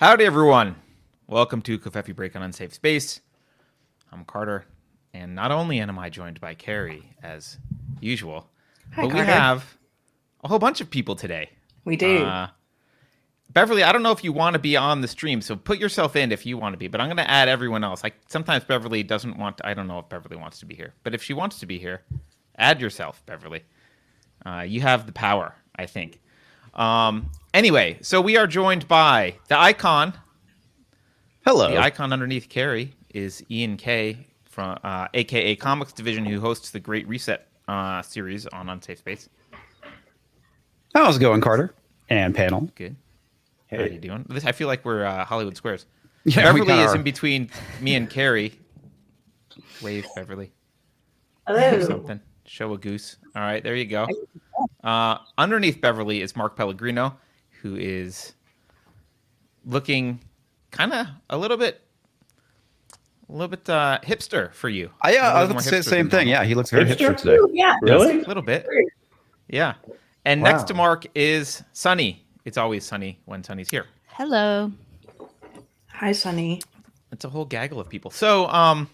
Howdy, everyone. Welcome to Covfefe Break on Unsafe Space. I'm Carter, and not only am I joined by Keri as usual, Hi, but we have a whole bunch of people today. We do. Uh, Beverly, I don't know if you want to be on the stream, so put yourself in if you want to be. But I'm going to add everyone else. Like sometimes Beverly doesn't want. To, I don't know if Beverly wants to be here, but if she wants to be here, add yourself, Beverly. Uh, you have the power, I think. Um, anyway, so we are joined by the icon. Hello. The icon underneath Keri is Ian K from uh, AKA Comics Division, who hosts the Great Reset uh, series on Unsafe Space. How's it going, Carter? And panel. Good. Hey. How are you doing? This, I feel like we're uh, Hollywood Squares. Yeah, we Beverly is are. in between me and Keri. Wave, Beverly. Or Hello. something. Show a goose. All right, there you go. Uh, underneath Beverly is Mark Pellegrino, who is looking kind of a little bit, a little bit uh, hipster for you. I, yeah, A I little was going to say the same thing. normal. Yeah, he looks very Hipster? hipster today. Yeah. Really? A little bit. Yeah. And next to Mark is Sunny. It's always sunny when Sunny's here. Hello. Hi, Sunny. It's a whole gaggle of people. So, um,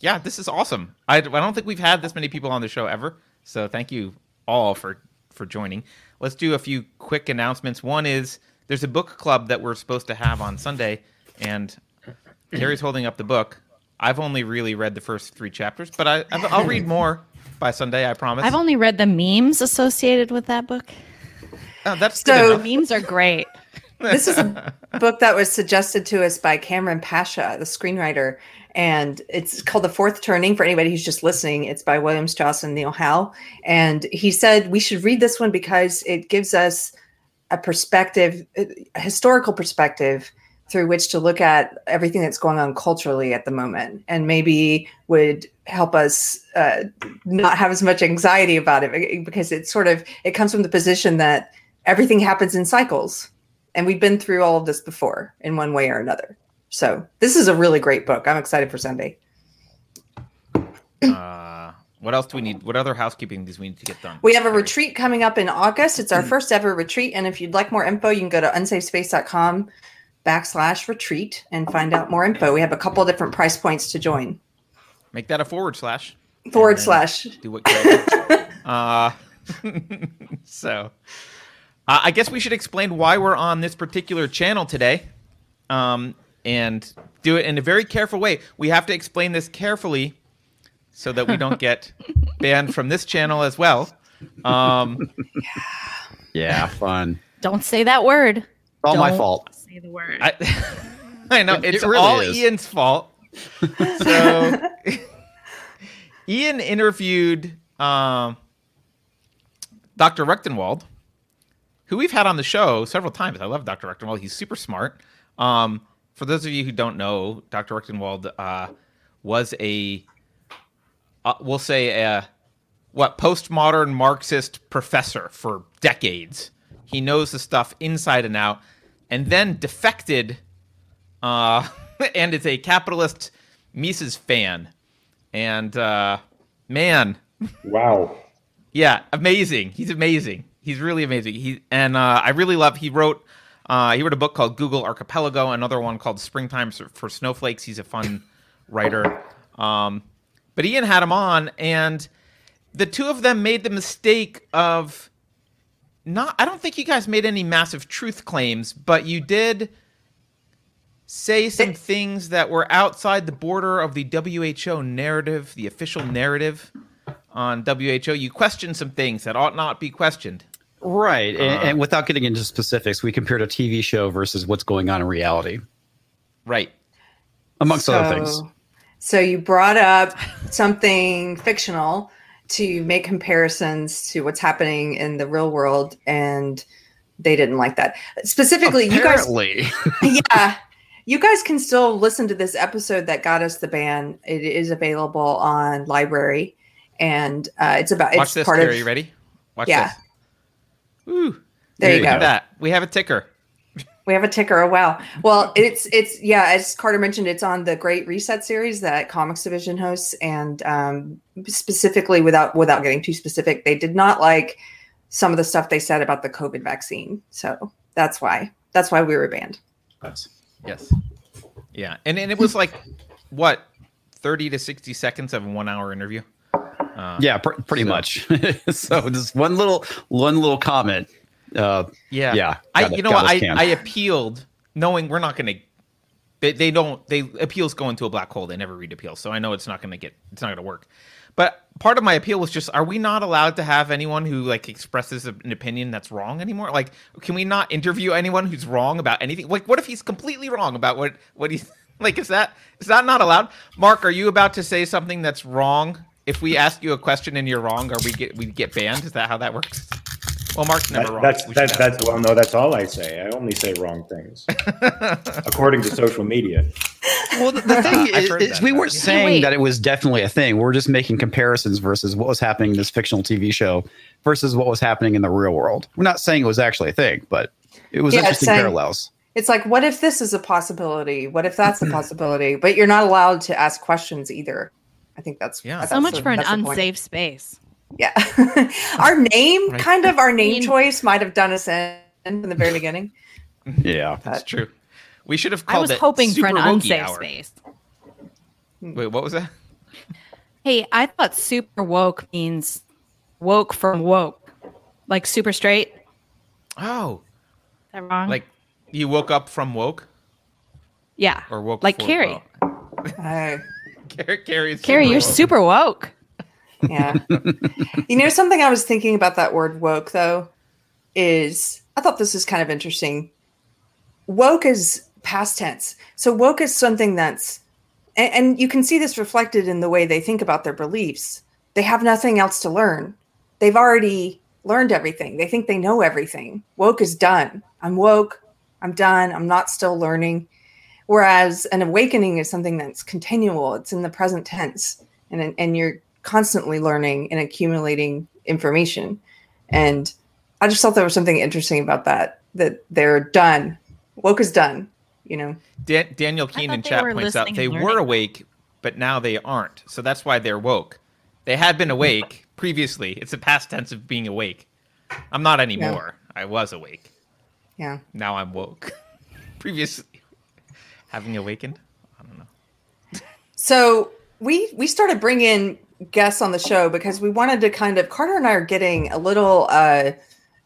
yeah, this is awesome. I, I don't think we've had this many people on the show ever. So thank you all for for joining. Let's do a few quick announcements. One is there's a book club that we're supposed to have on Sunday, and Keri's holding up the book. I've only really read the first three chapters, but I I've- I'll read more by Sunday. I promise. I've only read the memes associated with that book. Oh, that's So- good memes are great. This is a book that was suggested to us by Cameron Pasha, the screenwriter, and it's called The Fourth Turning. For anybody who's just listening, it's by William Strauss and Neil Howe. And he said we should read this one because it gives us a perspective, a historical perspective through which to look at everything that's going on culturally at the moment, and maybe would help us uh, not have as much anxiety about it because it's sort of it comes from the position that everything happens in cycles and we've been through all of this before in one way or another. So this is a really great book. I'm excited for Sunday. Uh, what else do we need? What other housekeeping does we need to get done? We have a retreat coming up in August. It's our first ever retreat. And if you'd like more info, you can go to unsafespace.com backslash retreat and find out more info. We have a couple of different price points to join. Make that a forward slash. Forward slash. do what uh, so uh, I guess we should explain why we're on this particular channel today, um, and do it in a very careful way. We have to explain this carefully so that we don't get banned from this channel as well. Um, Yeah, fun. Don't say that word. All my Don't fault. Say the word. I, I know It- it's it really all is. Ian's fault. So Ian interviewed um, Dr. Rectenwald, who we've had on the show several times. I love Dr. Rectenwald. He's super smart. Um, for those of you who don't know, Dr. Rectenwald uh, was a, uh, we'll say, a, what, postmodern Marxist professor for decades. He knows the stuff inside and out, and then defected uh, and is a capitalist Mises fan. And uh, man, Wow. yeah, amazing. He's amazing. He's really amazing. He and uh, I really love. He wrote. Uh, he wrote a book called Google Archipelago, another one called Springtime for- for Snowflakes. He's a fun writer. Um, but Ian had him on, and the two of them made the mistake of not. I don't think you guys made any massive truth claims, but you did say some things that were outside the border of the WHO narrative, the official narrative on WHO. You questioned some things that ought not be questioned. Right. Uh-huh. and, and without getting into specifics, we compared a TV show versus what's going on in reality, Right. amongst other things. So you brought up something fictional to make comparisons to what's happening in the real world, and they didn't like that. Specifically, you guys yeah you guys can still listen to this episode that got us the ban it is available on LBRY and uh, it's about Watch it's this, part Gary. of You ready? Watch Yeah. this. Woo. there you There go you Look that. We have a ticker. we have a ticker oh wow well it's it's yeah as carter mentioned it's on the great reset series that comics division hosts and um, specifically without without getting too specific they did not like some of the stuff they said about the covid vaccine so that's why that's why we were banned Yes. Yes. Yeah, and and it was like what thirty to sixty seconds of a one-hour interview. Uh, Yeah, pr- pretty So- much. so just one little one little comment. Uh, Yeah. Yeah, I you know what I. I appealed knowing we're not going to they, they don't they appeals go into a black hole. They never read appeals. So I know it's not going to get it's not going to work. But part of my appeal was just are we not allowed to have anyone who like expresses an opinion that's wrong anymore? Like can we not interview anyone who's wrong about anything? Like what if he's completely wrong about what what he's like is that is that not allowed? Mark, are you about to say something that's wrong? If we ask you a question and you're wrong, are we get we get banned? Is that how that works? Well, Mark's never That- wrong. that's We that, that's well, no, that's all I say. I only say wrong things, according to social media. well, the, the thing is, is we weren't you. saying Wait. that it was definitely a thing. We're just making comparisons versus what was happening in this fictional TV show versus what was happening in the real world. We're not saying it was actually a thing, but it was Yeah, interesting saying- parallels. It's like, what if this is a possibility? What if that's a possibility? But you're not allowed to ask questions either. I think that's Yeah. that's So much the- for an that's point. unsafe space. Yeah, our name, Right. kind of our name mean- choice, might have done us in in the very beginning. Yeah. That's true. We should have I was it hoping for an Wokey unsafe Hour. space. Hmm. Wait, what was that? Hey, I thought super woke means woke from woke, like super straight. Oh. Is Oh, that wrong? like you woke up from woke yeah, or woke like Keri. Oh, Keri, Keri, Keri, super you're woke. super woke. yeah. you know, something I was thinking about that word woke though is I thought this is kind of interesting. Woke is past tense. So woke is something that's and, and you can see this reflected in the way they think about their beliefs. They have nothing else to learn. They've already learned everything. They think they know everything. Woke is done. I'm woke. I'm done. I'm not still learning. Whereas an awakening is something that's continual. It's in the present tense, and and you're constantly learning and accumulating information. And I just thought there was something interesting about that. That they're done. Woke is done. You know. Dan- Daniel Keene in chat points out they were awake, but now they aren't. So that's why they're woke. They had been awake previously. It's a past tense of being awake. I'm not anymore. I was awake. Yeah. Now I'm woke. previously, having awakened. I don't know. So we we started bringing guests on the show because we wanted to kind of Carter and I are getting a little, uh,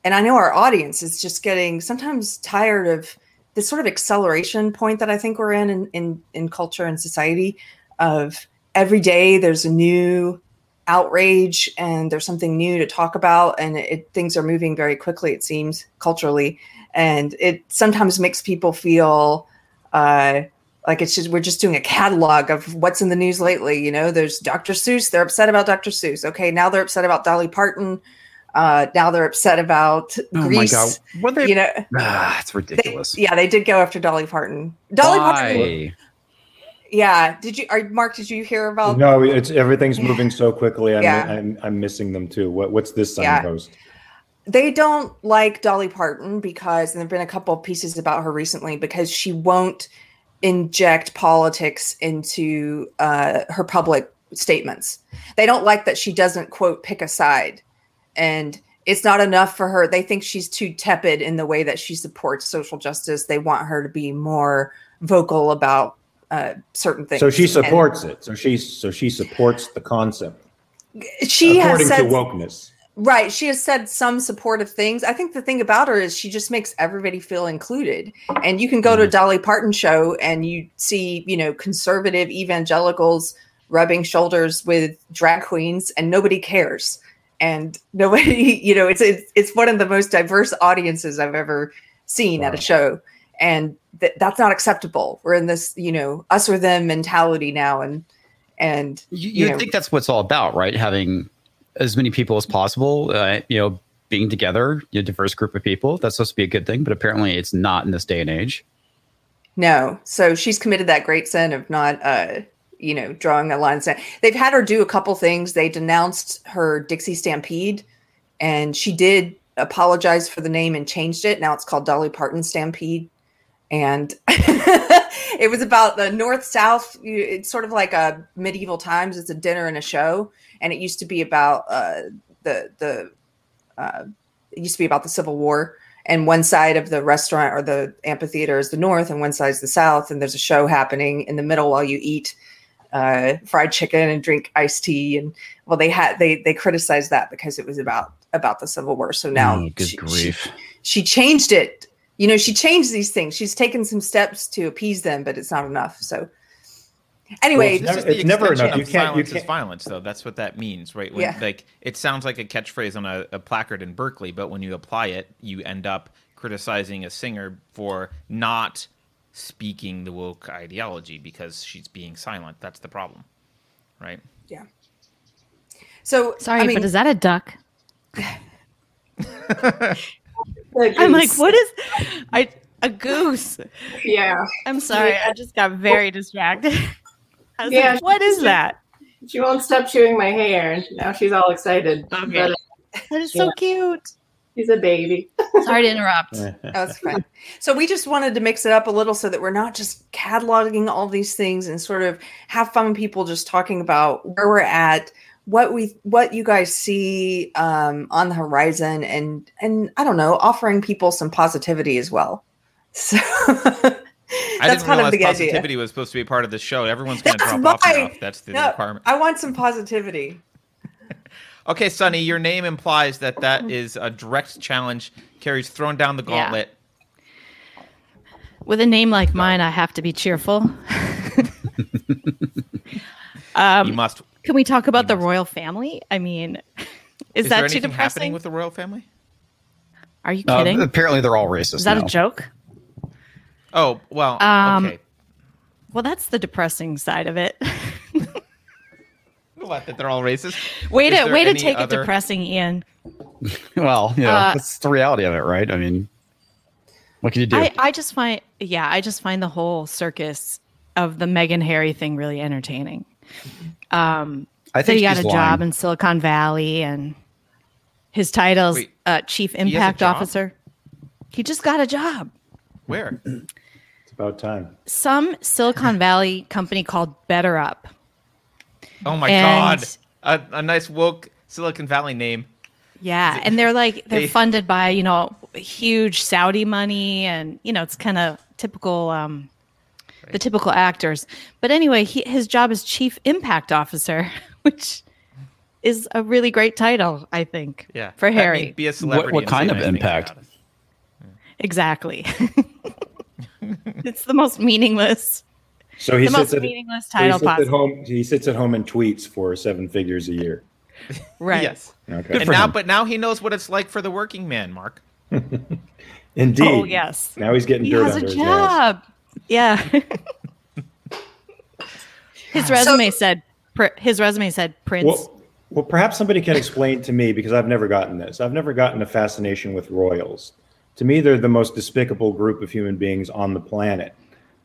and I know our audience is just getting sometimes tired of this sort of acceleration point that I think we're in in in, in culture and society of every day there's a new outrage and there's something new to talk about and it, things are moving very quickly it seems culturally and it sometimes makes people feel uh, like it's just we're just doing a catalog of what's in the news lately you know there's dr seuss they're upset about dr seuss okay now they're upset about dolly parton uh now they're upset about Oh greece my god. What they you know ah, it's they- ridiculous. yeah they did go after dolly parton dolly parton Why? yeah did you are mark did you hear about No, it's everything's moving so quickly. I'm, Yeah. I'm I'm missing them too. What what's this Yeah. They don't like Dolly Parton because and there've been a couple of pieces about her recently because she won't inject politics into uh, her public statements. They don't like that she doesn't quote pick a side, and it's not enough for her. They think she's too tepid in the way that she supports social justice. They want her to be more vocal about uh, certain things. So she And supports it. So she so she supports the concept she has according said to wokeness. Right. She has said some supportive things. I think the thing about her is she just makes everybody feel included. And you can go to a mm-hmm. Dolly Parton show and you see, you know, conservative evangelicals rubbing shoulders with drag queens and nobody cares. And nobody, you know, it's it's, it's one of the most diverse audiences I've ever seen at a show. And th- that's not acceptable. We're in this, you know, us or them mentality now and and You, you you know- think that's what's all about, right? Having as many people as possible, uh, you know, being together, a diverse group of people. That's supposed to be a good thing, but apparently it's not in this day and age. No. So she's committed that great sin of not, uh, you know, drawing a line. They've had her do a couple things. They denounced her Dixie Stampede, and she did apologize for the name and changed it. Now it's called Dolly Parton Stampede. And it was about the North South. It's sort of like a medieval times. It's a dinner and a show, and it used to be about uh, the the. Uh, it used to be about the Civil War, and one side of the restaurant or the amphitheater is the north, and one side is the south, and there's a show happening in the middle while you eat uh, fried chicken and drink iced tea. And well, they had they they criticized that because it was about about the Civil War. So now Oh, good she- grief. she, she changed it. You know, she changed these things. She's taken some steps to appease them, but it's not enough. So anyway, Well, This is It's the never enough. You can't- you Silence is can't- violence, though. That's what that means, right? When, Yeah. Like it sounds like a catchphrase on a, a placard in Berkeley, but when you apply it, you end up criticizing a singer for not speaking the woke ideology because she's being silent. That's the problem, right? yeah. So Sorry, I mean, but is that a duck? I'm like, what is I a goose? Yeah. I'm sorry, I just got very distracted. I was Yeah, like, what is that? She won't stop chewing my hair, and now she's all excited. Okay. But uh, That is so Yeah. cute. she's a baby. Sorry to interrupt. That's fine. So we just wanted to mix it up a little so that we're not just cataloging all these things and sort of have fun with people just talking about where we're at, what we what you guys see um, on the horizon, and and I don't know, offering people some positivity as well. So I that's didn't kind of realize the idea. positivity was supposed to be part of the show. Everyone's going to That's drop off now. That's the No, requirement. I want some positivity. Okay, Sunny, your name implies that that is a direct challenge. Keri's thrown down the Yeah. gauntlet. With a name like mine, I have to be cheerful. um, you must. can we talk about the royal family? I mean, is, Is, that there too anything depressing? happening with the royal family? Are you Uh, kidding? apparently, they're all racist. is that now. a joke? Oh well. Um, okay. Well, that's the depressing side of it. What? That they're all racist? way to way to take other- it depressing, Ian. Well, yeah, know, Uh, that's the reality of it, right? I mean, what can you do? I, I just find yeah, I just find the whole circus of the Meghan Harry thing really entertaining. Um I so think he got a she's job in Silicon Valley and his title's Wait, uh, chief impact job? officer. He just got a job. Where? It's about time. Some Silicon Valley company called BetterUp. Oh my And- god! A, a nice woke Silicon Valley name. Yeah, and they're like they're They- funded by you know huge Saudi money, and you know it's kind of typical, um, the typical actors. But anyway, he, his job is chief impact officer, which is a really great title, I think. Yeah, for Harry, Be a celebrity. what and kind of impact? exactly. it's the most meaningless, So he the most sits at meaningless so he title sits at home. He sits at home and tweets for seven figures a year. Right. Yes. Okay. And now, him. but now he knows what it's like for the working man, Mark. Indeed. Oh yes. Now he's getting He dirt has under a his job. Yeah. his resume said. Pr- His resume said Prince. Well, well, perhaps somebody can explain to me because I've never gotten this. I've never gotten a fascination with royals. To me, they're the most despicable group of human beings on the planet,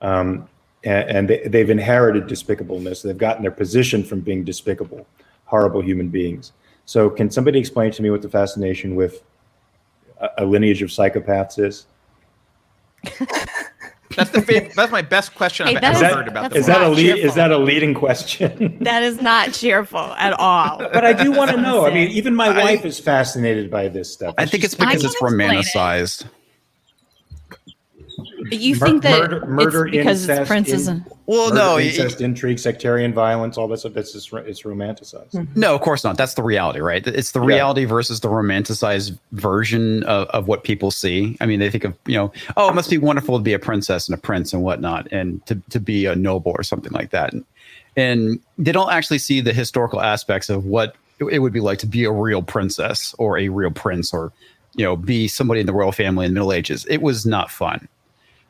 um, and, and they, they've inherited despicableness. They've gotten their position from being despicable, horrible human beings. So, can somebody explain to me what the fascination with a, a lineage of psychopaths is? That's the fa- that's my best question Hey, I've ever is- heard about that's the Is that a lead, cheerful. is that a leading question? That is not cheerful at all. but I do want to know. I mean, even my I- wife is fascinated by this stuff. I think it's because it's romanticized. it. Romanticized. You Mur- think that murder, murder, it's because incest, it's Prince in- isn't? Well, murder, no, incest, intrigue, sectarian violence, all that stuff. That's just it's romanticized. Mm-hmm. No, of course not. That's the reality, right? It's the Yeah. reality versus the romanticized version of, of what people see. I mean, they think of, you know, oh, it must be wonderful to be a princess and a prince and whatnot, and to, to be a noble or something like that. And, and they don't actually see the historical aspects of what it would be like to be a real princess or a real prince or, you know, be somebody in the royal family in the Middle Ages. It was not fun.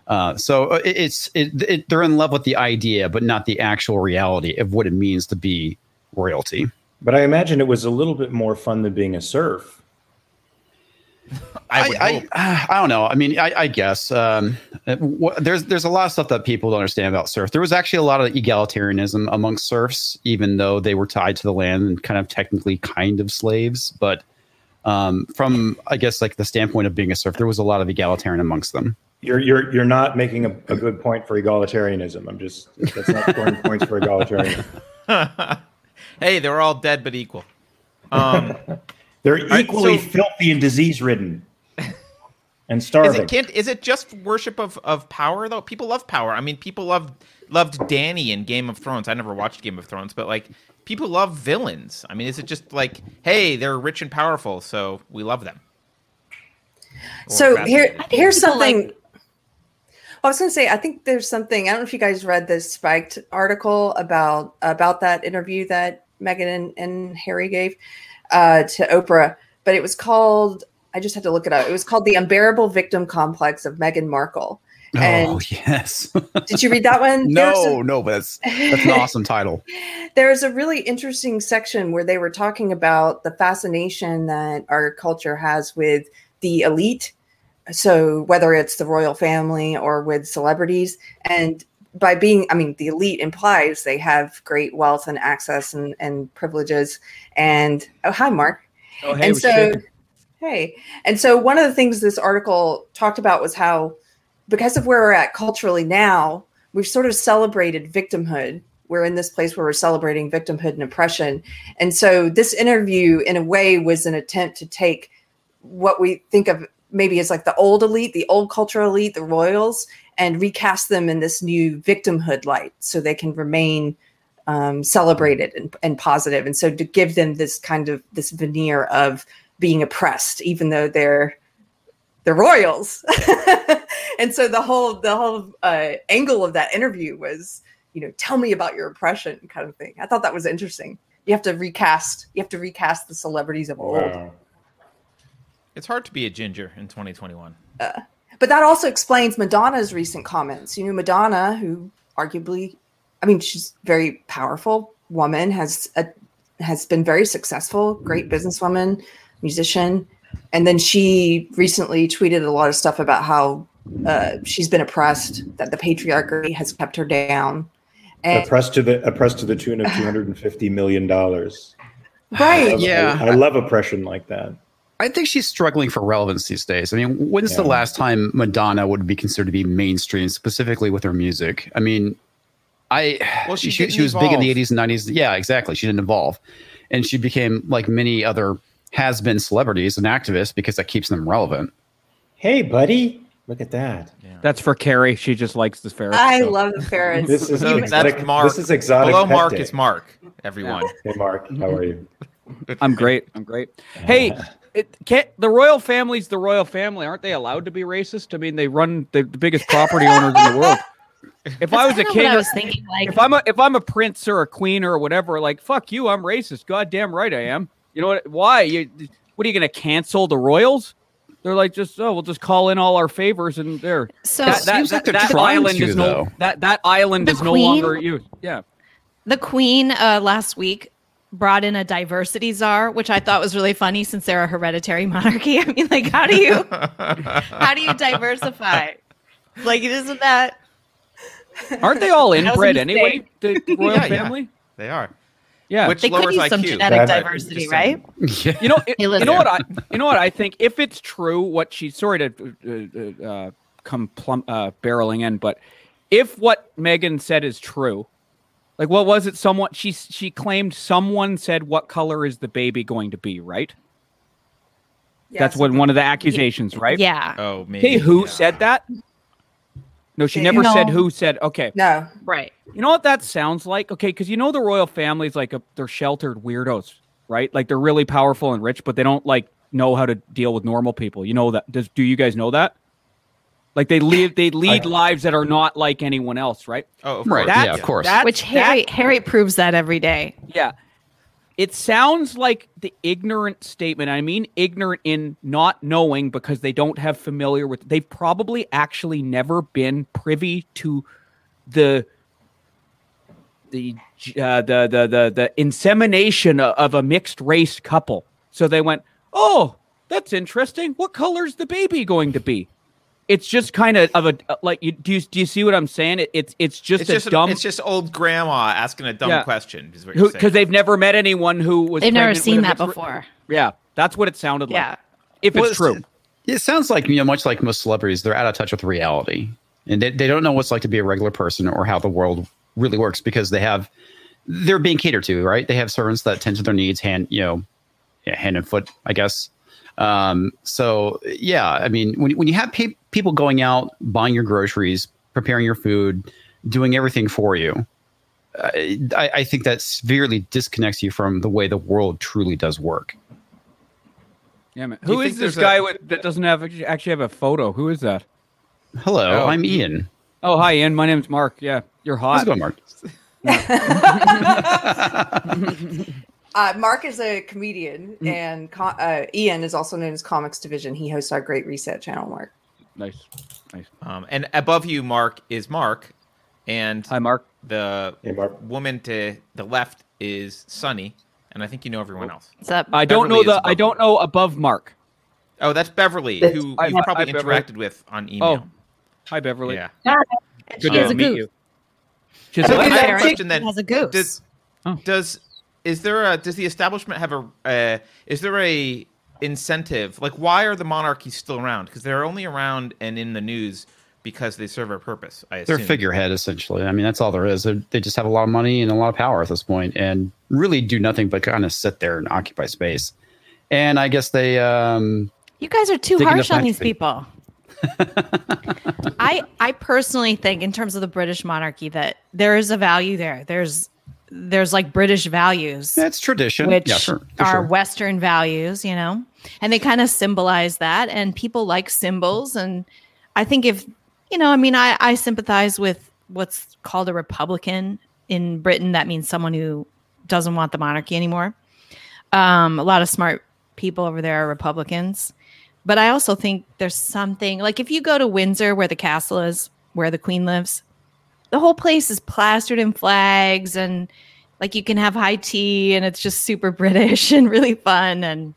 Uh, so uh, it, it's it, it, they're in love with the idea, but not the actual reality of what it means to be royalty. But I imagine it was a little bit more fun than being a serf. I I. I, I don't know. I mean, I, I guess um, wh- there's there's a lot of stuff that people don't understand about serf. There was actually a lot of egalitarianism amongst serfs, even though they were tied to the land and kind of technically kind of slaves. But um, from I guess like the standpoint of being a serf, there was a lot of egalitarian amongst them. You're you're you're not making a, a good point for egalitarianism. I'm just that's not scoring points for egalitarianism. hey, they're all dead but equal. Um, They're right, equally so- filthy and disease ridden. and Is starving. it can't is it just worship of, of power though? People love power. I mean, people loved loved Danny in Game of Thrones. I never watched Game of Thrones, but like people love villains. I mean, is it just like, hey, they're rich and powerful, so we love them? Or So here, here's people like- something. I was going to say, I think there's something. I don't know if you guys read this spiked article about about that interview that Meghan and, and Harry gave uh, to Oprah, but it was called. I just had to look it up. It was called "The Unbearable Victim Complex of Meghan Markle." oh And- yes. Did you read that one? No, a- no, but that's that's an awesome title. There's a really interesting section where they were talking about the fascination that our culture has with the elite. So whether it's the royal family or with celebrities, and by being, I mean, the elite implies they have great wealth and access and, and privileges. And oh, hi, Mark. Oh, hey, and so, should- hey, and so one of the things this article talked about was how, because of where we're at culturally now, we've sort of celebrated victimhood. We're in this place where we're celebrating victimhood and oppression. And so this interview, in a way, was an attempt to take what we think of maybe as like the old elite, the old cultural elite, the royals, and recast them in this new victimhood light so they can remain um, celebrated and, and positive. And so to give them this kind of this veneer of being oppressed, even though they're they're royals. and so the whole the whole uh, angle of that interview was, you know, tell me about your oppression kind of thing. I thought that was interesting. You have to recast. You have to recast the celebrities of old. Wow. It's hard to be a ginger in 2021. But that also explains Madonna's recent comments. You know, Madonna, who arguably, I mean, she's very powerful woman, has a, has been very successful, great businesswoman, musician, and then she recently tweeted a lot of stuff about how uh, she's been oppressed, that the patriarchy has kept her down, and Oppressed to the oppressed to the tune of two hundred and fifty million dollars. right, Yeah. I, I love oppression like that. I think she's struggling for relevance these days. I mean, when's the last time Madonna would be considered to be mainstream, specifically with her music? I mean, I Well, she she, she was big in the 80s and 90s. Yeah, exactly. She didn't evolve. And she became like many other has been celebrities and activists because that keeps them relevant. Hey, buddy, look at that. That's for Keri. She just likes the ferret. I so- love the ferrets. This is So exotic. that's Mark. This is exotic. Below Mark day. is Mark. Everyone. Hey, Mark, how are you? I'm great. I'm great. Uh, hey, it, can't, the royal family's the royal family. Aren't they allowed to be racist? I mean, they run the, the biggest property owners in the world. If I was a That's king, I was thinking. Like, if I'm a if I'm a prince or a queen or whatever, like fuck you, I'm racist. Goddamn right I am. You know what? Why? You what are you going to cancel the royals? They're like just oh we'll just call in all our favors and there. so That, that, seems like that, they're that island to, is no though. that that island The is no longer used. Yeah. the queen uh, last week brought in a diversity czar, which I thought was really funny since they're a hereditary monarchy. I mean, like, how do you how do you diversify? Like, isn't that Aren't they all inbred anyway? The, the royal Yeah, yeah. family. They are. Yeah. Which they could lowers use some IQ. genetic That- diversity, just right? Yeah. You know, it- Hey, you know what I, you know what I think. If it's true, what she sorry to uh, uh, come plumb, uh, barreling in, but if what Meghan said is true, like what was it? Someone she she claimed someone said, "What color is the baby going to be?" Right? Yeah, That's what one of the accusations, right? Yeah. Oh, maybe. Hey, who yeah. said that? No, she Yeah. never said who said. Okay, No, Right. you know what that sounds like? Okay, because you know the royal family is like a, they're sheltered weirdos, right? Like they're really powerful and rich, but they don't like know how to deal with normal people. You know that? Does do you guys know that? Like they live, they lead I- lives that are not like anyone else, right? Oh, of Right. course. Yeah, of course. that- Which Harry Harry proves that every day. Yeah. It sounds like the ignorant statement. I mean ignorant in not knowing because they don't have familiar with they've probably actually never been privy to the the uh, the, the the the insemination of a mixed race couple. So they went, "Oh, that's interesting. What color's the baby going to be?" It's just kind of of a uh, like you do you do you see what I'm saying? It, it's it's just It's a just, dumb it's just old grandma asking a dumb Yeah. question. Is what you're saying. because they've never met anyone who was They've never seen that before. Yeah, that's what it sounded like. Yeah. If Well, it's true. It sounds like, you know, much like most celebrities, they're out of touch with reality. And they, they don't know what it's like to be a regular person or how the world really works because they have, they're being catered to, right? They have servants that tend to their needs hand, you know, yeah, hand and foot, I guess. Um, so yeah, I mean, when when you have pe- people going out buying your groceries, preparing your food, doing everything for you, uh, I, I think that severely disconnects you from the way the world truly does work. Yeah, man. Who is this there's a- guy with, that doesn't have actually have a photo? Who is that? Hello, Oh. I'm Ian. Oh, hi, Ian. My name's Mark. Yeah, you're How's hot. it going, Mark? Uh, Mark is a comedian, Mm. and co- uh, Ian is also known as Comics Division. He hosts our Great Reset channel. Mark. Nice, nice. Um, and above you, Mark, is Mark, and Hi, Mark. the Hey, Mark. woman to the left is Sunny, and I think you know everyone else. What's up? I don't Beverly know the. I don't know above Mark. Oh, that's Beverly, That's- who Hi, you've probably hi, Beverly. interacted with on email. Oh, Hi, Beverly. yeah. And Good she to a meet goose. you. She's So like, have a that question then. has a goose. Does, Oh. does is there a does the establishment have a uh, is there a incentive like why are the monarchies still around because they're only around and in the news because they serve a purpose I assume. They're figurehead essentially. I mean, that's all there is. They're, they just have a lot of money and a lot of power at this point, and really do nothing but kind of sit there and occupy space. And I guess they, um, You guys are too harsh on these people. I I personally think in terms of the British monarchy that there is a value there. There's there's like British values that's tradition. which yeah, sure, are sure. Western values, you know, and they kind of symbolize that. And people like symbols. And I think if, you know, I mean, I, I sympathize with what's called a Republican in Britain. That means someone who doesn't want the monarchy anymore. Um, a lot of smart people over there are Republicans. But I also think there's something like if you go to Windsor, where the castle is, where the Queen lives, the whole place is plastered in flags and like you can have high tea and it's just super British and really fun. And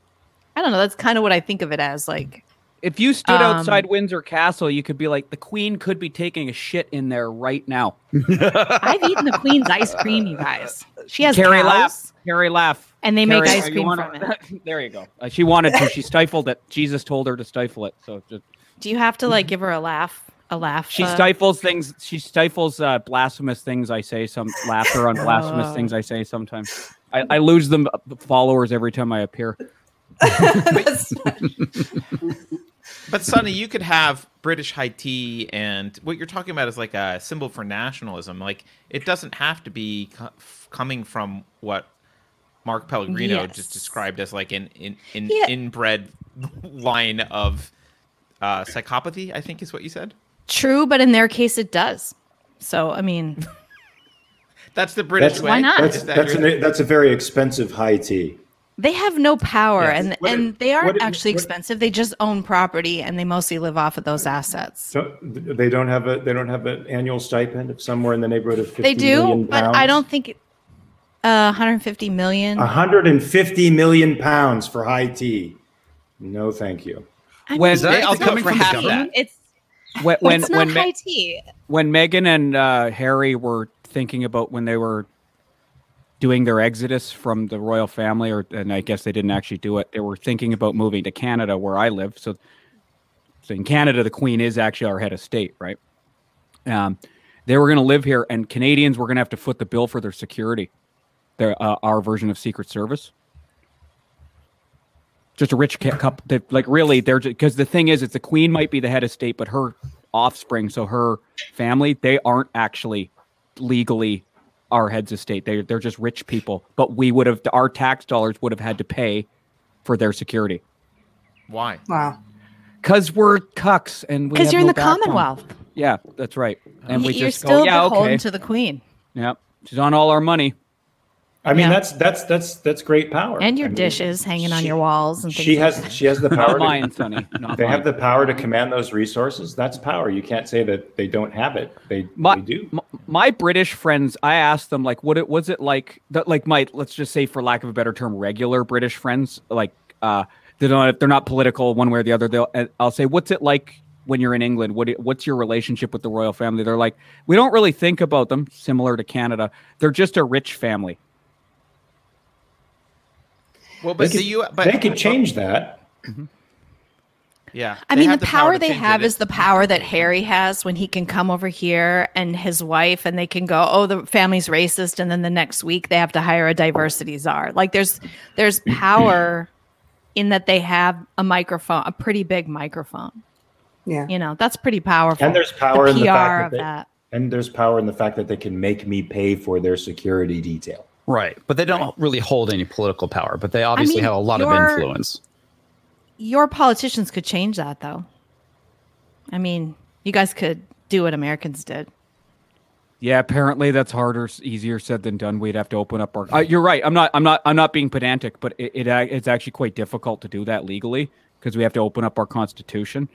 I don't know, that's kind of what I think of it as. Like, if you stood Um, outside Windsor Castle, you could be like, the Queen could be taking a shit in there right now. I've eaten the Queen's ice cream, you guys. She has Keri cows, laugh. Keri laugh. and they make ice cream wanna- from it. there you go. Uh, she wanted to. She stifled it. Jesus told her to stifle it. So just, Do you have to like give her a laugh? A laugh? she uh, stifles things. She stifles uh, blasphemous things I say. Some laughter on blasphemous Oh. things I say. Sometimes I, I lose them uh, followers every time I appear. That's- but Sunny you could have British high tea and what you're talking about is like a symbol for nationalism like it doesn't have to be co- coming from what Mark Pellegrino Yes. just described as like an in, in, Yeah. inbred line of uh, psychopathy I think is what you said True, but in their case, it does. So, I mean, That's the British That's- way. Why not? That's that that's your- an, that's a very expensive high tea. they have no power Yes. and, What and it- they aren't it- actually what- expensive. They just own property and they mostly live off of those assets. So they don't have a they don't have an annual stipend of somewhere in the neighborhood of 50 They do, million but I don't think uh, 150 million. 150 million pounds for high tea. No, thank you. I When- mean, Is that- I'll it's do it not for high half that. It's When when when, Me- tea. when Meghan and uh, Harry were thinking about when they were doing their exodus from the royal family, or and I guess they didn't actually do it. They were thinking about moving to Canada, where I live. So, so in Canada, the Queen is actually our head of state, right? Um, they were going to live here, and Canadians were going to have to foot the bill for their security. Their uh, our version of Secret Service. Just a rich ca- couple. They, like really, they're because the thing is, it's the Queen might be the head of state, but her offspring, so her family, they aren't actually legally our heads of state. They they're just rich people. But we would have our tax dollars would have had to pay for their security Why? wow. because we're cucks and we Because you're in the backbone. Commonwealth. Yeah, that's right. And we you're just oh, still go, yeah, beholden okay, to the Queen yeah, she's on all our money. I mean, Yeah. that's that's that's that's great power. and your I mean, dishes hanging on your walls and things. She like has that. she has the power. Not power. mine, To, Sunny. Not they mine. have the power to command those resources. That's power. You can't say that they don't have it. They, my, they do. m- my British friends, I asked them like, what it was it like? That like my let's just say, for lack of a better term, regular British friends, like uh, they don't if they're not political one way or the other. They'll I'll say, what's it like when you're in England? What what's your relationship with the royal family? They're like, we don't really think about them. Similar to Canada, they're just a rich family. Well, They but could, the U. But they could change that. Yeah. I mean, the have power, to they have it. is the power that Harry has when he can come over here and his wife, and they can go, "Oh, the family's racist," and then the next week they have to hire a diversity czar. Like there's there's power in that they have a microphone, a pretty big microphone. Yeah. You know, that's pretty powerful. And there's power the in the PR fact of that, they, that. and there's power in the fact that they can make me pay for their security detail. Right. But they don't really hold any political power, but they obviously mean, have a lot of influence. Your politicians could change that, though. I mean, you guys could do what Americans did. Yeah, apparently that's harder, easier said than done. We'd have to open up our. Uh, you're right. I'm not. I'm not. I'm not being pedantic, but it, it it's actually quite difficult to do that legally because we have to open up our constitution.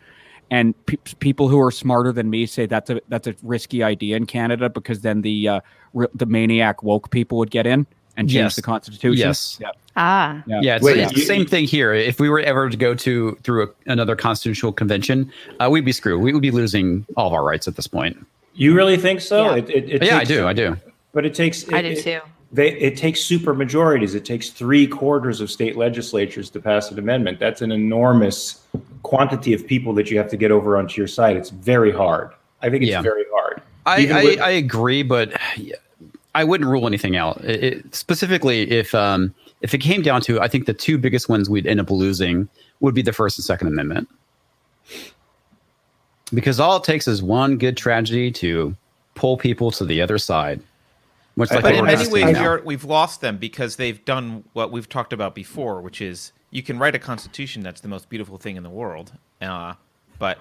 And pe- people who are smarter than me say that's a that's a risky idea in Canada because then the uh, re- the maniac woke people would get in and change Yes. the constitution. Yes. Yeah. Ah, Yeah. Yeah, it's, Wait, it's the same thing here. If we were ever to go to through a, another constitutional convention, uh, we'd be screwed. We would be losing all of our rights at this point. You really think so? Yeah. It, it, it yeah, I do. I do. But it takes. I it- do it- too. They, it takes super majorities. It takes three quarters of state legislatures to pass an amendment. That's an enormous quantity of people that you have to get over onto your side. It's very hard. I think it's Yeah. very hard. I, I, with- I agree, but I wouldn't rule anything out. It, it- specifically, if um, if it came down to, I think the two biggest ones we'd end up losing would be the First and Second Amendment, because all it takes is one good tragedy to pull people to the other side. Much like but in many ways, now. you're, we've lost them because they've done what we've talked about before, which is you can write a constitution that's the most beautiful thing in the world. Uh, but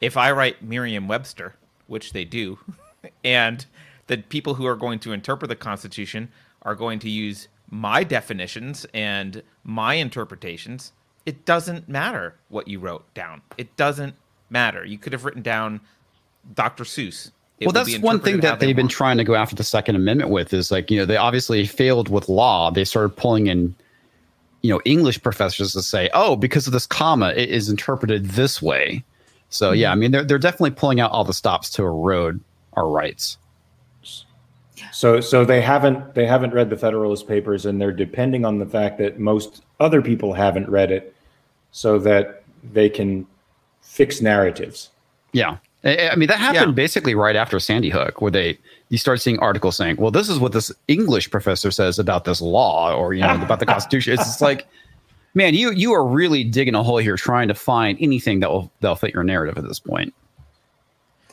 if I write Merriam-Webster, which they do, and the people who are going to interpret the Constitution are going to use my definitions and my interpretations, it doesn't matter what you wrote down. It doesn't matter. You could have written down Dr. Seuss. It well, that's one thing that they they've been trying to go after the Second Amendment with is like, you know, they obviously failed with law. They started pulling in, you know, English professors to say, oh, because of this comma, it is interpreted this way. So, Mm-hmm. yeah, I mean, they're, they're definitely pulling out all the stops to erode our rights. So, so they haven't they haven't read the Federalist Papers, and they're depending on the fact that most other people haven't read it, so that they can fix narratives. Yeah. I mean, that happened Yeah. basically right after Sandy Hook, where they you start seeing articles saying, "Well, this is what this English professor says about this law, or you know, about the Constitution." It's just like, man, you you are really digging a hole here, trying to find anything that will that'll fit your narrative at this point.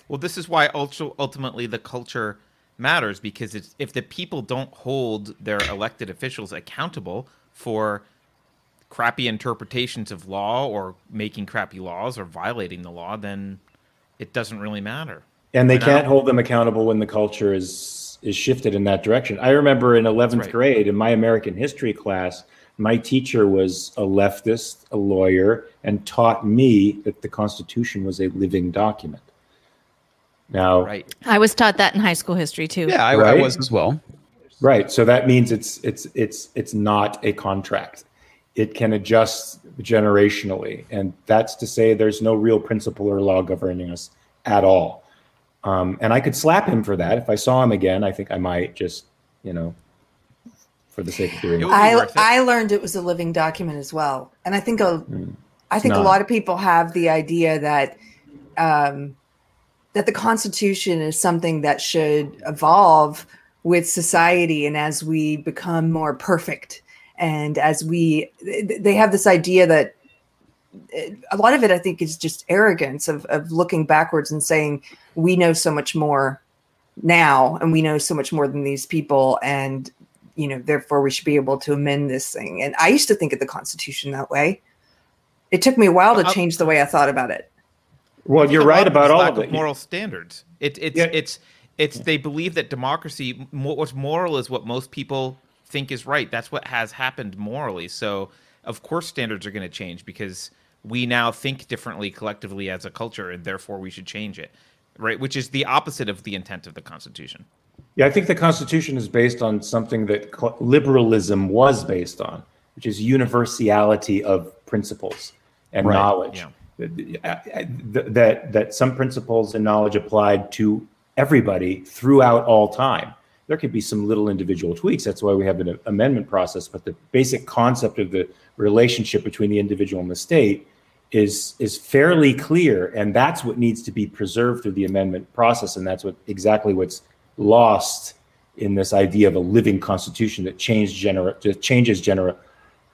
Well, this is why ultimately the culture matters because it's, if the people don't hold their elected officials accountable for crappy interpretations of law or making crappy laws or violating the law, then it doesn't really matter. and they I know. can't hold them accountable when the culture is is shifted in that direction. I remember in 11th right. grade in my American history class, my teacher was a leftist, a lawyer, and taught me that the Constitution was a living document. Now, Right. I was taught that in high school history too. Yeah, I, I was as well. Right. So that means it's it's it's it's not a contract. It can adjust generationally, and that's to say there's no real principle or law governing us at all. Um, and I could slap him for that if I saw him again. I think I might just, you know, for the sake of doing It it. would be I. I learned it was a living document as well, and I think a I think a lot of people have the idea that um, that the Constitution is something that should evolve with society, and as we become more perfect, and as we they have this idea that a lot of it, I think, is just arrogance of of looking backwards and saying we know so much more now, and we know so much more than these people, and you know, therefore we should be able to amend this thing. And I used to think of the Constitution that way. It took me a while to Uh, change the way I thought about it. Well, you're right about all lack of it. moral standards. It, it's Yeah. it's it's they believe that democracy, what's moral, is what most people think is right. That's what has happened morally. So of course standards are going to change because we now think differently collectively as a culture, and therefore we should change it. Right, which is the opposite of the intent of the Constitution. Yeah, I think the Constitution is based on something that liberalism was based on, which is universality of principles and Right, knowledge. That, that that some principles and knowledge applied to everybody throughout all time. There could be some little individual tweaks. That's why we have an amendment process. But the basic concept of the relationship between the individual and the state is is fairly clear, and that's what needs to be preserved through the amendment process. And that's what exactly what's lost in this idea of a living constitution that changed gener- that changes gener-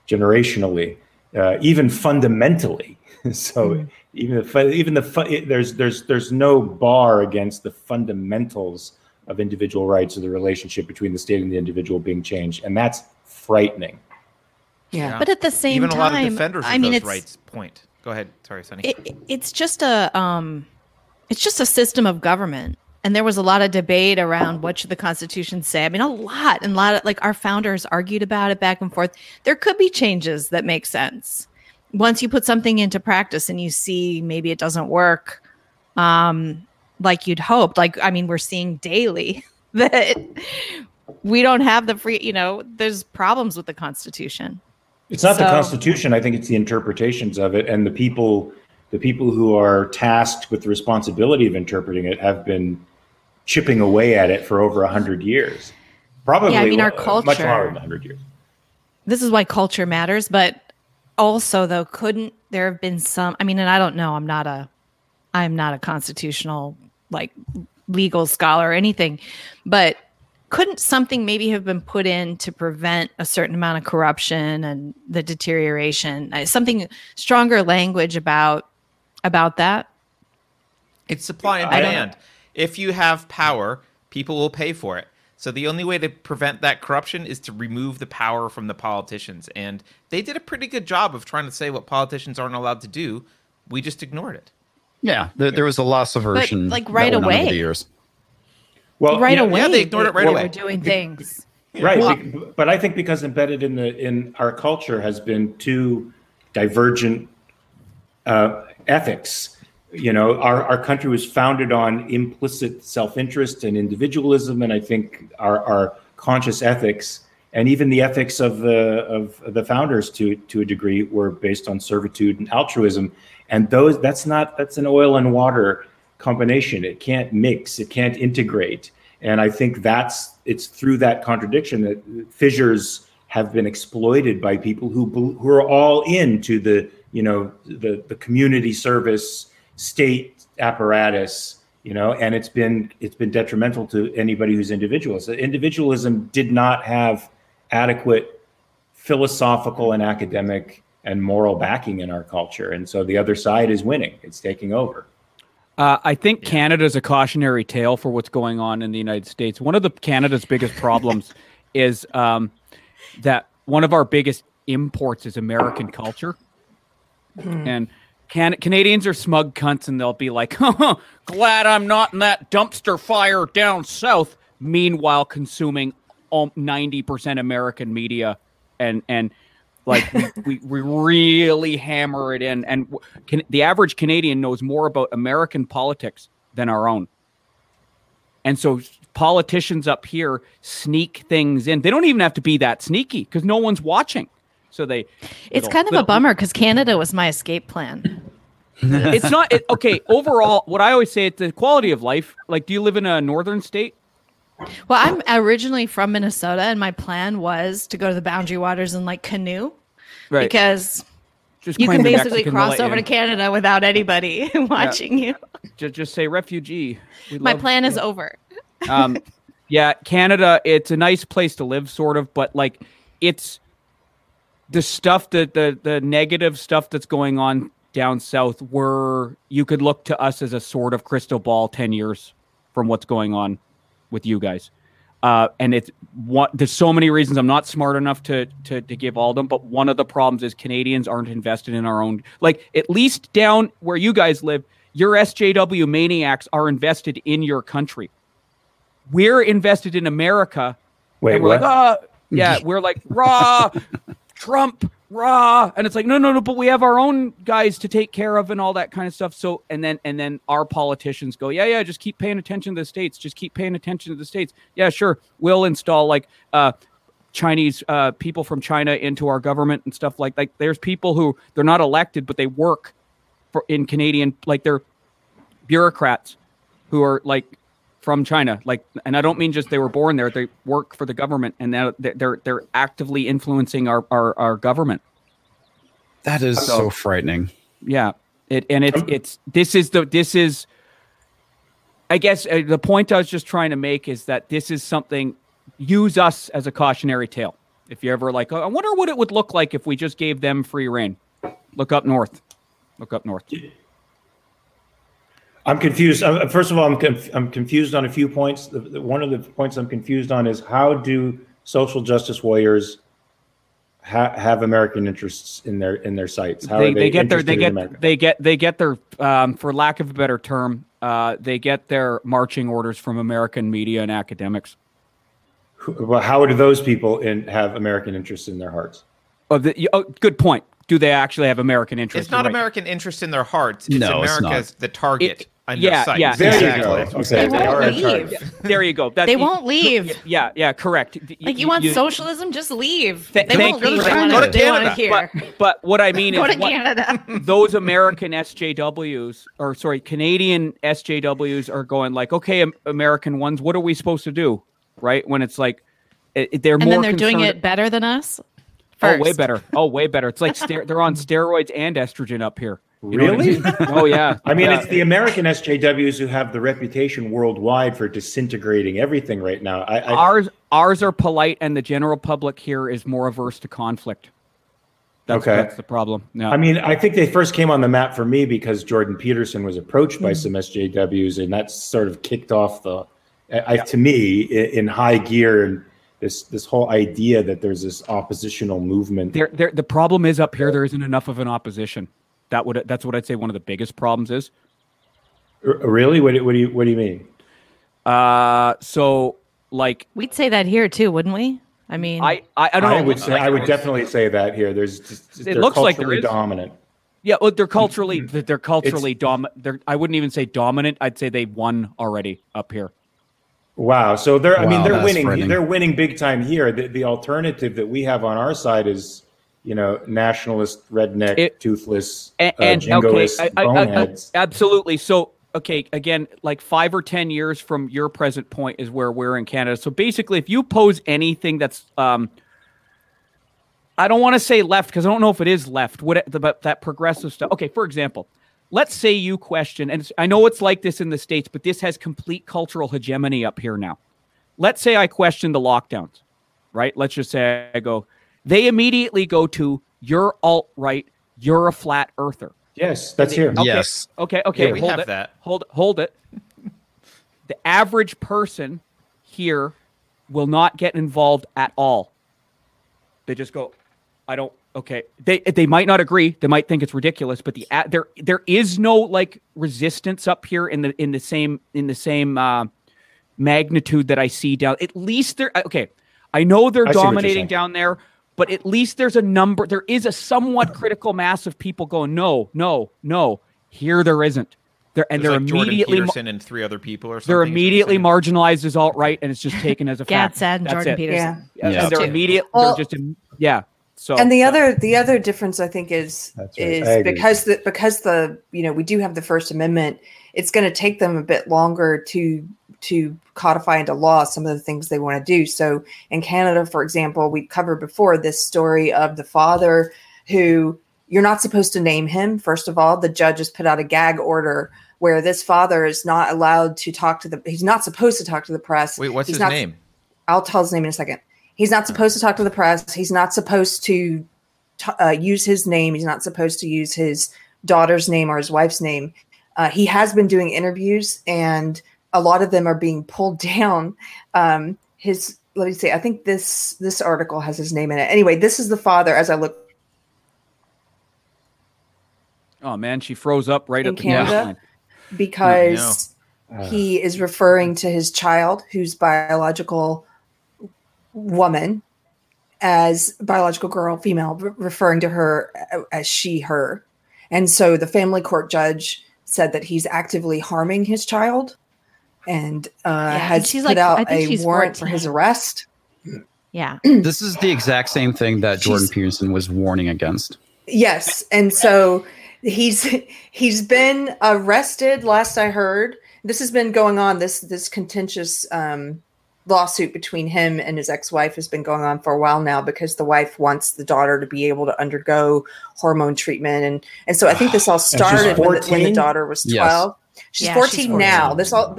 generationally. uh, even fundamentally. so Mm-hmm. even the even the fu- there's there's there's no bar against the fundamentals of individual rights or the relationship between the state and the individual being changed, and that's frightening. Yeah. But at the same even time, a lot of defenders of I mean, those it's rights point. Go ahead. Sorry, Sunny. it, it's just a um, it's just a system of government. And there was a lot of debate around what should the Constitution say. I mean, a lot and a lot of like our founders argued about it back and forth. There could be changes that make sense once you put something into practice and you see maybe it doesn't work um, like you'd hoped. Like, I mean, we're seeing daily that we don't have the free. You know, there's problems with the Constitution. It's not the Constitution. I think it's the interpretations of it, and the people, the people who are tasked with the responsibility of interpreting it have been chipping away at it for over a hundred years. Probably, Yeah, I mean, our uh, much culture- longer than hundred years. this is why culture matters but also though couldn't there have been some i mean and i don't know i'm not a i'm not a constitutional like legal scholar or anything but couldn't something maybe have been put in to prevent a certain amount of corruption and the deterioration Uh, something stronger language about about that It's supply and demand. If you have power, people will pay for it. So the only way to prevent that corruption is to remove the power from the politicians. And they did a pretty good job of trying to say what politicians aren't allowed to do. We just ignored it. Yeah, there, there was a loss of subversion, like, right went on over away. the years. Well, right yeah, away yeah, they ignored it right they away. were doing things right Well- be- but i think because embedded in the in our culture has been two divergent uh, ethics you know our, our country was founded on implicit self-interest and individualism and i think our, our conscious ethics and even the ethics of the of the founders to to a degree were based on servitude and altruism. And those that's not that's an oil and water combination. It can't mix. It can't integrate. And i think that's it's through that contradiction that fissures have been exploited by people who who are all into the you know the the community service state apparatus you know and it's been it's been detrimental to anybody who's individualist individualism did not have adequate philosophical and academic and moral backing in our culture. And so the other side is winning. It's taking over. Uh, I think Canada's a cautionary tale for what's going on in the United States. One of the Canada's biggest problems is um, that one of our biggest imports is American culture, and can- Canadians are smug cunts, and they'll be like, oh, "Glad I'm not in that dumpster fire down south." Meanwhile, consuming ninety percent American media, and and like we, we, we really hammer it in. And can, the average canadian knows more about american politics than our own. And so politicians up here sneak things in. They don't even have to be that sneaky because no one's watching. So they it's kind of a bummer because canada was my escape plan. It's not it, okay overall what i always say it's the quality of life. Like do you live in a northern state Well, I'm originally from Minnesota, and my plan was to go to the Boundary Waters and like canoe right. because just you can basically cross over to Canada without anybody watching you. just, just say refugee. We My plan is over. um, yeah, Canada, it's a nice place to live, sort of, but like it's the stuff that the the negative stuff that's going on down south, where you could look to us as a sort of crystal ball ten years from what's going on with you guys. Uh, and it's what there's so many reasons I'm not smart enough to, to to give all of them, but one of the problems is Canadians aren't invested in our own like at least down where you guys live, your SJW maniacs are invested in your country we're invested in America. wait and we're what like, oh, yeah, we're like, raw, Trump, raw. And it's like, no, no, no, but we have our own guys to take care of and all that kind of stuff. So, and then, and then our politicians go, yeah, yeah, just keep paying attention to the States. Just keep paying attention to the States. Yeah, sure. We'll install like, uh, Chinese uh, people from China into our government and stuff like like there's people who they're not elected but they work for in Canadian like they're bureaucrats who are like from China. Like, and I don't mean just they were born there; they work for the government, and now they're they're, they're actively influencing our, our our government. That is so frightening. Yeah, it and it's it's this is the this is. I guess uh, the point I was just trying to make is that this is something. Use us as a cautionary tale. If you're ever like, oh, I wonder what it would look like if we just gave them free rein. Look up north. Look up north. I'm confused. Uh, First of all, I'm conf- I'm confused on a few points. The, the, one of the points I'm confused on is how do social justice warriors ha- have American interests in their in their sights? How they, are they get their they get they get they get their um, for lack of a better term uh, they get their marching orders from American media and academics. Well, how do those people in, have American interests in their hearts? Oh, the, oh, good point. Do they actually have American interests? It's not right. American interest in their hearts. It's No, it's America as the target It- on yeah, their site. yeah, There exactly. you go. They Okay, they won't are leave. charge. There you go. That, They won't leave. Yeah, yeah, correct. Like you want socialism? Just leave. Th- they won't leave. They Go want to it. They want it Canada. here. But, but what I mean Go is to what- Canada. those American SJWs, or sorry, Canadian SJWs are going like, okay, American ones, what are we supposed to do? Right? When it's like, it, it- they're And more And then they're doing it better than us. Oh, way better. Oh, way better. It's like ster- they're on steroids and estrogen up here. You know what I Really? mean? Oh yeah. I mean, Yeah. it's the American SJWs who have the reputation worldwide for disintegrating everything right now. I, I ours ours are polite, and the general public here is more averse to conflict. That's, Okay. that's the problem. Yeah. I mean, I think they first came on the map for me because Jordan Peterson was approached by mm. some SJWs, and that sort of kicked off the, I, to me, in high gear, and this this whole idea that there's this oppositional movement. there, there, the problem is up here. There isn't enough of an opposition. That would that's what I'd say. One of the biggest problems is. Really? What, do- what do you What do you mean? Uh, so like We'd say that here too, wouldn't we? I mean, I, I, I don't I know. would say like, I would definitely say that here. There's just, they're looks like they're is. dominant. Yeah, well, they're culturally they're culturally dom. They're I wouldn't even say dominant. I'd say they won already up here. Wow. So they're, I mean, they're winning. frightening. They're winning big time here. The, the alternative that we have on our side is, you know, nationalist, redneck, It- toothless, and, uh, and okay, jingoist I- I- I- boneheads. absolutely. So okay, again, like five or ten years from your present point is where we're in Canada. So basically, if you pose anything that's, um, I don't want to say left because I don't know if it is left. What but that progressive stuff. Okay, for example, let's say you question, and I know it's like this in the states, but this has complete cultural hegemony up here now. Let's say I question the lockdowns, right? Let's just say I go, they immediately go to you're alt right, you're a flat earther. yes, that's here. Okay. Yes. Okay. Okay. Yeah, we hold have it. that. Hold hold it. the average person here will not get involved at all. They just go, I don't. Okay. They they might not agree. They might think it's ridiculous, but the a- there there is no like resistance up here in the in the same in the same uh, magnitude that I see down. At least they're okay. I know they're I see what you're dominating down there, but at least there's a number. There is a somewhat critical mass of people going, no, no, no. Here there isn't. There and There's they're like Jordan immediately Peterson and three other people or something. they're is what you're immediately marginalized as alt right, and it's just taken as a fact. Gadsden and That's Jordan it. Peterson. Yeah. And they're Too. immediate. Well- they're just im- yeah. So and the other the other difference I think is right. Is because the because the you know we do have the First Amendment, it's going to take them a bit longer to to codify into law some of the things they want to do. So in Canada, for example, we've covered before this story of the father who you're not supposed to name him. First of all, the judge has put out a gag order where this father is not allowed to talk to the he's not supposed to talk to the press. Wait, what's He's his not- name? I'll tell his name in a second. He's not supposed to talk to the press. He's not supposed to t- uh, use his name. He's not supposed to use his daughter's name or his wife's name. Uh, he has been doing interviews, and a lot of them are being pulled down. Um, his let me see. I think this this article has his name in it. Anyway, this is the father. As I look, oh man, she froze up right In at the Canada? finish line. because Uh, he is referring to his child, whose biological woman, as biological girl, female, re- referring to her as she, her. And so the family court judge said that he's actively harming his child and uh, I think has she's put like- out a she's warrant for his arrest. Yeah. This is the exact same thing that Jordan She's- Peterson was warning against. Yes, and so he's he's been arrested. Last I heard, this has been going on. This this contentious um, lawsuit between him and his ex-wife has been going on for a while now because the wife wants the daughter to be able to undergo hormone treatment, and and so I think this all started when the, when the daughter was Yes. twelve. She's Yeah, fourteen she's now. 14. This all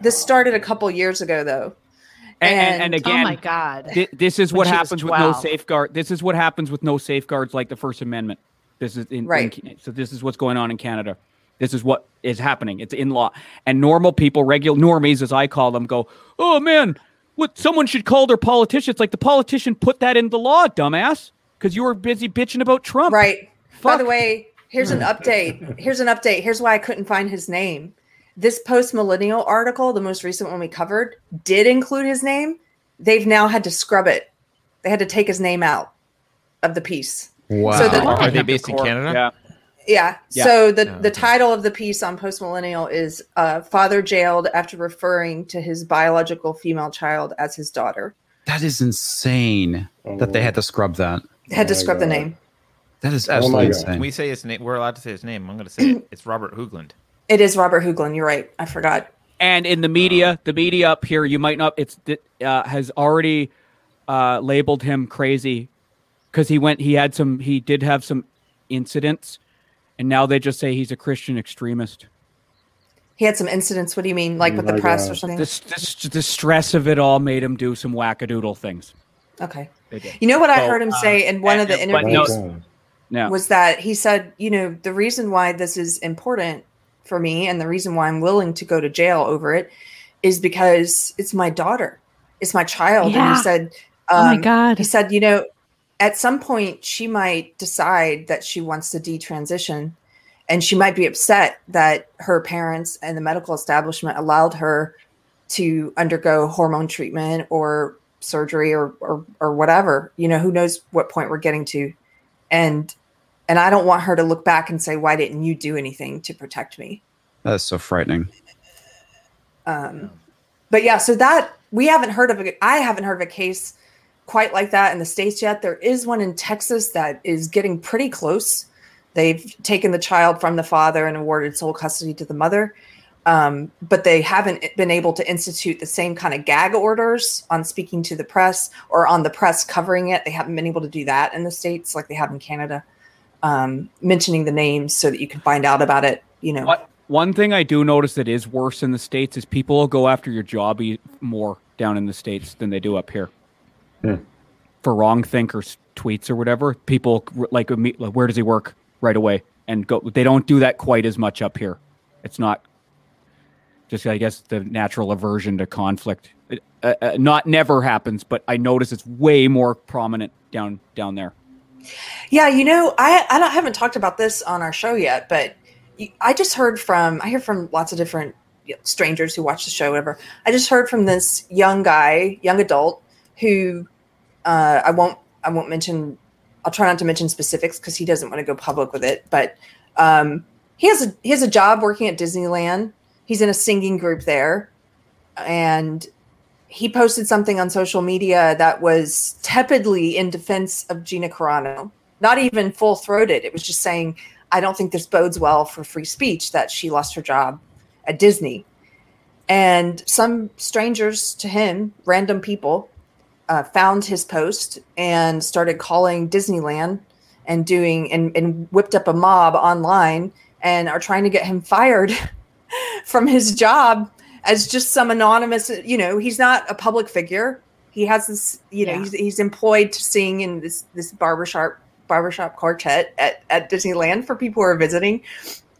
this started a couple years ago though. And, and, And- and oh my God. thi- this is When what happens with no 12. safeguard. This is what happens with no safeguards like the First Amendment. This is in, in Right. Ca- so this is what's going on in Canada. This is what is happening. It's in law. And normal people, regular normies, as I call them, go, "Oh man, what? Someone should call their politician." It's like the politician put that in the law, dumbass, because you were busy bitching about Trump. Right. By the way, here's an update. Here's an update. Here's why I couldn't find his name. This post millennial article, the most recent one we covered, did include his name. They've now had to scrub it. They had to take his name out of the piece. Wow. So the- Are they based in Canada? Yeah. Yeah. Yeah. So the, Oh, the okay. title of the piece on post millennial is uh, "Father Jailed After Referring to His Biological Female Child as His Daughter." that is insane that they had to scrub that. Had to Oh my scrub the name. That is Oh absolutely God. insane. Can we say his name? We're allowed to say his name. I'm going to say it. It's Robert Hoogland. It is Robert Hoogland. You're right. I forgot. And in the media, the media up here, you might not. It's uh, has already uh, labeled him crazy because he went. He had some. He did have some incidents, and now they just say he's a Christian extremist. He had some incidents. What do you mean, like Oh with the press God. or something? This, this, the stress of it all made him do some wackadoodle things. Okay. You know what I heard him uh, say in one of the and- but Oh, no- interviews was that he said, you know, the reason why this is important for me and the reason why I'm willing to go to jail over it is because it's my daughter, it's my child. And Yeah. he said, oh my um, god. he said, you know, at some point she might decide that she wants to detransition and she might be upset that her parents and the medical establishment allowed her to undergo hormone treatment or surgery or, or or whatever you know who knows what point we're getting to and and i don't want her to look back and say why didn't you do anything to protect me That's so frightening. um, but yeah, so that we haven't heard of a, I haven't heard of a case quite like that in the states yet. There is one in Texas that is getting pretty close. They've taken the child from the father and awarded sole custody to the mother, um, but they haven't been able to institute the same kind of gag orders on speaking to the press or on the press covering it. They haven't been able to do that in the states like they have in Canada, um, mentioning the names so that you can find out about it. You know, What one thing I do notice that is worse in the states is people will go after your job e- more down in the states than they do up here. Hmm. For wrong thinkers tweets or whatever, people like, like, where does he work right away and go. They don't do that quite as much up here. It's not just I guess the natural aversion to conflict. It, uh, uh, not never happens, but I notice it's way more prominent down down there. Yeah, you know, I I don't, haven't talked about this on our show yet, but I just heard from I hear from lots of different strangers who watch the show, whatever. I just heard from this young guy, young adult, who uh, I won't I won't mention. I'll try not to mention specifics because he doesn't want to go public with it. But um, he has a he has a job working at Disneyland. He's in a singing group there, and he posted something on social media that was tepidly in defense of Gina Carano. Not even full throated. It was just saying, I don't think this bodes well for free speech that she lost her job at Disney. And some strangers to him, random people, uh, found his post and started calling Disneyland and doing and, and whipped up a mob online and are trying to get him fired from his job as just some anonymous you know he's not a public figure. He has this you know Yeah. he's, he's employed to sing in this this barbershop barbershop quartet at, at disneyland for people who are visiting.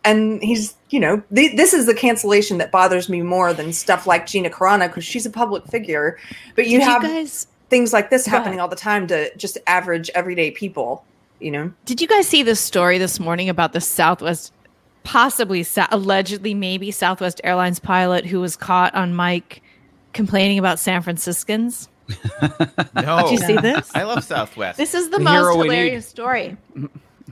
And he's you know th- this is the cancellation that bothers me more than stuff like gina carano because she's a public figure. But you Did have you guys things like this happening all the time to just average everyday people you know? Did you guys see this story this morning about the Southwest, possibly sa- allegedly maybe Southwest Airlines pilot who was caught on mic complaining about San Franciscans? No. Did you see this? I love Southwest. This is the, The most we need. hilarious story.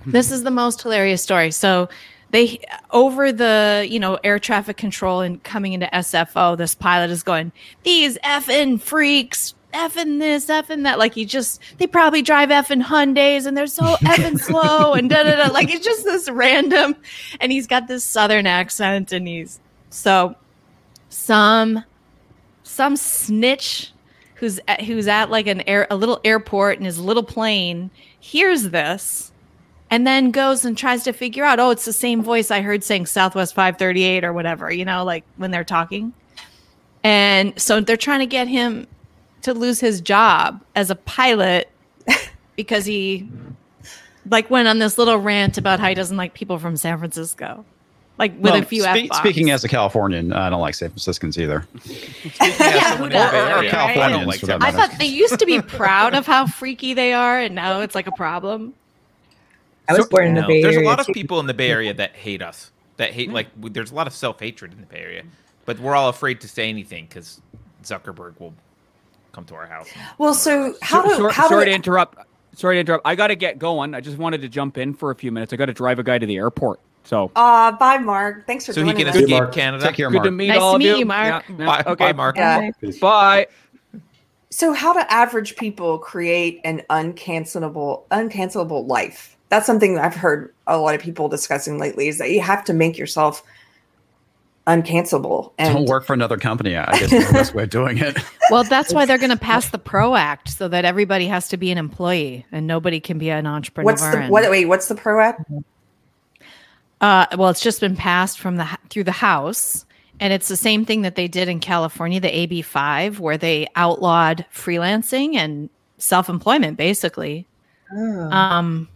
this is the most hilarious story. So they over the you know air traffic control and coming into SFO, this pilot is going these effing freaks. Effing this, effing that. Like he just, they probably drive effing Hyundais and they're so effing slow and da da da. Like it's just this random. And he's got this southern accent and he's so some some snitch who's at, who's at like an air a little airport in his little plane hears this and then goes and tries to figure out oh it's the same voice i heard saying southwest 538 or whatever you know like when they're talking and so they're trying to get him to lose his job as a pilot because he like went on this little rant about how he doesn't like people from San Francisco, like with Well, a few spe- F-bombs. speaking as a Californian, I don't like San Franciscans either. yeah, who someone in the Bay does? Right? I don't like for San that I thought they used to be proud of how freaky they are, and now it's like a problem. I was So- born in the No, Bay There's Area. a lot of people in the Bay Area that hate us. That hate like there's a lot of self hatred in the Bay Area, but we're all afraid to say anything because Zuckerberg will come to our house. Well, so how So- do sorry, how sorry do to interrupt. Sorry to interrupt. I got to get going. I just wanted to jump in for a few minutes. I got to drive a guy to the airport. So uh bye Mark. Thanks for so he can us. escape Mark. Canada. Take care, good Mark. to meet Nice all to of meet you. you, Mark. Yeah, yeah, Bye, okay. bye, Mark. Yeah. Bye. So how do average people create an uncancelable uncancelable life? That's something I've heard a lot of people discussing lately is that you have to make yourself uncancelable. And Don't work for another company. I guess is the best way of doing it. Well, that's why they're going to pass the PRO Act so that everybody has to be an employee and nobody can be an entrepreneur. what's the and- what wait, what's the pro Act? Uh, well, it's just been passed from the through the House, and it's the same thing that they did in California, the AB five, where they outlawed freelancing and self employment, basically. Oh. Um,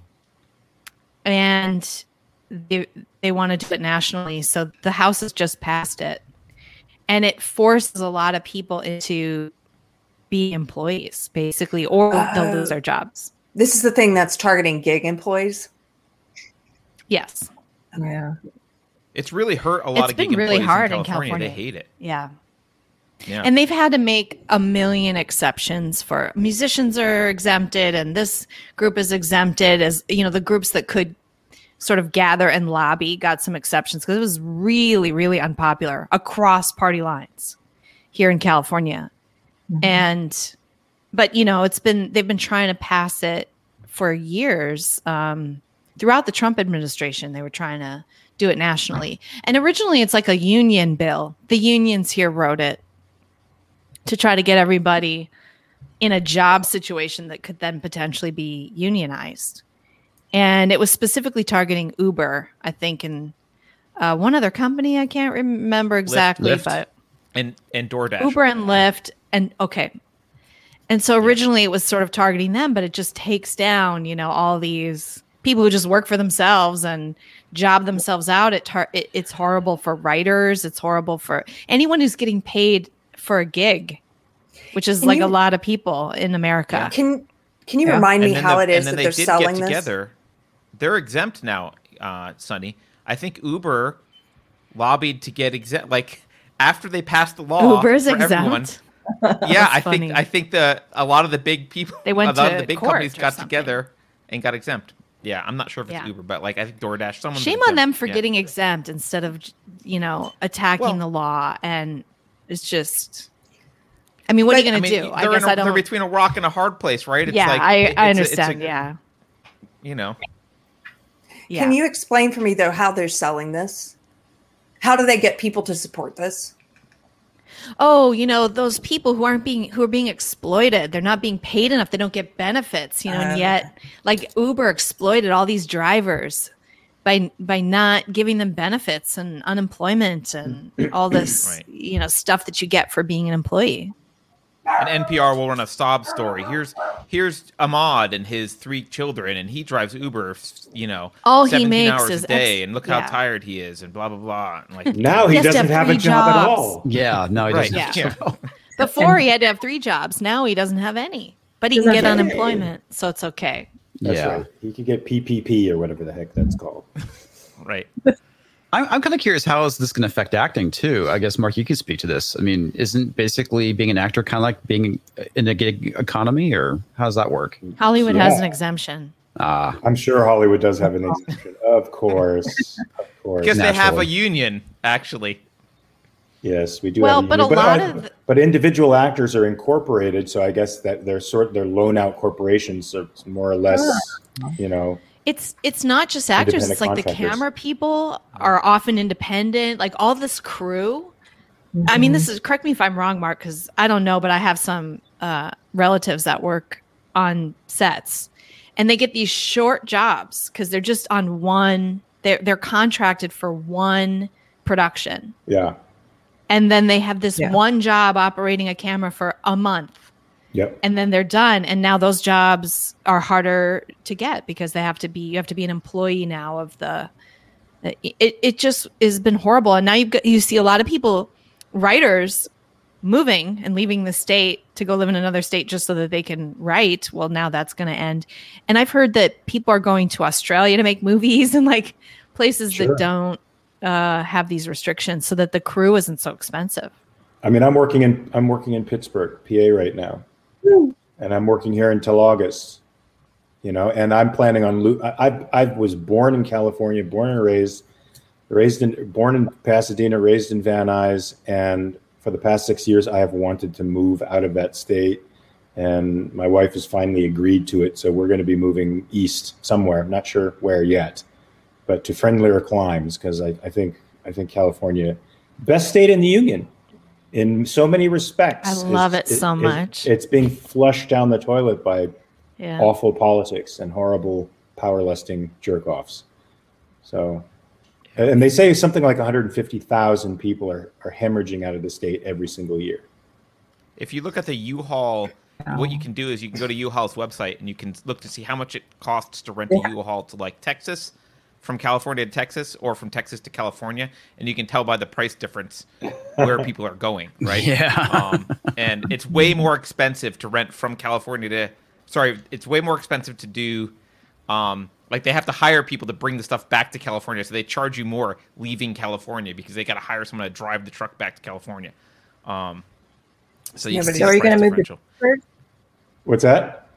and they they want to do it nationally, so the House has just passed it, and it forces a lot of people into be employees, basically, or they'll uh, lose Oh. their jobs. This is the thing that's targeting gig employees. Yes, oh, yeah. It's really hurt a lot It's of gig been really employees hard in in California. California. They hate it. yeah. Yeah. And they've had to make a million exceptions for musicians are exempted and this group is exempted as you know the groups that could sort of gather and lobby got some exceptions because it was really really unpopular across party lines here in California. And but you know, it's been they've been trying to pass it for years um throughout the Trump administration they were trying to do it nationally. And originally it's like a union bill. The unions here wrote it to try to get everybody in a job situation that could then potentially be unionized. And it was specifically targeting Uber, I think, and uh, one other company. I can't remember exactly, Lyft. but and and DoorDash. Uber and Lyft. And okay. And so originally it was sort of targeting them, but it just takes down, you know, all these people who just work for themselves and job themselves out. It, tar- it it's horrible for writers. It's horrible for anyone who's getting paid for a gig, which is Can like you- a lot of people in America. Can can you Yeah. remind me And then how the- it is and then that they they're did selling get this? together. They're exempt now, uh, Sunny. I think Uber lobbied to get exempt. Like after they passed the law, Uber's for everyone- exempt. yeah, I think. I think the a lot of the big people, They went a lot to of the big companies got something. together and got exempt. Yeah, I'm not sure if it's Yeah. Uber, but like I think DoorDash. Someone Shame on them for getting exempt instead of, you know, attacking Well- the law. And it's just, I mean, what are you going to do? I They're, guess in a, I don't. they're between a rock and a hard place, right? It's yeah, like, I, I it's a- a- understand. yeah. you know, Yeah. Can you explain for me though how they're selling this? How do they get people to support this? oh, you know, those people who aren't being who are being exploited, they're not being paid enough, they don't get benefits, you know, and Uh. yet like Uber exploited all these drivers by by not giving them benefits and unemployment and all this, Right. you know, stuff that you get for being an employee. An NPR will run a sob story. Here's here's Ahmad and his three children, and he drives Uber. You know, All he 17 makes hours is a day, ex- and look how tired he is, and blah blah blah. And like, Now he He doesn't have have a three job at all. Yeah, no, he Right, doesn't. yeah. Before he had to have three jobs. Now he doesn't have any, but he can Doesn't get have any. unemployment, so it's okay. That's Yeah. right. He could get PPP or whatever the heck that's called. right. I'm, I'm kind of curious how is this going to affect acting too? I guess Mark, you could speak to this. I mean, isn't basically being an actor kind of like being in a gig economy, or how does that work? Hollywood has an exemption. Ah, I'm sure Hollywood does have an exemption. Of course. Of course. Because they have a union, actually. Yes, we do. Well, have but union. a lot but, of the- but individual actors are incorporated, so I guess that they're sort they're loan out corporations, so it's more or less, you know. It's it's not just actors. It's like the camera people are often independent. Like all this crew. I mean, this is correct me if I'm wrong, Mark, because I don't know, but I have some uh, relatives that work on sets, and they get these short jobs because they're just on one. They're they're contracted for one production, Yeah. and then they have this Yeah. one job operating a camera for a month Yep. and then they're done. And now those jobs are harder to get because they have to be you have to be an employee now of the it, it just has been horrible. And now you've got you see a lot of people writers moving and leaving the state to go live in another state just so that they can write. Well now that's going to end. And i've heard that people are going to australia to make movies and like places Sure. that don't uh, have these restrictions so that the crew isn't so expensive. I mean, I'm working in I'm working in Pittsburgh, PA, right now, and I'm working here until August. You know, and I'm planning on. lo- I I, was born in California, born and raised, raised in born in Pasadena, raised in Van Nuys, and for the past six years, I have wanted to move out of that state, and my wife has finally agreed to it. So we're going to be moving east somewhere. I'm not sure where yet, but to friendlier climes because I, I think I think California, best state in the union in so many respects. I love It's- it so much. it's being flushed down the toilet by yeah awful politics and horrible power lusting jerk offs. So, and they say something like 150,000 people are, are hemorrhaging out of the state every single year. If you look at the U-Haul, what you can do is you can go to U-Haul's website and you can look to see how much it costs to rent a U-Haul to like Texas, from California to Texas, or from Texas to California, and you can tell by the price difference where people are going, right? Yeah. Um, and it's way more expensive to rent from California to. Sorry, it's way more expensive to do. Um, like they have to hire people to bring the stuff back to California, so they charge you more leaving California because they got to hire someone to drive the truck back to California. Um, so you yeah, can see so the are you going to move to differential. What's that?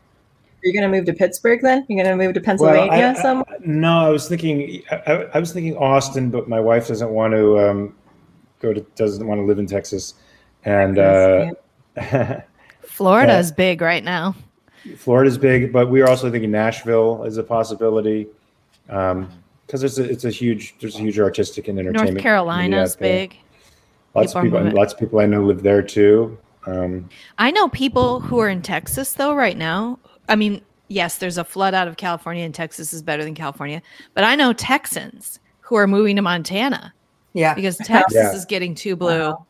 Are you going to move to Pittsburgh then? You're going to move to Well, Pennsylvania I- I- some? no, I was thinking, I, I- I was thinking Austin, but my wife doesn't want to um, go to, doesn't want to live in Texas, and uh, florida Yeah. is big right now Florida's big, but we are also thinking Nashville is a possibility because it's a it's a huge there's a huge artistic and entertainment. north community carolina's big Lots People of people, lots of people I know live there too. Um, I know people who are in Texas though right now. I mean, yes, there's a flood out of California and Texas is better than California, but I know Texans who are moving to Montana Yeah. because Texas Yeah. is getting too blue. Wow.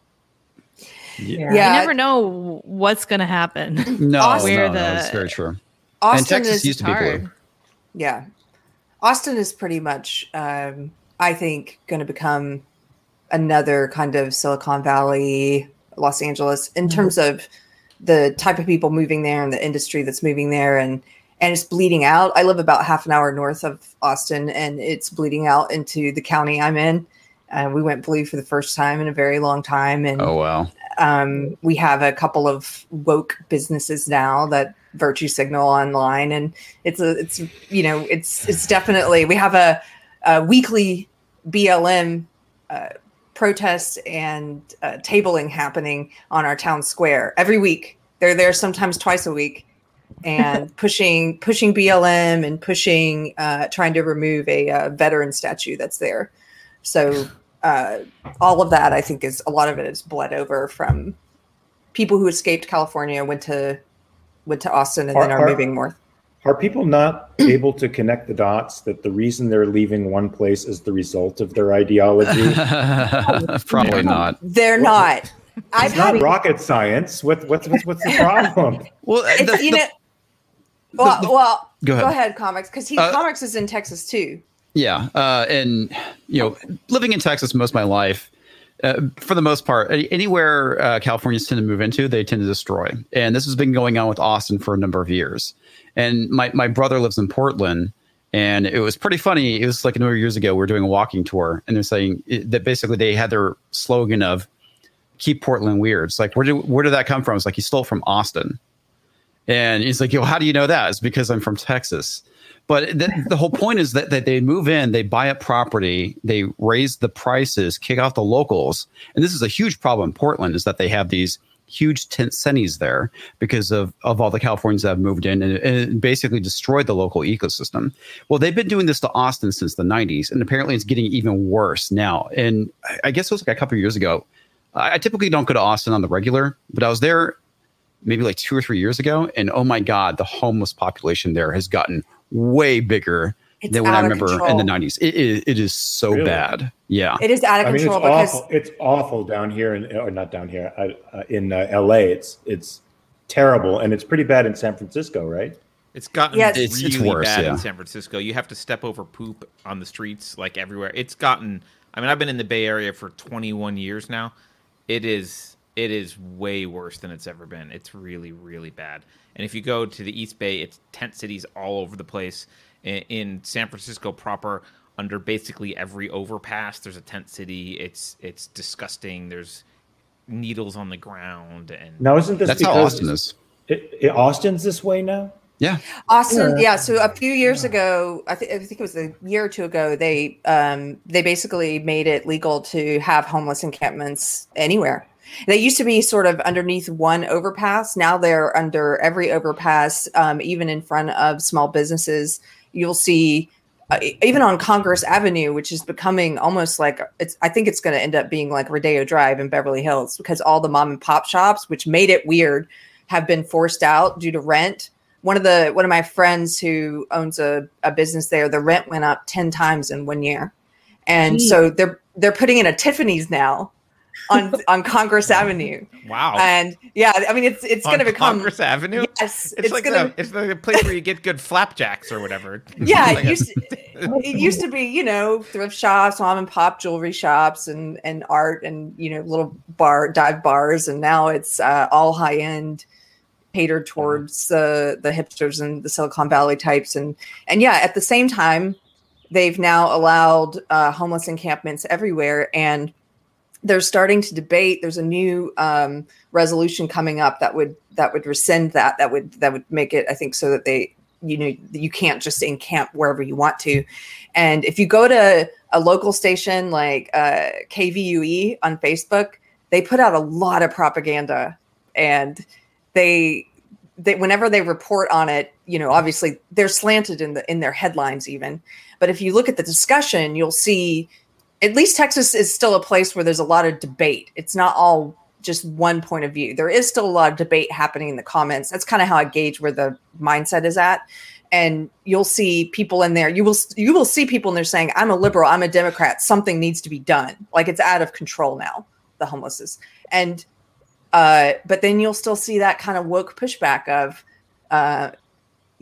Yeah. You never know what's going to happen. No, Austin- no, Where no, the- that's very true. Austin and Texas is used to be hard. blue. Yeah. Austin is pretty much, um, I think, going to become another kind of Silicon Valley, Los Angeles in terms of the type of people moving there and the industry that's moving there and and it's bleeding out. I live about half an hour north of Austin and it's bleeding out into the county I'm in. And we went blue for the first time in a very long time. And Oh wow. um, we have a couple of woke businesses now that virtue signal online and it's a it's you know it's it's definitely we have a, a weekly blm uh, protest and uh, tabling happening on our town square every week. They're there sometimes twice a week and pushing pushing blm and pushing uh, trying to remove a uh, veteran statue that's there. So uh, all of that i think is a lot of it is bled over from people who escaped california went to went to austin and then are- moving north are people not able to connect the dots that the reason they're leaving one place is the result of their ideology? Probably not. they're not i've It's not had rocket science. What, what's, what's, what's the problem? Well, it's, the- you the- know well, the- well go ahead. go ahead comics because he Uh, comics is in texas too Yeah, uh, and you know, living in Texas most of my life, uh, for the most part, anywhere uh, Californians tend to move into, they tend to destroy. And this has been going on with Austin for a number of years. And my my brother lives in Portland, and it was pretty funny. It was like a number of years ago. We were doing a walking tour, and they're saying eh, that basically they had their slogan of "Keep Portland weird." It's like where did where did that come from? It's like he stole from Austin. And he's like, "Yo, how do you know that?" It's because I'm from Texas. But the, the whole point is that, that they move in, they buy up property, they raise the prices, kick out the locals. And this is a huge problem in Portland is that they have these huge tent centers there because of, of all the Californians that have moved in and, and basically destroyed the local ecosystem. Well, they've been doing this to Austin since the 90s, and apparently it's getting even worse now. And I- I guess it was like a couple of years ago. I I typically don't go to Austin on the regular, but I was there maybe like two or three years ago, and oh my god, the homeless population there has gotten way bigger It's than when I out of remember in the '90s. It is it is so Really? bad. Yeah, it is out of I mean, it's control because awful. It's awful down here, in, or not down here, uh, uh, in uh, LA. It's it's terrible, and it's pretty bad in San Francisco, right? It's gotten Yeah, it's- really it's worse, bad yeah. in San Francisco. You have to step over poop on the streets like everywhere. It's gotten. I mean, I've been in the Bay Area for 21 years now. It is. It is way worse than it's ever been. It's really, really bad. And if you go to the East Bay, it's tent cities all over the place. In, in San Francisco proper, under basically every overpass, there's a tent city. It's it's disgusting. There's needles on the ground and Now, isn't this That's how because Austin is. It, it- Austin's this way now? Yeah. Austin, yeah. So a few years ago, I, th- I think it was a year or two ago, they um, they basically made it legal to have homeless encampments anywhere. They used to be sort of underneath one overpass. Now they're under every overpass, um, even in front of small businesses. You'll see, uh, even on Congress Avenue, which is becoming almost like it's. I think it's going to end up being like Rodeo Drive in Beverly Hills because all the mom and pop shops, which made it weird, have been forced out due to rent one of the one of my friends who owns a, a business there the rent went up 10 times in one year and so they're they're putting in a tiffany's now on on congress avenue wow. and yeah i mean it's it's going to become Congress Avenue. yes It's, like gonna the, it's like a place where you get good flapjacks or whatever. yeah Like it used, to, it used to be you know thrift shops mom and pop jewelry shops and and art and you know little bar dive bars and now it's uh, all high end catered towards the the hipsters and the silicon valley types and and yeah at the same time they've now allowed uh, homeless encampments everywhere and they're starting to debate there's a new um, resolution coming up that would that would rescind that that would that would make it i think so that they you know you can't just encamp wherever you want to. And if you go to a local station like uh, kvue on facebook they put out a lot of propaganda. And they they whenever they report on it you know obviously they're slanted in the in their headlines even. But if you look at the discussion you'll see at least texas is still a place where there's a lot of debate. It's not all just one point of view. There is still a lot of debate happening in the comments. That's kind of how i gauge where the mindset is at. And you'll see people in there you will you will see people in there saying i'm a liberal i'm a democrat something needs to be done. Like it's out of control now the homelessness. And uh, but then you'll still see that kind of woke pushback of uh,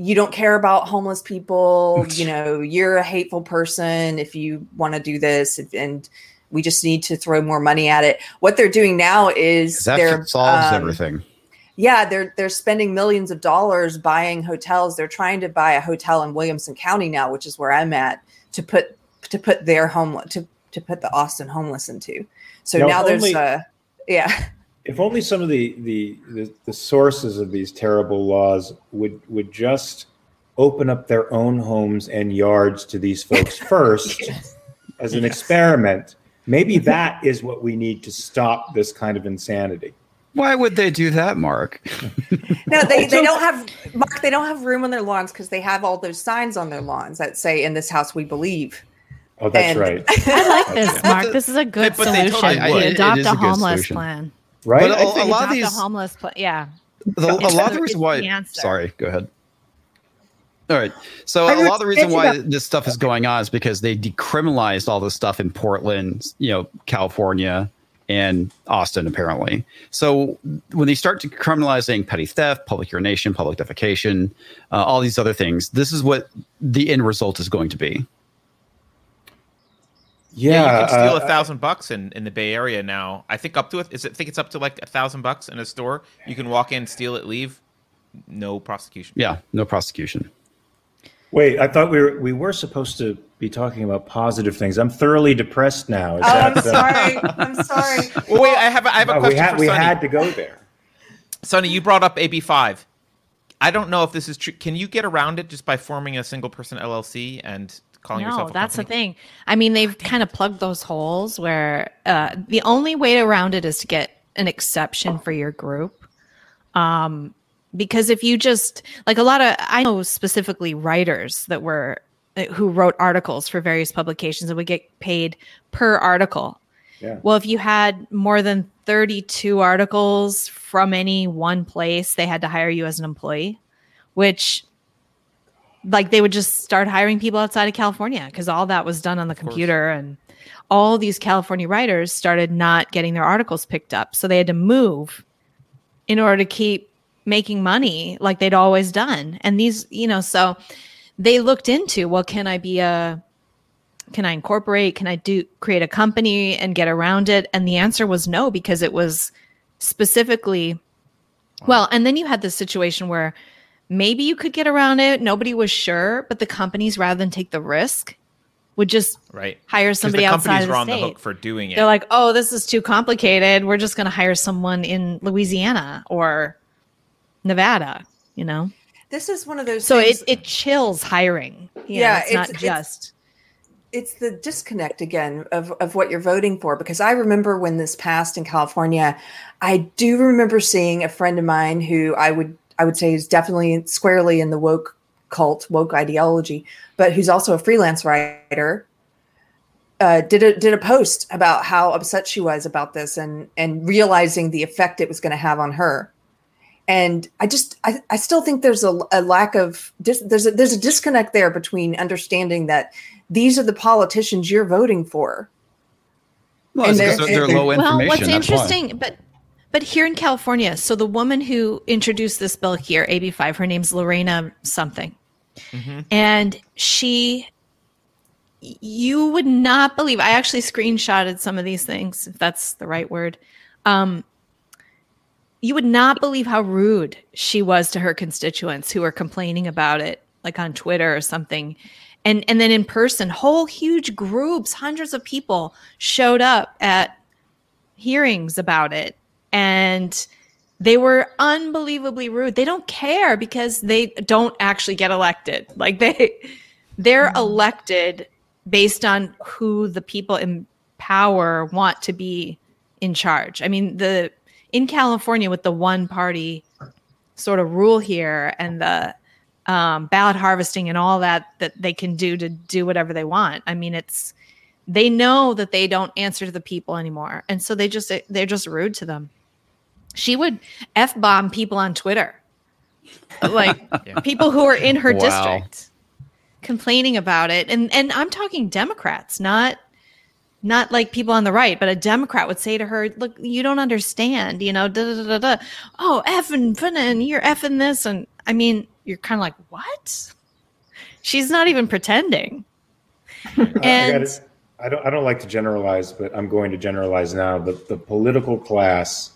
you don't care about homeless people you know you're a hateful person if you want to do this and we just need to throw more money at it. What they're doing now is That they're solves um, everything. yeah they're they're spending millions of dollars buying hotels. They're trying to buy a hotel in williamson county now which is where i'm at to put to put their homeless to to put the austin homeless into. So Now, now, there's only- uh yeah If only some of the, the the the sources of these terrible laws would would just open up their own homes and yards to these folks first as an experiment. Maybe that is what we need to stop this kind of insanity. Why would they do that, Mark? no they, they don't have mark they don't have room on their lawns because they have all those signs on their lawns that say in this house we believe Oh, that's And- right. I like this, Mark. This is a good But solution. totally We would. It- it adopt a a homeless solution. plan. Right? But a- a lot of these- a homeless plan. Yeah. The, a lot of the- the reason why. the. Sorry, go ahead. All right. So I a lot of the reason why about- this stuff is going on is because they decriminalized all this stuff in Portland, you know, California, and Austin, apparently. So when they start decriminalizing petty theft, public urination, public defecation, uh, all these other things, this is what the end result is going to be. Yeah, yeah, you can steal uh, a thousand bucks in, in the Bay Area now. I think up to it. Is it? I think it's up to like a thousand bucks in a store. You can walk in, steal it, leave, no prosecution. Yeah, no prosecution. Wait, I thought we were we were supposed to be talking about positive things. I'm thoroughly depressed now. Is oh i'm that, uh, sorry i'm sorry Well, wait, I have a, I have a we question had for we Sunny. had to go there. Sunny, you brought up AB five. I don't know if this is true. Can you get around it just by forming a single person LLC and calling yourself? No, a that's the thing. I mean, they've kind of plugged those holes where uh, the only way around it is to get an exception for your group. Um, because if you just like a lot of, I know specifically writers that were uh, who wrote articles for various publications and would get paid per article. Yeah. Well, if you had more than 32 articles from any one place, they had to hire you as an employee, which like they would just start hiring people outside of California because all that was done on the computer and all these California writers started not getting their articles picked up. So they had to move in order to keep making money like they'd always done. And these, you know, so they looked into, well, can I be a can I incorporate? Can I do create a company and get around it? And the answer was no, because it was specifically well, and then you had this situation where maybe you could get around it. Nobody was sure, but the companies, rather than take the risk, would just Right. hire 'Cause somebody the outside companies of were the on the state. hook for doing it. They're like, oh, this is too complicated. We're just going to hire someone in Louisiana or Nevada, you know? This is one of those. So things, it, it chills hiring. You Yeah, know, it's, not it's- just. it's the disconnect again of, of what you're voting for because i remember when this passed in california i do remember seeing a friend of mine who i would i would say is definitely squarely in the woke cult woke ideology but who's also a freelance writer. Uh, did a did a post about how upset she was about this and and realizing the effect it was going to have on her. And i just i, I still think there's a, a lack of dis, there's a there's a disconnect there between understanding that these are the politicians you're voting for. Well, And they're- they're, they're low Well, what's that's why. interesting, but but here in California, so the woman who introduced this bill here, AB five, her name's Lorena something, and she, you would not believe. I actually screenshotted some of these things, if that's the right word. Um, you would not believe how rude she was to her constituents who were complaining about it, like on Twitter or something. And and then in person, whole huge groups, hundreds of people showed up at hearings about it and they were unbelievably rude. They don't care because they don't actually get elected. Like they they're elected based on who the people in power want to be in charge. I mean, the in California with the one party sort of rule here and the um, ballot harvesting and all that that they can do to do whatever they want. I mean, it's they know that they don't answer to the people anymore, and so they just they're just rude to them. She would f bomb people on Twitter, like people who are in her Wow. district, complaining about it, and and I'm talking Democrats, not not like people on the right, but a Democrat would say to her, "Look, you don't understand, you know, da da da da. da. Oh, effing, and you're effing this, and I mean, you're kind of like, what? She's not even pretending. I- I, And- gotta- I don't. I don't like to generalize, but I'm going to generalize now. The the political class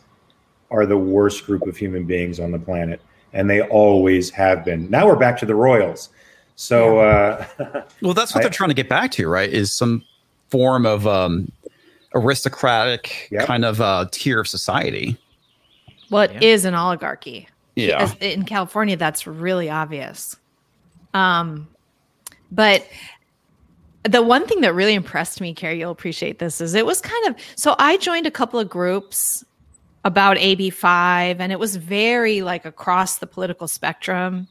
are the worst group of human beings on the planet, and they always have been. Now we're back to the royals. So uh, Well, that's what I- they're trying to get back to, right? Is some form of um, aristocratic Yep. kind of uh, tier of society. What is Yeah. an oligarchy? Yeah. As- in California, that's really obvious. Um, but the one thing that really impressed me, Keri, you'll appreciate this, is it was kind of so I joined a couple of groups about AB5, and it was very like across the political spectrum.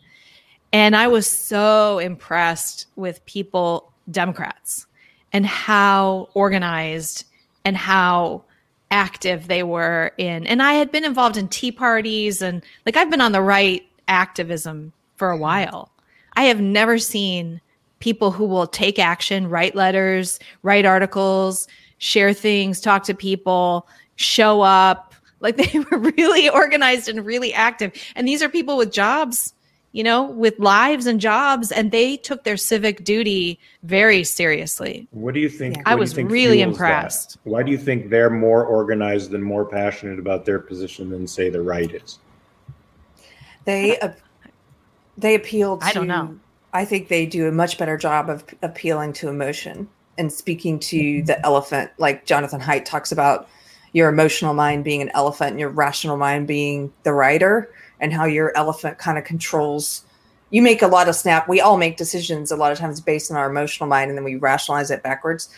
And I was so impressed with people, Democrats, and how organized and how active they were in. And I had been involved in tea parties and like I've been on the right activism for a while. I have never seen people who will take action, write letters, write articles, share things, talk to people, show up. Like they were really organized and really active. And these are people with jobs, you know, with lives and jobs, and they took their civic duty very seriously. what do you think? Yeah. I was think really fuels that? impressed. Why do you think they're more organized and more passionate about their position than say the right is? they uh, they appeal to I don't know. i think they do a much better job of appealing to emotion and speaking to the elephant like jonathan haidt talks about your emotional mind being an elephant and your rational mind being the writer and how your elephant kind of controls you make a lot of snap we all make decisions a lot of times based on our emotional mind and then we rationalize it backwards.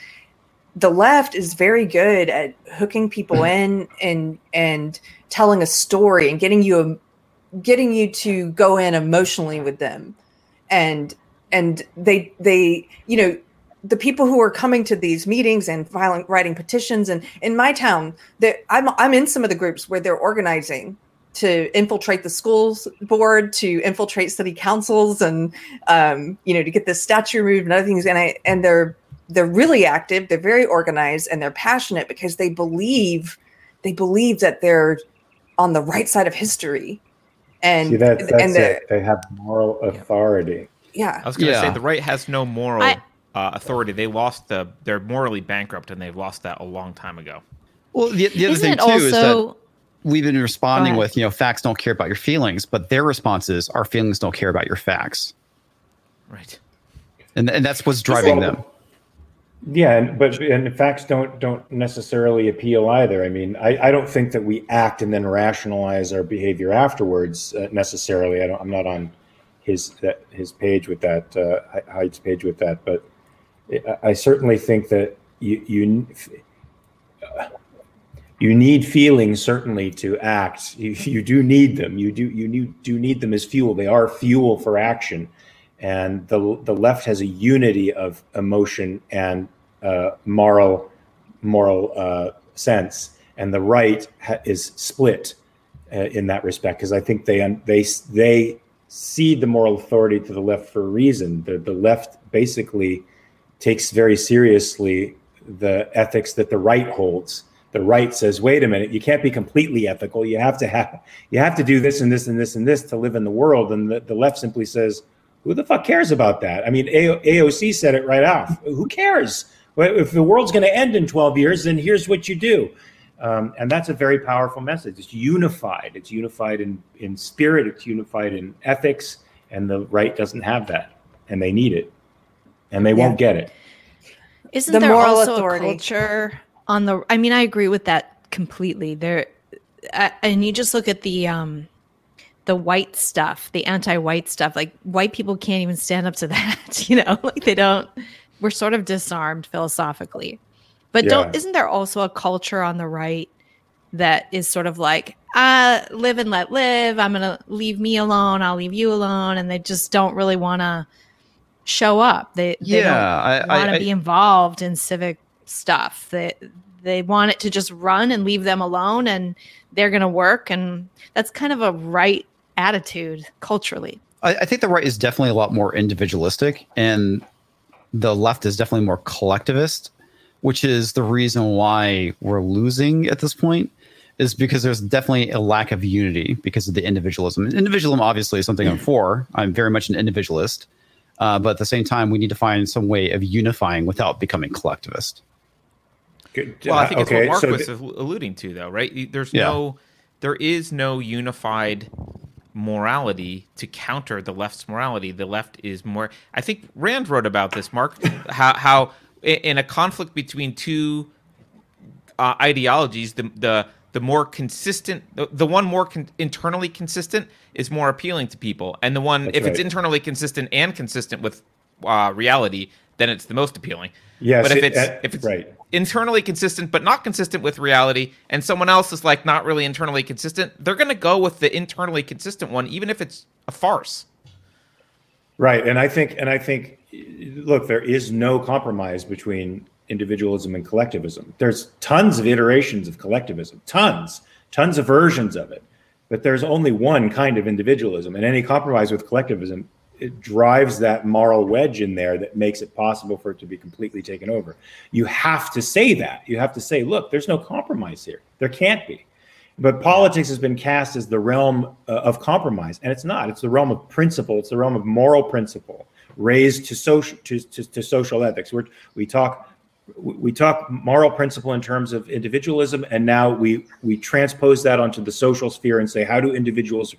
The left is very good at hooking people mm. in and and telling a story and getting you a getting you to go in emotionally with them. And and they they you know the people who are coming to these meetings and filing writing petitions and in my town that I'm I'm in some of the groups where they're organizing to infiltrate the schools board to infiltrate city councils and um, you know to get this statue removed and other things. And I and they're they're really active they're very organized and they're passionate because they believe they believe that they're on the right side of history. And See that that's and it. They have moral authority. yeah, I was going to say the right has no moral I- uh, authority. They lost the. They're morally bankrupt, and they've lost that a long time ago. Well, the, the other Isn't thing it too is that we've been responding with, you know, facts don't care about your feelings, but their response is our feelings don't care about your facts, Right. and and that's what's driving Well, them. Yeah, and, but and facts don't don't necessarily appeal either. I mean, I, I don't think that we act and then rationalize our behavior afterwards uh, necessarily. I don't, I'm not on his that his page with that uh, Haidt's page with that, but I, certainly think that you you you need feelings certainly to act. You, you do need them. You do you need, do need them as fuel. They are fuel for action, and the the left has a unity of emotion and uh, moral moral uh, sense, and the right ha- is split uh, in that respect because I think they they they cede the moral authority to the left for a reason. The the left basically takes very seriously the ethics that the right holds. The right says, "Wait a minute, you can't be completely ethical. You have to have you have to do this and this and this and this to live in the world." And the, the left simply says, "Who the fuck cares about that?" I mean, AO, AOC said it right off. Who cares? If the world's going to end in 12 years, then here's what you do. Um, and that's a very powerful message. It's unified. It's unified in, in spirit. It's unified in ethics. And the right doesn't have that. And they need it. And they won't get it. Isn't The there moral also authority. a culture on the? I mean, I agree with that completely. There, I, and you just look at the um, the white stuff, the anti-white stuff. Like white people can't even stand up to that. You know, like they don't. We're sort of disarmed philosophically. But Yeah. don't isn't there also a culture on the right that is sort of like, uh, live and let live. I'm gonna leave me alone. I'll leave you alone, and they just don't really want to show up. They, they Yeah, don't I- want to be involved in civic stuff. They they want it to just run and leave them alone, and they're gonna work, and that's kind of a right attitude culturally. I, I think the right is definitely a lot more individualistic, and the left is definitely more collectivist, which is the reason why we're losing at this point. Is because there's definitely a lack of unity because of the individualism. And individualism, obviously, is something I'm for. I'm very much an individualist, uh, but at the same time, we need to find some way of unifying without becoming collectivist. Good. Well, I think it's Okay, what Mark so was th- alluding to, though, right? There's Yeah. no, there is no unified morality to counter the left's morality. The left is more. I think Rand wrote about this, Mark, how how in a conflict between two uh, ideologies, the the the more consistent, the, the one more con- internally consistent is more appealing to people, and the one That's if it's internally consistent and consistent with uh, reality, then it's the most appealing. Yes, but if it- it's uh, if it's right. internally consistent but not consistent with reality, and someone else is like not really internally consistent, they're going to go with the internally consistent one, even if it's a farce. Right, and I think, and I think, look, there is no compromise between individualism and collectivism. There's tons of iterations of collectivism, tons, tons of versions of it, but there's only one kind of individualism, and any compromise with collectivism it drives that moral wedge in there that makes it possible for it to be completely taken over. You have to say that. You have to say, look, there's no compromise here. There can't be. But politics has been cast as the realm uh, of compromise, and it's not. It's the realm of principle. It's the realm of moral principle raised to social to, to, to social ethics. We're, we talk we talk moral principle in terms of individualism, and now we we transpose that onto the social sphere and say, how do individuals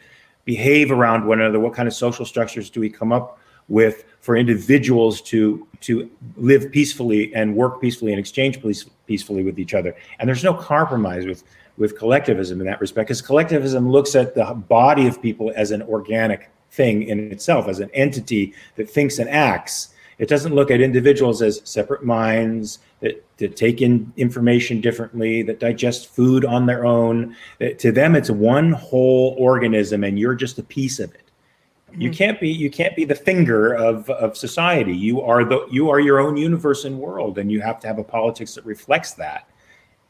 behave around one another? What kind of social structures do we come up with for individuals to to live peacefully and work peacefully and exchange peace, peacefully with each other? And there's no compromise with with collectivism in that respect, because collectivism looks at the body of people as an organic thing in itself, as an entity that thinks and acts. It doesn't look at individuals as separate minds that, that take in information differently, that digest food on their own. That to them, it's one whole organism, and you're just a piece of it. You mm-hmm. can't be you can't be the finger of, of society. You are the you are your own universe and world, and you have to have a politics that reflects that.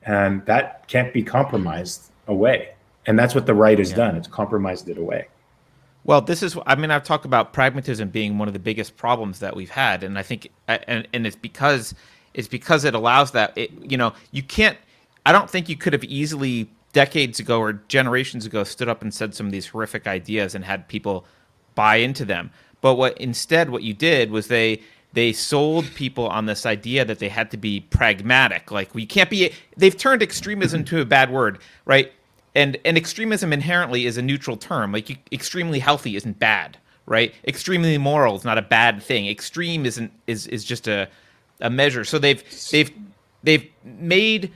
And that can't be compromised away. And that's what the right has done. It's compromised it away. Well, this is. I mean, I've talked about pragmatism being one of the biggest problems that we've had, and I think, and and it's because it's because it allows that. It, you know, you can't. I don't think you could have easily decades ago or generations ago stood up and said some of these horrific ideas and had people buy into them. But what instead what you did was they they sold people on this idea that they had to be pragmatic. Like we can't be they've turned extremism to a bad word, right? And and extremism inherently is a neutral term. Like you, extremely healthy isn't bad, right? Extremely moral is not a bad thing. Extreme isn't is is just a a measure. So they've they've they've made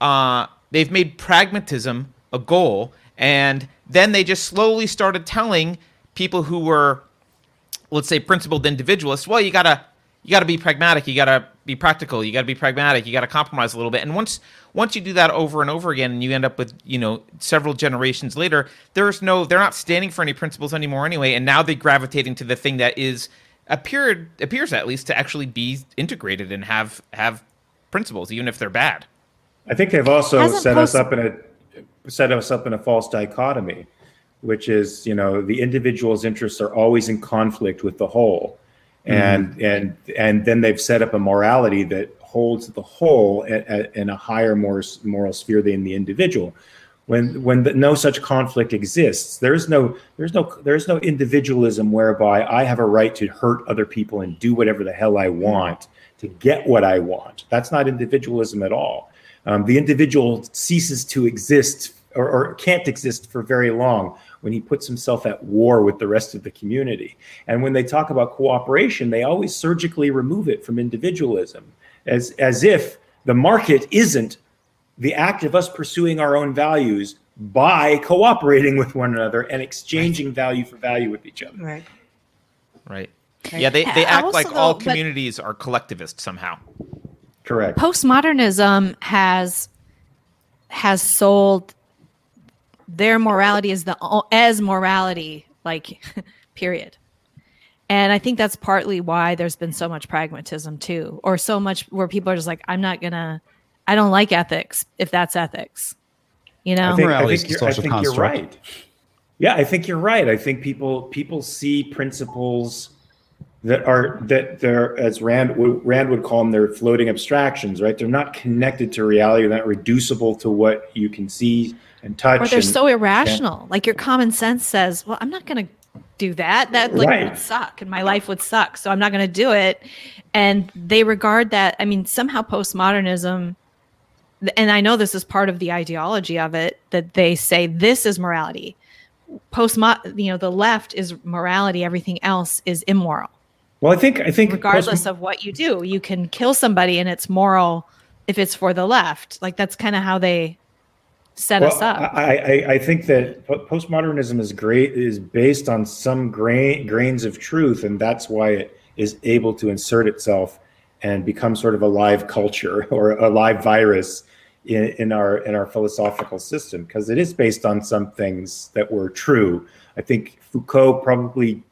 uh they've made pragmatism a goal and then they just slowly started telling people who were let's say principled individualists well you gotta you gotta be pragmatic you gotta be practical. You gotta be pragmatic. You gotta compromise a little bit. And once once you do that over and over again and you end up with you know several generations later there's no they're not standing for any principles anymore anyway. And now they're gravitating to the thing that is appeared appears at least to actually be integrated and have have principles even if they're bad. I think they've also Hasn't set us up in a set us up in a false dichotomy, which is you know the individual's interests are always in conflict with the whole, and and and then they've set up a morality that holds the whole at, at, in a higher more moral sphere than the individual. When when the, no such conflict exists, there's no there's no there's no individualism whereby I have a right to hurt other people and do whatever the hell I want to get what I want. That's not individualism at all um, the individual ceases to exist or, or can't exist for very long when he puts himself at war with the rest of the community. And when they talk about cooperation, they always surgically remove it from individualism, as as if the market isn't the act of us pursuing our own values by cooperating with one another and exchanging value for value with each other. Right. right yeah they, they Yeah, act like also all communities are collectivist somehow Correct. postmodernism has has sold their morality is the as morality like period and i think that's partly why there's been so much pragmatism too or so much where people are just like i'm not gonna i don't like ethics if that's ethics you know I think, I Morality is think, a you're, I social think you're construct. right. Yeah, I think you're right. I think people people see principles that are that they're as Rand Rand would call them they're floating abstractions, right? They're not connected to reality. They're not reducible to what you can see and touch. or they're and- so irrational. Like your common sense says well i'm not gonna do that. That like Right. would suck and my life would suck so i'm not gonna do it. And they regard that i mean somehow postmodernism and i know this is part of the ideology of it that they say this is morality. Post you know the left is morality everything else is immoral. Well, I think I think regardless post- of what you do you can kill somebody and it's moral if it's for the left. Like that's kind of how they set us up I, I, I think that postmodernism is great is based on some grain, grains of truth, and that's why it is able to insert itself and become sort of a live culture or a live virus in, in our in our philosophical system because it is based on some things that were true. I think Foucault probably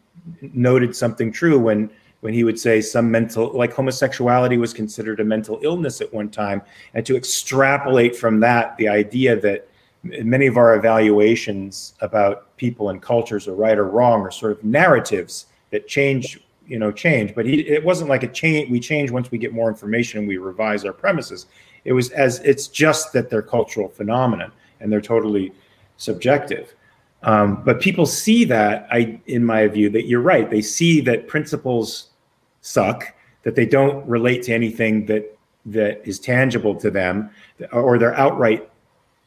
noted something true when when he would say some mental like homosexuality was considered a mental illness at one time. And to extrapolate from that the idea that many of our evaluations about people and cultures are right or wrong are sort of narratives that change you know change. But he, it wasn't like a change we change once we get more information and we revise our premises. It was as it's just that they're cultural phenomenon and they're totally subjective. Um, but people see that i in my view that you're right. They see that principles suck that they don't relate to anything that that is tangible to them or they're outright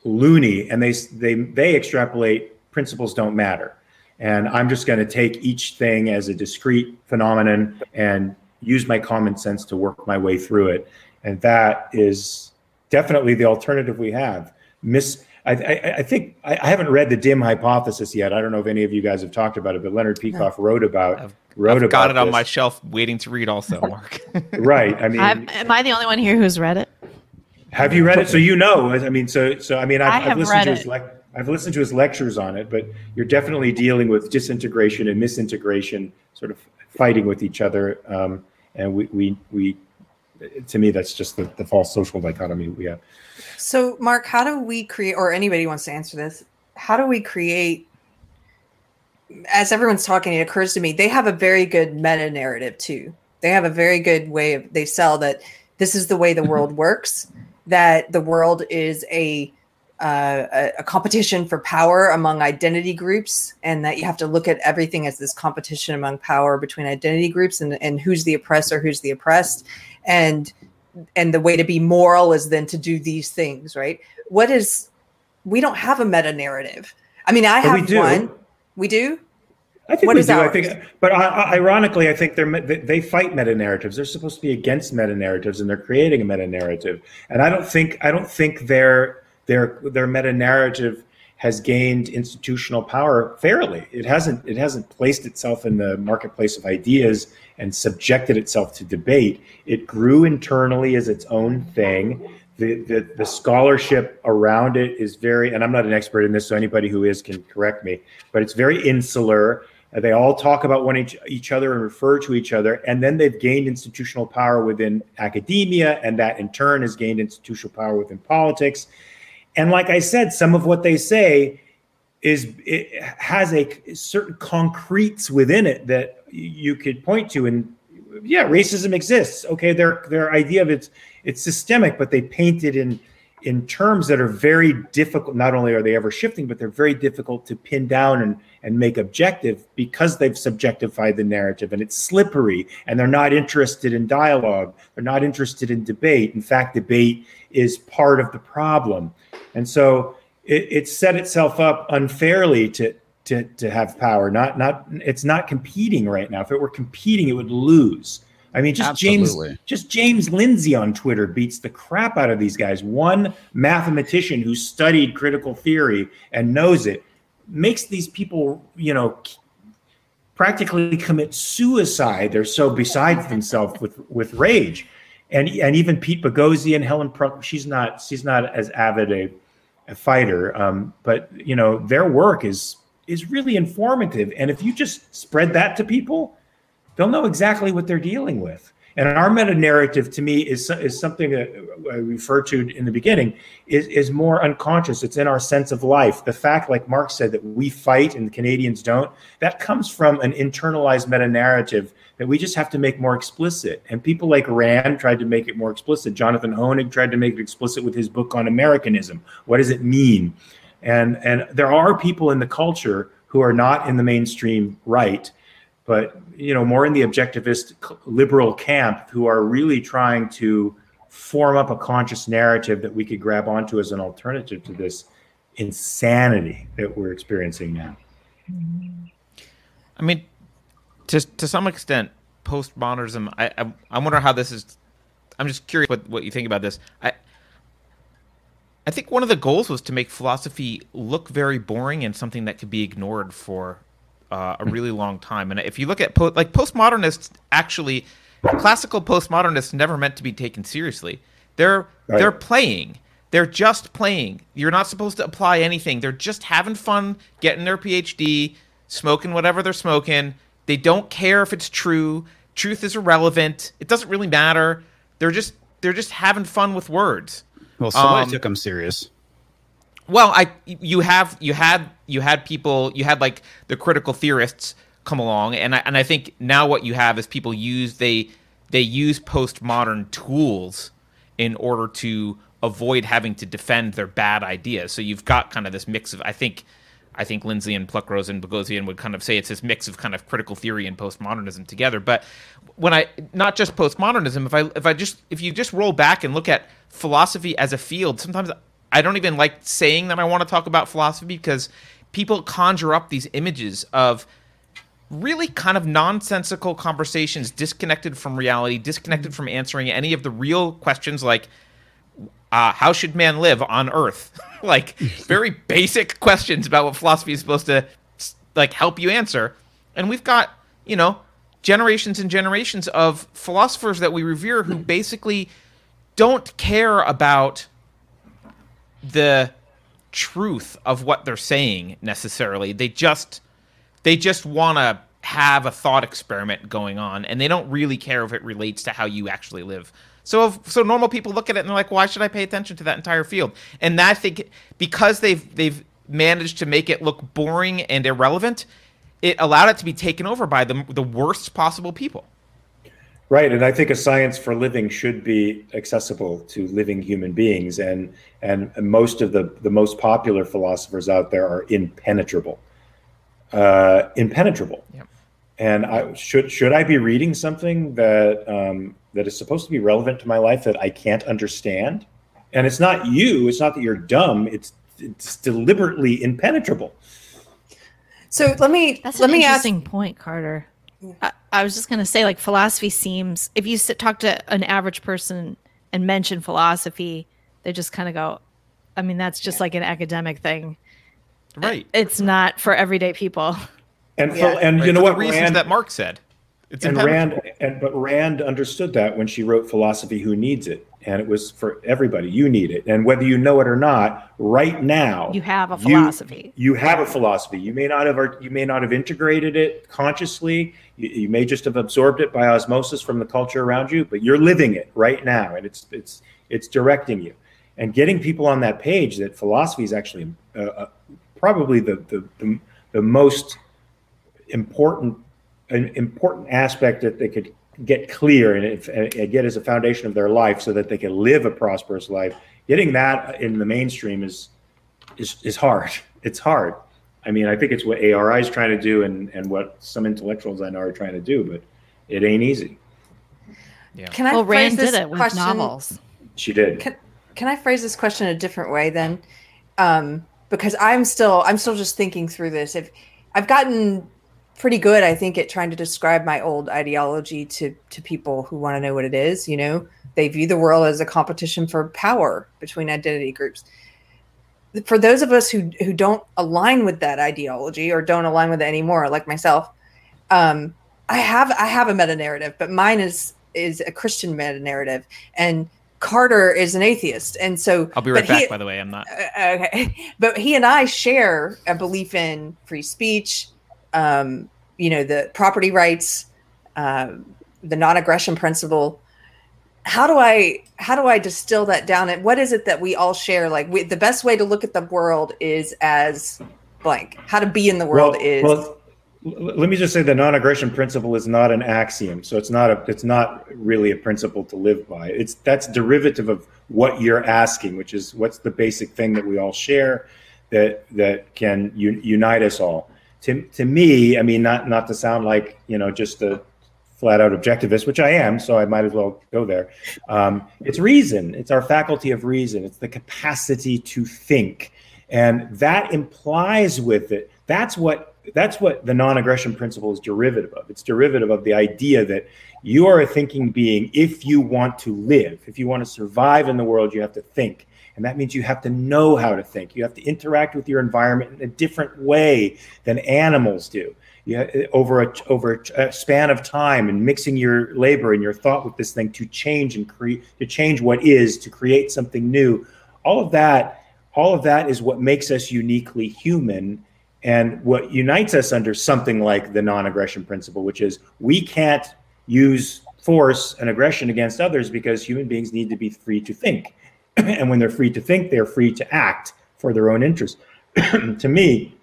loony and they they they extrapolate principles don't matter. And i'm just going to take each thing as a discrete phenomenon and use my common sense to work my way through it. And that is definitely the alternative we have. Miss I, I, I think I, I haven't read the dim hypothesis yet. I don't know if any of you guys have talked about it, but Leonard Peikoff wrote about I've- wrote I've about got it on my shelf waiting to read also mark right. I mean, I'm, am I the only one here who's read it? Have you read it? So you know. I mean, so so I mean, I've, I I've listened to his it. I've listened to his lectures on it, but you're definitely dealing with disintegration and misintegration, sort of fighting with each other. Um, and we we we, to me, that's just the, the false social dichotomy we have. So, Mark, how do we create, or anybody wants to answer this, how do we create? As everyone's talking, it occurs to me they have a very good meta narrative too. They have a very good way of they sell that this is the way the world works. That the world is a uh, a, a competition for power among identity groups, and that you have to look at everything as this competition among power between identity groups, and, and who's the oppressor, who's the oppressed, and and the way to be moral is then to do these things, right? What is we don't have a meta narrative. I mean, I we have do. one. We do. I think What we do. I think, but ironically, I think they're they- they fight meta narratives. They're supposed to be against meta narratives, and they're creating a meta narrative. And I don't think I don't think their their their meta narrative has gained institutional power fairly. It hasn't. It hasn't placed itself in the marketplace of ideas and subjected itself to debate. It grew internally as its own thing. The, the, the scholarship around it is very, and I'm not an expert in this, so anybody who is can correct me, but it's very insular. They all talk about one each, each other and refer to each other, and then they've gained institutional power within academia, and that in turn has gained institutional power within politics. And like I said, some of what they say is it has a certain concretes within it that you could point to. And yeah racism exists. Okay their their idea of it's it's systemic but they paint it in in terms that are very difficult. Not only are they ever shifting but they're very difficult to pin down and and make objective because they've subjectified the narrative and it's slippery and they're not interested in dialogue they're not interested in debate in fact debate is part of the problem and so it, it set itself up unfairly to to to have power. Not not it's not competing right now. If it were competing, it would lose. I mean, just Absolutely. James just James Lindsay on Twitter beats the crap out of these guys. One mathematician who studied critical theory and knows it makes these people, you know, practically commit suicide. They're so beside themselves with with rage. And and even Pete Boghossian, Helen Pruck, she's not she's not as avid a, a fighter, um, but you know their work is is really informative. And if you just spread that to people, they'll know exactly what they're dealing with. And our meta narrative, to me, is is something that I referred to in the beginning, is is more unconscious. It's in our sense of life. The fact, like Mark said, that we fight and the Canadians don't, that comes from an internalized meta narrative that we just have to make more explicit. And people like Rand tried to make it more explicit. Jonathan Hoenig tried to make it explicit with his book on Americanism. What does it mean? And and there are people in the culture who are not in the mainstream right, but you know more in the objectivist liberal camp who are really trying to form up a conscious narrative that we could grab onto as an alternative to this insanity that we're experiencing now. I mean, to to some extent, postmodernism. I, I I wonder how this is. I'm just curious what what you think about this. I I think one of the goals was to make philosophy look very boring and something that could be ignored for uh, a really long time. And if you look at po- like postmodernists, actually, classical postmodernists never meant to be taken seriously. They're Right. they're playing. They're just playing. You're not supposed to apply anything. They're just having fun, getting their PhD, smoking whatever they're smoking. They don't care if it's true. Truth is irrelevant. It doesn't really matter. They're just they're just having fun with words. Well, somebody Um, took them serious. Well, I you have you had you had people you had like the critical theorists come along, and I, and I think now what you have is people use they they use postmodern tools in order to avoid having to defend their bad ideas. So you've got kind of this mix of I think I think Lindsay and Pluckrose and Boghossian would kind of say it's this mix of kind of critical theory and postmodernism together. But when I not just postmodernism, if I if I just if you just roll back and look at philosophy as a field, sometimes I don't even like saying that I want to talk about philosophy because people conjure up these images of really kind of nonsensical conversations disconnected from reality, disconnected from answering any of the real questions like uh, how should man live on earth? Like very basic questions about what philosophy is supposed to like help you answer. And we've got you know generations and generations of philosophers that we revere who basically don't care about the truth of what they're saying necessarily. They just they just want to have a thought experiment going on and they don't really care if it relates to how you actually live. So if, so normal people look at it and they're like why should i pay attention to that entire field? And i think because they've they've managed to make it look boring and irrelevant it allowed it to be taken over by the the worst possible people Right, and I think a science for living should be accessible to living human beings, and and most of the the most popular philosophers out there are impenetrable, uh, impenetrable. Yep. And I should should I be reading something that um, that is supposed to be relevant to my life that I can't understand? And it's not you. It's not that you're dumb. It's it's deliberately impenetrable. So let me That's let an me ask. interesting point, Carter. I, I was just going to say, like, philosophy seems, if you sit, talk to an average person and mention philosophy, they just kind of go, I mean, that's just like an academic thing. Uh, right. It's not for everyday people. And Yeah. for, and Right, you know for what, the reasons Rand, that Mark said. It's and. Rand, and but Rand understood that when she wrote "Philosophy: Who Needs It," and it was for everybody. You need it, and whether you know it or not, right now You have a you- philosophy. You, have a philosophy. You may not have. You may not have integrated it consciously. You, you may just have absorbed it by osmosis from the culture around you, but you're living it right now, and it's it's it's directing you. And getting people on that page that philosophy is actually uh, uh, probably the, the the the most important an important aspect that they could get clear and, if, and get as a foundation of their life so that they can live a prosperous life. Getting that in the mainstream is is is hard. It's hard i mean i think it's what ari is trying to do and and what some intellectuals i know are trying to do but it ain't easy Yeah. Can I well, phrase Rand this did it with question? novels. she did Can, can I phrase this question a different way then? Um, because I'm still I'm still just thinking through this. If I've gotten pretty good, I think, at trying to describe my old ideology to to people who want to know what it is. You know, they view the world as a competition for power between identity groups. For those of us who who don't align with that ideology or don't align with it anymore, like myself, um, I have I have a meta narrative, but mine is is a Christian meta narrative, and Carter is an atheist, and so I'll be right back, he- by the way. I'm not. uh, okay, but he and I share a belief in free speech, um, you know, the property rights, um, the non-aggression principle. How do I how do I distill that down? And what is it that we all share? Like we, the best way to look at the world is as blank. How to be in the world is well let me just say the non-aggression principle is not an axiom so it's not a it's not really a principle to live by it's that's derivative of what you're asking which is what's the basic thing that we all share that that can un- unite us all to, to me i mean not not to sound like you know just a flat out objectivist which i am so i might as well go there. Um, it's reason. It's our faculty of reason. It's the capacity to think. And that implies with it that's what that's what the non-aggression principle is derivative of. It's derivative of the idea that you are a thinking being if you want to live. If you want to survive in the world you have to think. And that means you have to know how to think. You have to interact with your environment in a different way than animals do you ha- eh, over a over a span of time and mixing your labor and your thought with this thing to change and create to change what is to create something new. All of that all of that is what makes us uniquely human and what unites us under something like the non-aggression principle which is we can't use force and aggression against others because human beings need to be free to think. And when they're free to think they're free to act for their own interest. To me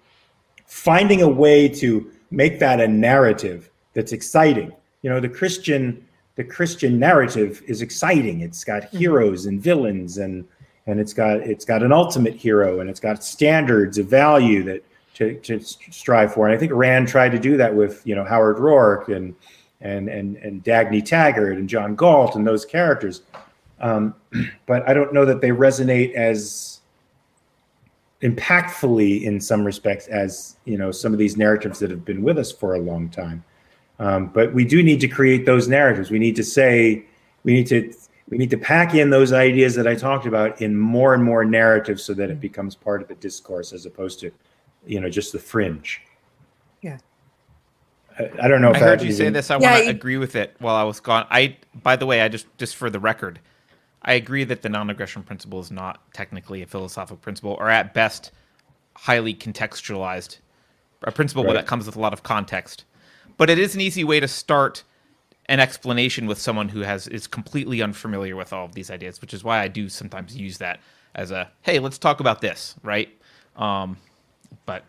finding a way to make that a narrative that's exciting. You know the christian the christian narrative is exciting. It's got heroes and villains and and it's got it's got an ultimate hero and it's got standards of value that to, to strive for. And i think rand tried to do that with you know howard roark and and and and dagny taggart and john galt and those characters. Um, but i don't know that they resonate as impactfully in some respects as you know some of these narratives that have been with us for a long time um, but we do need to create those narratives we need to say we need to we need to pack in those ideas that i talked about in more and more narratives so that it becomes part of the discourse as opposed to you know just the fringe Yeah. i, I don't know if I heard you say this. I Yeah, want to you- agree with it while I was gone. I, by the way, I just just for the record, I agree that the non-aggression principle is not technically a philosophical principle, or at best, highly contextualized, a principle Right. that comes with a lot of context. But it is an easy way to start an explanation with someone who has is completely unfamiliar with all of these ideas, which is why I do sometimes use that as a hey, let's talk about this, right? Um, but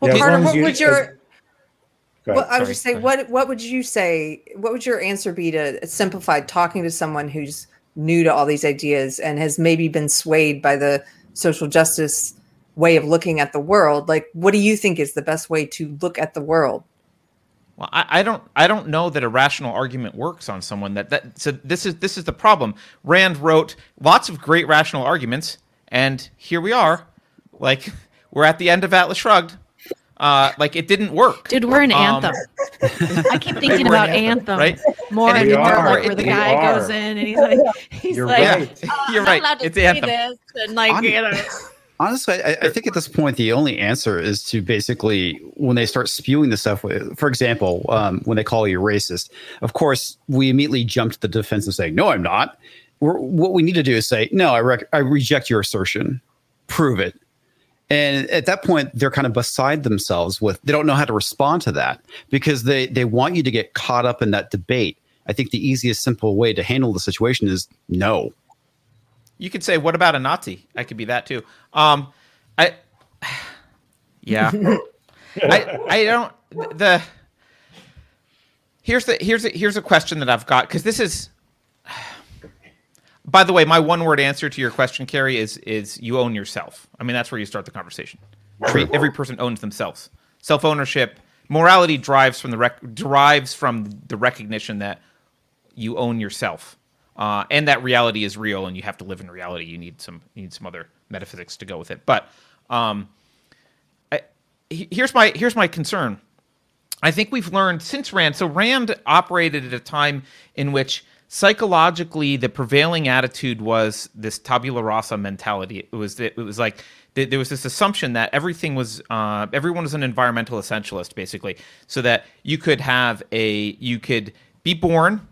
well, Yeah, Carter, what you- would your Go Well, ahead. I was Sorry, just saying, what what would you say? What would your answer be to simplified talking to someone who's new to all these ideas and has maybe been swayed by the social justice way of looking at the world? Like, what do you think is the best way to look at the world? Well, I, I don't I don't know that a rational argument works on someone that that so this is this is the problem. Rand wrote lots of great rational arguments, and here we are, like we're at the end of Atlas Shrugged. Uh, like it didn't work. Dude, we're an Um, anthem. I keep thinking about an anthem, right? more And and more, are. like where the guy are. goes in and he's like, he's You're like, right. "Oh, You're I'm right. not to It's say anthem. this," and like, I'm- you know, Honestly, I, I think at this point the only answer is to basically when they start spewing the stuff. For example, um, when they call you racist, of course we immediately jump to the defense of saying, "No, I'm not." We're, what we need to do is say, "No, I, rec- I reject your assertion. Prove it." And at that point, they're kind of beside themselves with they don't know how to respond to that because they they want you to get caught up in that debate. I think the easiest, simple way to handle the situation is no. You could say, "What about a Nazi?" I could be that too. Um, I, yeah, I, I don't. The here's the here's a, here's a question that I've got because this is. By the way, my one word answer to your question, Keri, is is you own yourself. I mean, that's where you start the conversation. Every, every person owns themselves. Self ownership, morality drives from the rec- derives from the recognition that you own yourself, uh, and that reality is real, and you have to live in reality. You need some you need some other metaphysics to go with it. But um, I, here's my here's my concern. I think we've learned since Rand. So Rand operated at a time in which psychologically the prevailing attitude was this tabula rasa mentality. It was it was like there was this assumption that everything was uh, everyone was an environmental essentialist basically, so that you could have a you could be born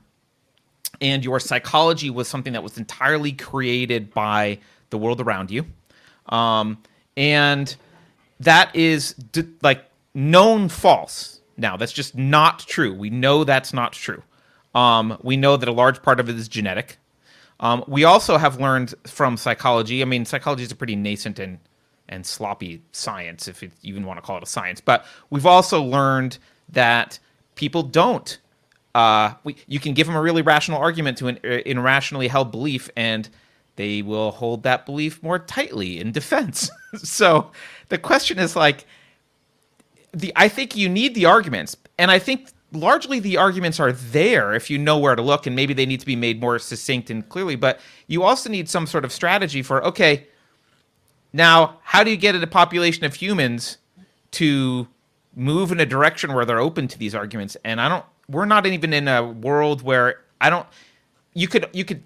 and your psychology was something that was entirely created by the world around you. Um, and that is d- like known false. Now, that's just not true. We know that's not true. Um, we know that a large part of it is genetic. Um, we also have learned from psychology. I mean, psychology is a pretty nascent and and sloppy science, if you even want to call it a science. But we've also learned that people don't. Uh, we, you can give them a really rational argument to an uh, irrationally held belief, and they will hold that belief more tightly in defense. so the question is like, the I think you need the arguments, and I think largely the arguments are there if you know where to look, and maybe they need to be made more succinct and clearly. But you also need some sort of strategy for okay, now how do you get a population of humans to move in a direction where they're open to these arguments? And I don't. We're not even in a world where I don't. You could you could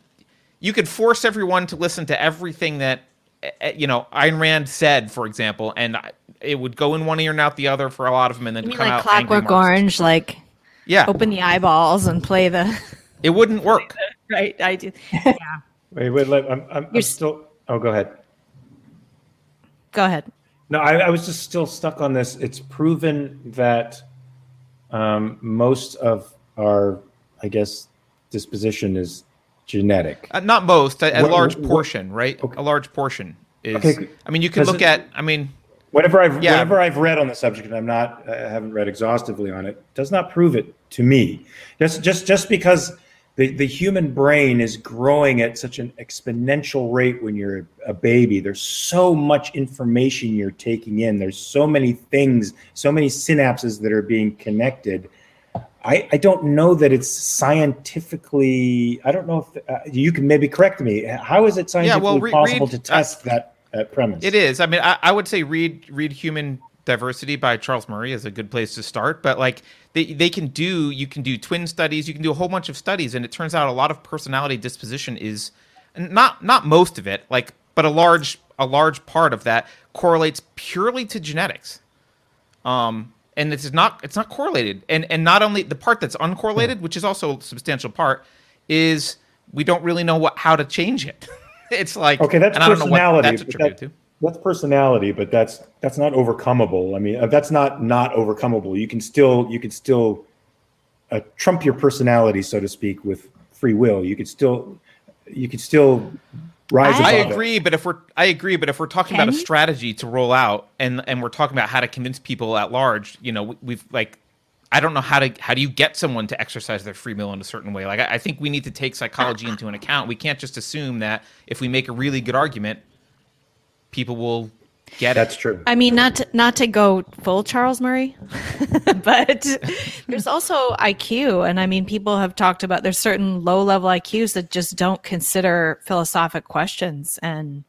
you could force everyone to listen to everything that eh, you know Ayn Rand said, for example, and it would go in one ear and out the other for a lot of them, and then you mean come like out angry Clockwork. Orange, like Yeah, open the eyeballs and play the it wouldn't work. right? I do. Yeah wait, wait, let, I'm, I'm, I'm You're s- still. Oh, go ahead. Go ahead. No, I, I was just still stuck on this. It's proven that um, most of our, I guess, disposition is genetic. Uh, not most, a, a What- large what- portion, right? Okay. A large portion is. Okay, I mean, you can look it- at. I mean, Whatever I've Yeah. whatever I've read on the subject, and I'm not I haven't read exhaustively on it, does not prove it to me. Just just just because the, the human brain is growing at such an exponential rate when you're a baby. There's so much information you're taking in. There's so many things, so many synapses that are being connected. I, I don't know that it's scientifically. I don't know if uh, you can maybe correct me. How is it Yeah, well, scientifically re- possible read- to test that uh, premise? It is. I mean, I, I would say read read Human Diversity by Charles Murray is a good place to start. But like they they can do you can do twin studies, you can do a whole bunch of studies, and it turns out a lot of personality disposition is not not most of it, like but a large a large part of that correlates purely to genetics. Um, and it's not it's not correlated, and and not only the part that's uncorrelated, which is also a substantial part, is we don't really know what how to change it. it's like Okay, that's and I don't know what personality. that's but attributed that- to. That's personality, but that's that's not overcomable. I mean, uh, that's not not overcomable. You can still you can still uh, trump your personality, so to speak, with free will. You could still you could still rise. I I above it. agree, but if we're I agree, but if we're talking Can about a strategy to roll out and and we're talking about how to convince people at large, you know, we- we've like I don't know how to how do you get someone to exercise their free will in a certain way. Like I, I think we need to take psychology into an account. We can't just assume that if we make a really good argument, people will get That's it. true. I mean, not to, not to go full Charles Murray, but there's also IQ, and I mean, people have talked about there's certain low level IQs that just don't consider philosophic questions, and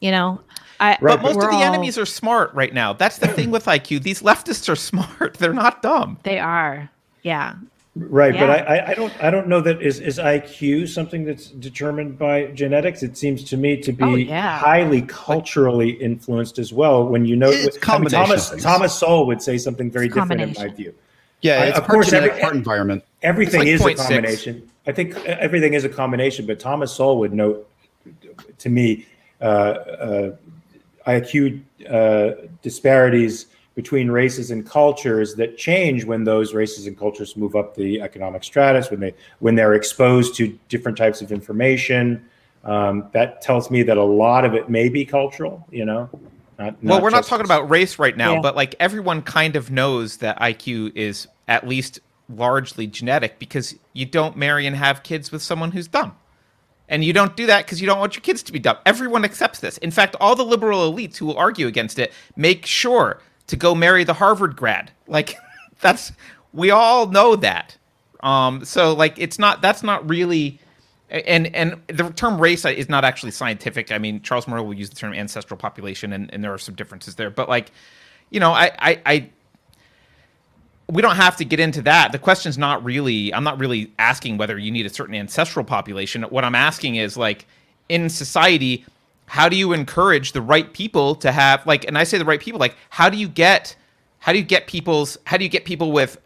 you know, I Right, But most we're of the all- enemies are smart right now. That's the thing with IQ. These leftists are smart. They're not dumb. they are, yeah, Right, but Yeah. I, I, I don't I don't know that is is IQ something that's determined by genetics. It seems to me to be Oh, yeah. highly culturally influenced as well. When you know, It's I mean, Thomas things. Thomas Sowell would say something very It's different in my view. Yeah, I- of part course, genetic, every- part environment. Everything like is a 0.6. combination. I think everything is a combination, but Thomas Sowell would note to me uh, uh, IQ uh, disparities between races and cultures that change when those races and cultures move up the economic stratus when they when they're exposed to different types of information. Um, that tells me that a lot of it may be cultural. You know, not, well, we're not talking about race right now, Yeah. but like everyone kind of knows that IQ is at least largely genetic because you don't marry and have kids with someone who's dumb. And you don't do that because you don't want your kids to be dumb. Everyone accepts this. In fact, all the liberal elites who will argue against it make sure to go marry the Harvard grad. Like that's we all know that. Um, so like it's not that's not really and and the term race is not actually scientific. I mean, Charles Murray will use the term ancestral population, and, and there are some differences there. But like, you know, I, I, I we don't have to get into that. The question's not really. I'm not really asking whether you need a certain ancestral population. What I'm asking is like, in society, how do you encourage the right people to have like? And I say the right people. Like, how do you get? How do you get people's? How do you get people with?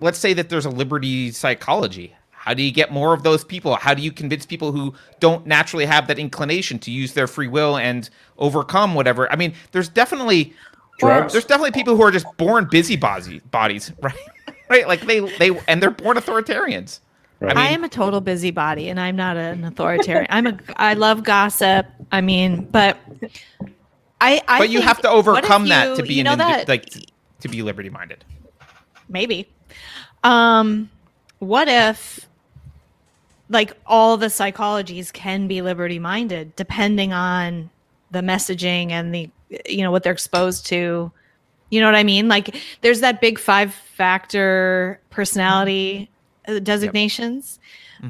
Let's say that there's a liberty psychology. How do you get more of those people? How do you convince people who don't naturally have that inclination to use their free will and overcome whatever? I mean, there's definitely Drugs? there's definitely people who are just born busybody bodies, right? right? Like they they and they're born authoritarians. Right. I am a total busybody, and I'm not an authoritarian. I'm a I love gossip. I mean, but I, I but you think- have to what if overcome that to be you an know indi- that like to be liberty minded. maybe. Um, what if like all the psychologies can be liberty minded depending on the messaging and the you know what they're exposed to. You know what i mean? Like there's that big five factor personality uh, designations.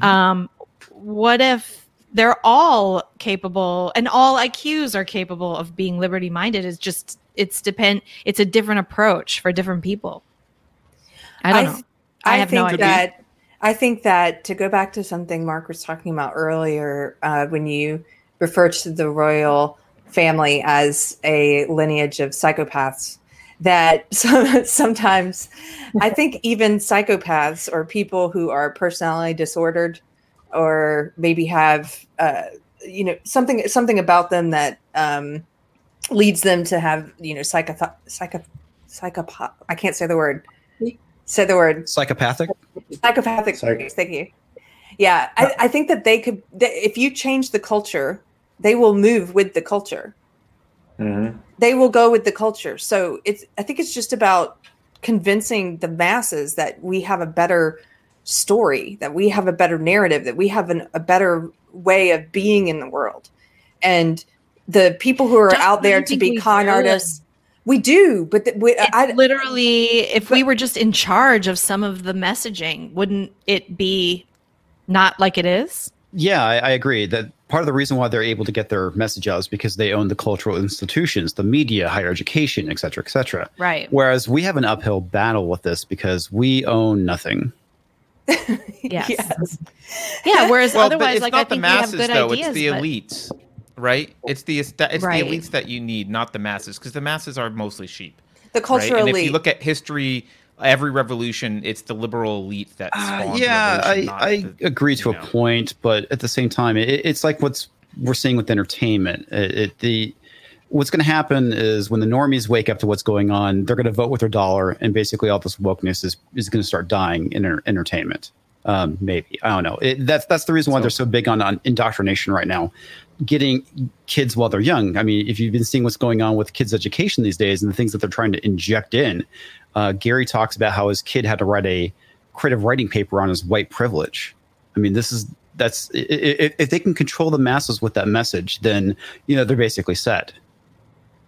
Um what if they're all capable and all iqs are capable of being liberty minded it's just it's depend it's a different approach for different people. I don't know. th- I I, have no think idea. that I think that to go back to something Mark was talking about earlier, uh, when you refer to the royal family as a lineage of psychopaths, that sometimes I think even psychopaths or people who are personality disordered or maybe have uh, you know something something about them that um, leads them to have you know psycho psycho psychopath. I can't say the word. Say the word Psychopathic. psychopathic Psych- thank you yeah I, I think that they could that if you change the culture they will move with the culture Mhm. they will go with the culture so it's i think it's just about convincing the masses that we have a better story that we have a better narrative that we have an, a better way of being in the world and the people who are Don't out there to be we con do? artists we do but the, we, I, literally if we were just in charge of some of the messaging wouldn't it be not like it is Yeah, I, I agree that part of the reason why they're able to get their message out is because they own the cultural institutions, the media, higher education, et cetera, et cetera. right Whereas we have an uphill battle with this because we own nothing. yes, yes. yeah whereas Well, but otherwise it's like not i the think we have masses good though; ideas it's the but- elites, right? It's the it's Right. the elites that you need, not the masses, because the masses are mostly sheep. the right? cultural And if you look at history, every revolution, it's the liberal elite that Uh, yeah, I, I the- agree to you a point, but at the same time, it, it's like what's we're seeing with entertainment. It, it, the what's going to happen is when the normies wake up to what's going on, they're going to vote with their dollar, and basically all this wokeness is is going to start dying in enter- entertainment. Um, maybe I don't know. It, that's that's the reason why they're so big on, on indoctrination right now, getting kids while they're young. I mean, if you've been seeing what's going on with kids' education these days and the things that they're trying to inject in, uh, Gary talks about how his kid had to write a creative writing paper on his white privilege. I mean, this is that's i- i- if they can control the masses with that message, then you know they're basically set.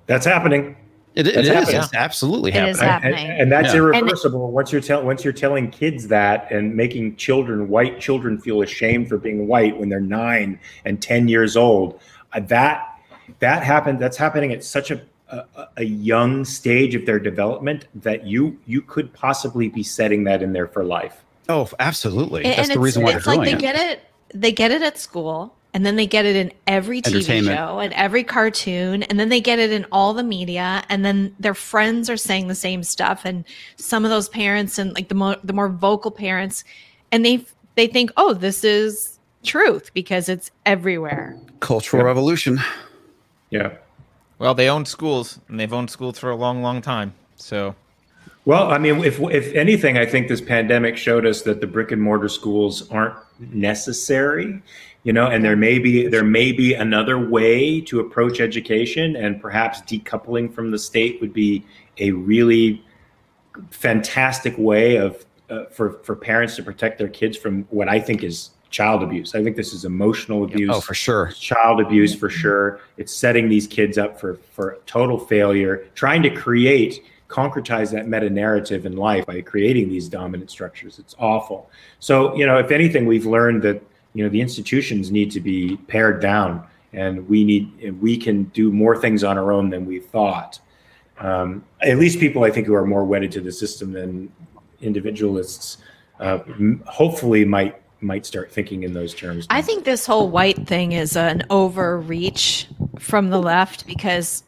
That's happening. It, it That's is. happening. It's absolutely happening. is And- happening. And, and that's Yeah. irreversible. once you're telling once you're telling kids that and making children, white children, feel ashamed for being white when they're nine and ten years old, uh, that that happened. That's happening at such a, a a young stage of their development that you you could possibly be setting that in there for life. Oh, absolutely. And- That's and the reason why it's they're like doing they it. get it they get it at school and then they get it in every TV show and every cartoon and then they get it in all the media and then their friends are saying the same stuff and some of those parents and like the more the more vocal parents and they they think oh this is truth because it's everywhere Cultural revolution. Yeah. Well, they own schools, and they've owned schools for a long, long time. So Well, I mean, if if anything, I think this pandemic showed us that the brick and mortar schools aren't necessary. You know, and there may be there may be another way to approach education, and perhaps decoupling from the state would be a really fantastic way of uh, for for parents to protect their kids from what I think is child abuse. I think this is emotional abuse Oh, for sure. child abuse for sure. It's setting these kids up for for total failure, trying to create concretize that meta narrative in life by creating these dominant structures. It's awful. So, you know, if anything, we've learned that, you know, the institutions need to be pared down and we need and we can do more things on our own than we thought. Um, at least people I think who are more wedded to the system than individualists uh, m- hopefully might might start thinking in those terms. I think this whole white thing is an overreach from the left because,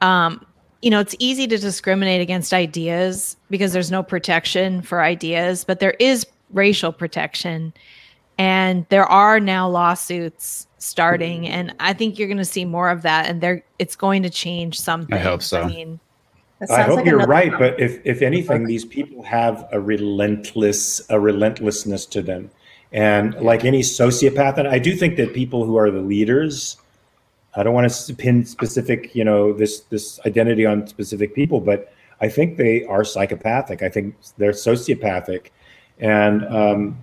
um, you know, it's easy to discriminate against ideas because there's no protection for ideas, but there is racial protection. And there are now lawsuits starting, and I think you're going to see more of that. And there, it's going to change something. I hope so. I mean, That I hope like you're right, problem. but if if anything, these people have a relentless a relentlessness to them, and like any sociopath, and I do think that people who are the leaders, I don't want to pin specific, you know, this this identity on specific people, but I think they are psychopathic. I think they're sociopathic, and um,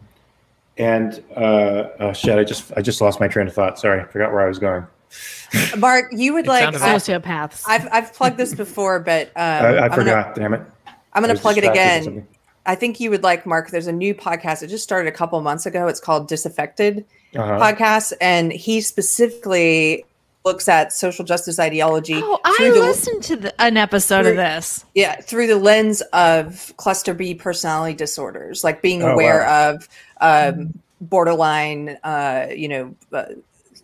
and uh, oh shit, I just I just lost my train of thought. Sorry, I forgot where I was going. Mark, you would It like. sounded I, sociopaths. I've I've plugged this before, but um, I, I I'm gonna- forgot. damn it. I'm going to plug it again. I think you would like Mark. There's a new podcast. It just started a couple months ago. It's called Disaffected Uh-huh. Podcast, and he specifically looks at social justice ideology oh, I the listened to the, an episode through- of this. yeah through the lens of cluster B personality disorders, like being Oh, aware wow. of um, borderline, uh, you know, uh,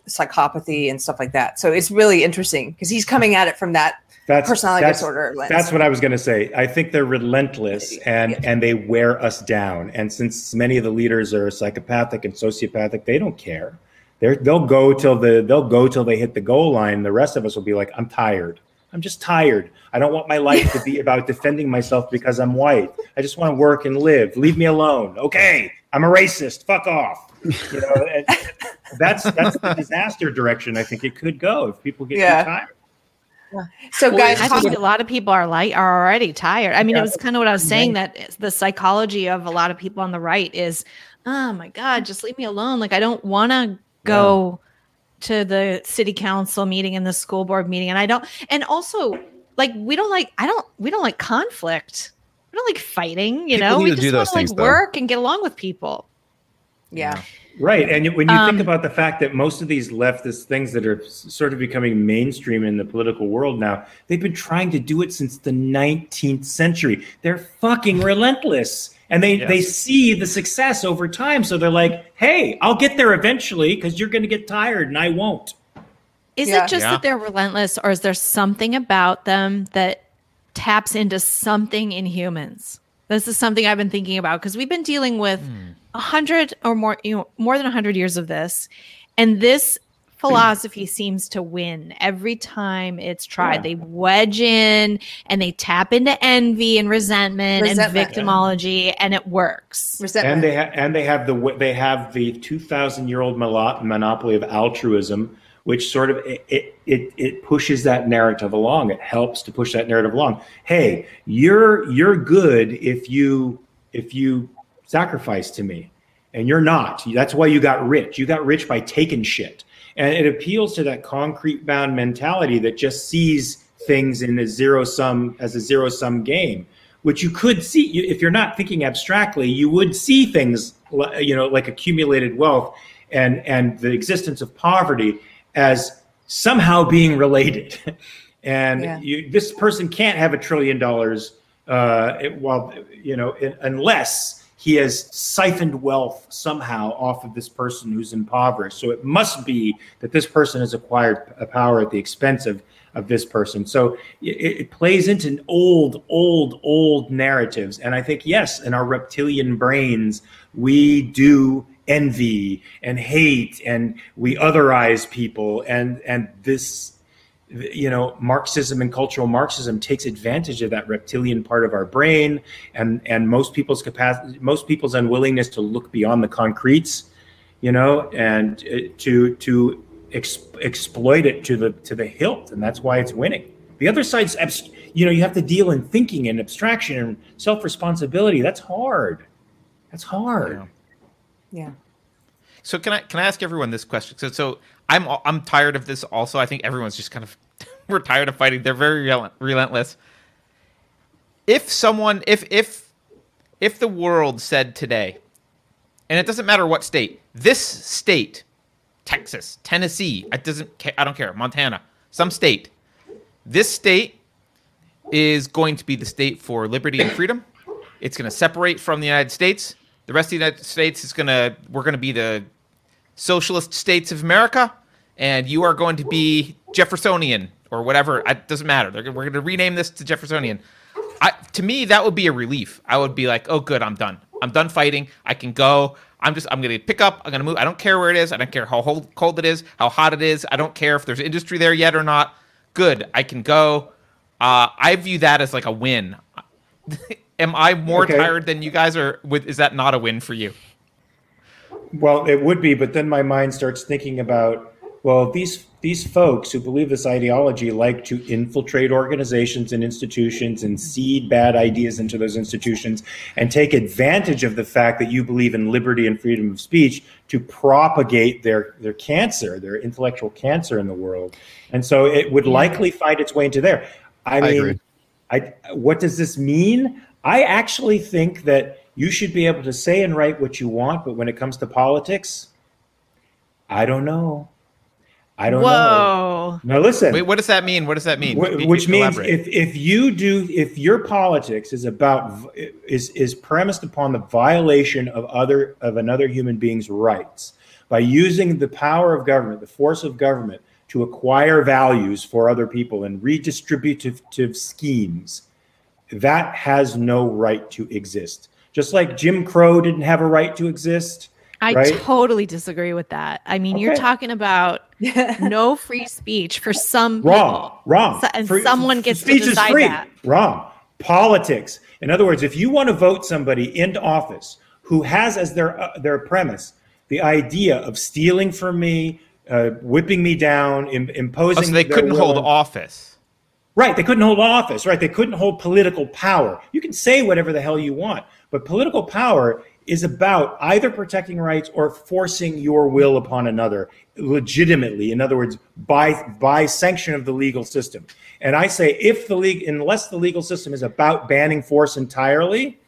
psychopathy and stuff like that. So it's really interesting because he's coming at it from that That's personality that's- disorder lens. That's what I was going to say. I think they're relentless and Yeah. and they wear us down. And since many of the leaders are psychopathic and sociopathic, they don't care. They're, they'll go till the they'll go till they hit the goal line. The rest of us will be like, I'm tired. I'm just tired. I don't want my life to be about defending myself because I'm white. I just want to work and live. Leave me alone. Okay, I'm a racist. Fuck off. You know, and that's that's the disaster direction I think it could go if people get Yeah. too tired. so, Well, guys, I think a lot of people are like are already tired. I mean, Yeah. it was kind of what I was mm-hmm. saying that the psychology of a lot of people on the right is, oh my god, just leave me alone. Like I don't want to go to the city council meeting and the school board meeting, and I don't. And also, like we don't like I don't we don't like conflict. We don't like fighting. You People know, we just want to like though. work and get along with people. Yeah. Right. And when you think Um, about the fact that most of these leftist things that are sort of becoming mainstream in the political world now, they've been trying to do it since the 19th century. They're fucking relentless. And they, Yes. they see the success over time. So they're like, hey, I'll get there eventually because you're going to get tired and I won't. Is Yeah. it just Yeah. that they're relentless, or is there something about them that taps into something in humans? This is something I've been thinking about because we've been dealing with a hundred or more, you know, more than a hundred years of this, and this philosophy seems to win every time it's tried. Yeah. They wedge in and they tap into envy and resentment, Resentment. and victimology, and it works. Resentment. and they ha- and they have the w- they have the two thousand year old monopoly of altruism, which sort of it, it it it pushes that narrative along. It helps to push that narrative along. Hey, you're you're good if you if you sacrifice to me, and you're not. That's why you got rich. You got rich by taking shit, and it appeals to that concrete bound mentality that just sees things in a zero sum as a zero sum game which you could see if you're not thinking abstractly you would see things you know like accumulated wealth and and the existence of poverty as somehow being related and Yeah. you, this person can't have a trillion dollars uh, it- well you know it, unless he has siphoned wealth somehow off of this person who's impoverished so it must be that this person has acquired a power at the expense of of this person. So it, it plays into old, old, old narratives. And I think, yes, in our reptilian brains, we do envy and hate and we otherize people. And, and this, you know, Marxism and cultural Marxism takes advantage of that reptilian part of our brain and, and most people's capacity, most people's unwillingness to look beyond the concretes, you know, and uh, to, to, ex- exploit it to the to the hilt, and that's why it's winning. The other side's, abs- you know, you have to deal in thinking and abstraction and self responsibility. That's hard. That's hard. Yeah. yeah. So can I can I ask everyone this question? So so I'm I'm tired of this. Also, I think everyone's just kind of we're tired of fighting. They're very relent- relentless. If someone if if if the world said today, and it doesn't matter what state, this state, Texas, Tennessee, it doesn't I don't care, Montana, some state, this state is going to be the state for liberty and freedom. It's going to separate from the United States. The rest of the United States is going to we're going to be the socialist states of America, and you are going to be Jeffersonian or whatever. It doesn't matter. They're, we're going to rename this to Jeffersonian. I, to me, that would be a relief. I would be like, oh, good, I'm done. I'm done fighting. I can go. I'm just, I'm going to pick up. I'm going to move. I don't care where it is. I don't care how cold, cold it is, how hot it is. I don't care if there's industry there yet or not. Good, I can go. Uh, I view that as like a win. Am I more Okay. tired than you guys are? With is that not a win for you? Well, it would be, but then my mind starts thinking about well, these these folks who believe this ideology like to infiltrate organizations and institutions and seed bad ideas into those institutions and take advantage of the fact that you believe in liberty and freedom of speech to propagate their their cancer, their intellectual cancer in the world. And so it would likely find its way into there. I I mean, agree. I, what does this mean? I actually think that you should be able to say and write what you want, but when it comes to politics, I don't know. I don't know. Whoa. Now listen, Wait, what does that mean? What does that mean? Wh- Be- which means if, if you do if your politics is about is is premised upon the violation of other of another human being's rights by using the power of government the force of government to acquire values for other people and redistributive schemes that has no right to exist just like jim crow didn't have a right to exist I right? totally disagree with that. I mean, you're talking about no free speech for some Wrong. people. Wrong. So- and Free- someone gets to speech is free. that. Wrong. Politics. In other words, if you want to vote somebody into office who has as their uh, their premise the idea of stealing from me, uh, whipping me down, Im- imposing, Oh, so they their couldn't will hold on- office. Right, they couldn't hold office, right? They couldn't hold political power. You can say whatever the hell you want, but political power is about either protecting rights or forcing your will upon another legitimately. In other words, by by sanction of the legal system. And I say if the league unless the legal system is about banning force entirely,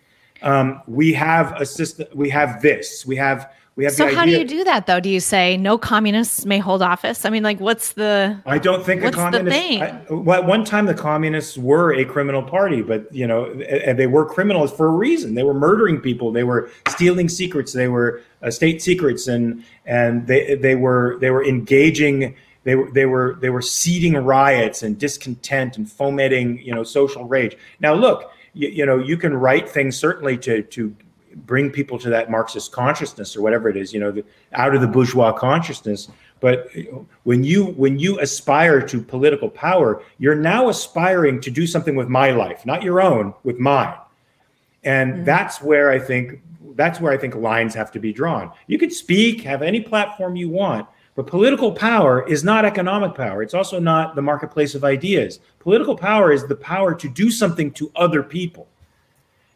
um, we have a system we have this. We have we have So how do you do that though? Do you say no communists may hold office? I mean, like, what's the? I don't think What's the the thing? I, well, at one time, the communists were a criminal party, but you know, and they were criminals for a reason. They were murdering people. They were stealing secrets. They were uh, state secrets, and and they they were they were engaging. They were they were they were seeding riots and discontent and fomenting you know social rage. Now, look, you, you know, you can write things certainly to to bring people to that Marxist consciousness or whatever it is, you know, the, out of the bourgeois consciousness. But when you when you aspire to political power, you're now aspiring to do something with my life, not your own, with mine. And mm-hmm. that's where I think that's where I think lines have to be drawn. You could speak, have any platform you want, but political power is not economic power. It's also not the marketplace of ideas. Political power is the power to do something to other people.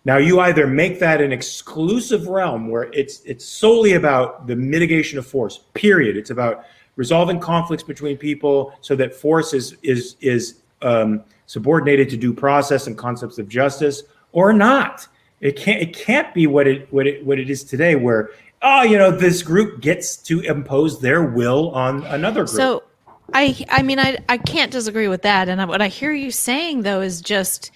Now you either make that an exclusive realm where it's it's solely about the mitigation of force. Period. It's about resolving conflicts between people so that force is is is um, subordinated to due process and concepts of justice, or not. It can't it can't be what it what it what it is today, where oh you know this group gets to impose their will on another group. So, I I mean I I can't disagree with that. And what I hear you saying though is just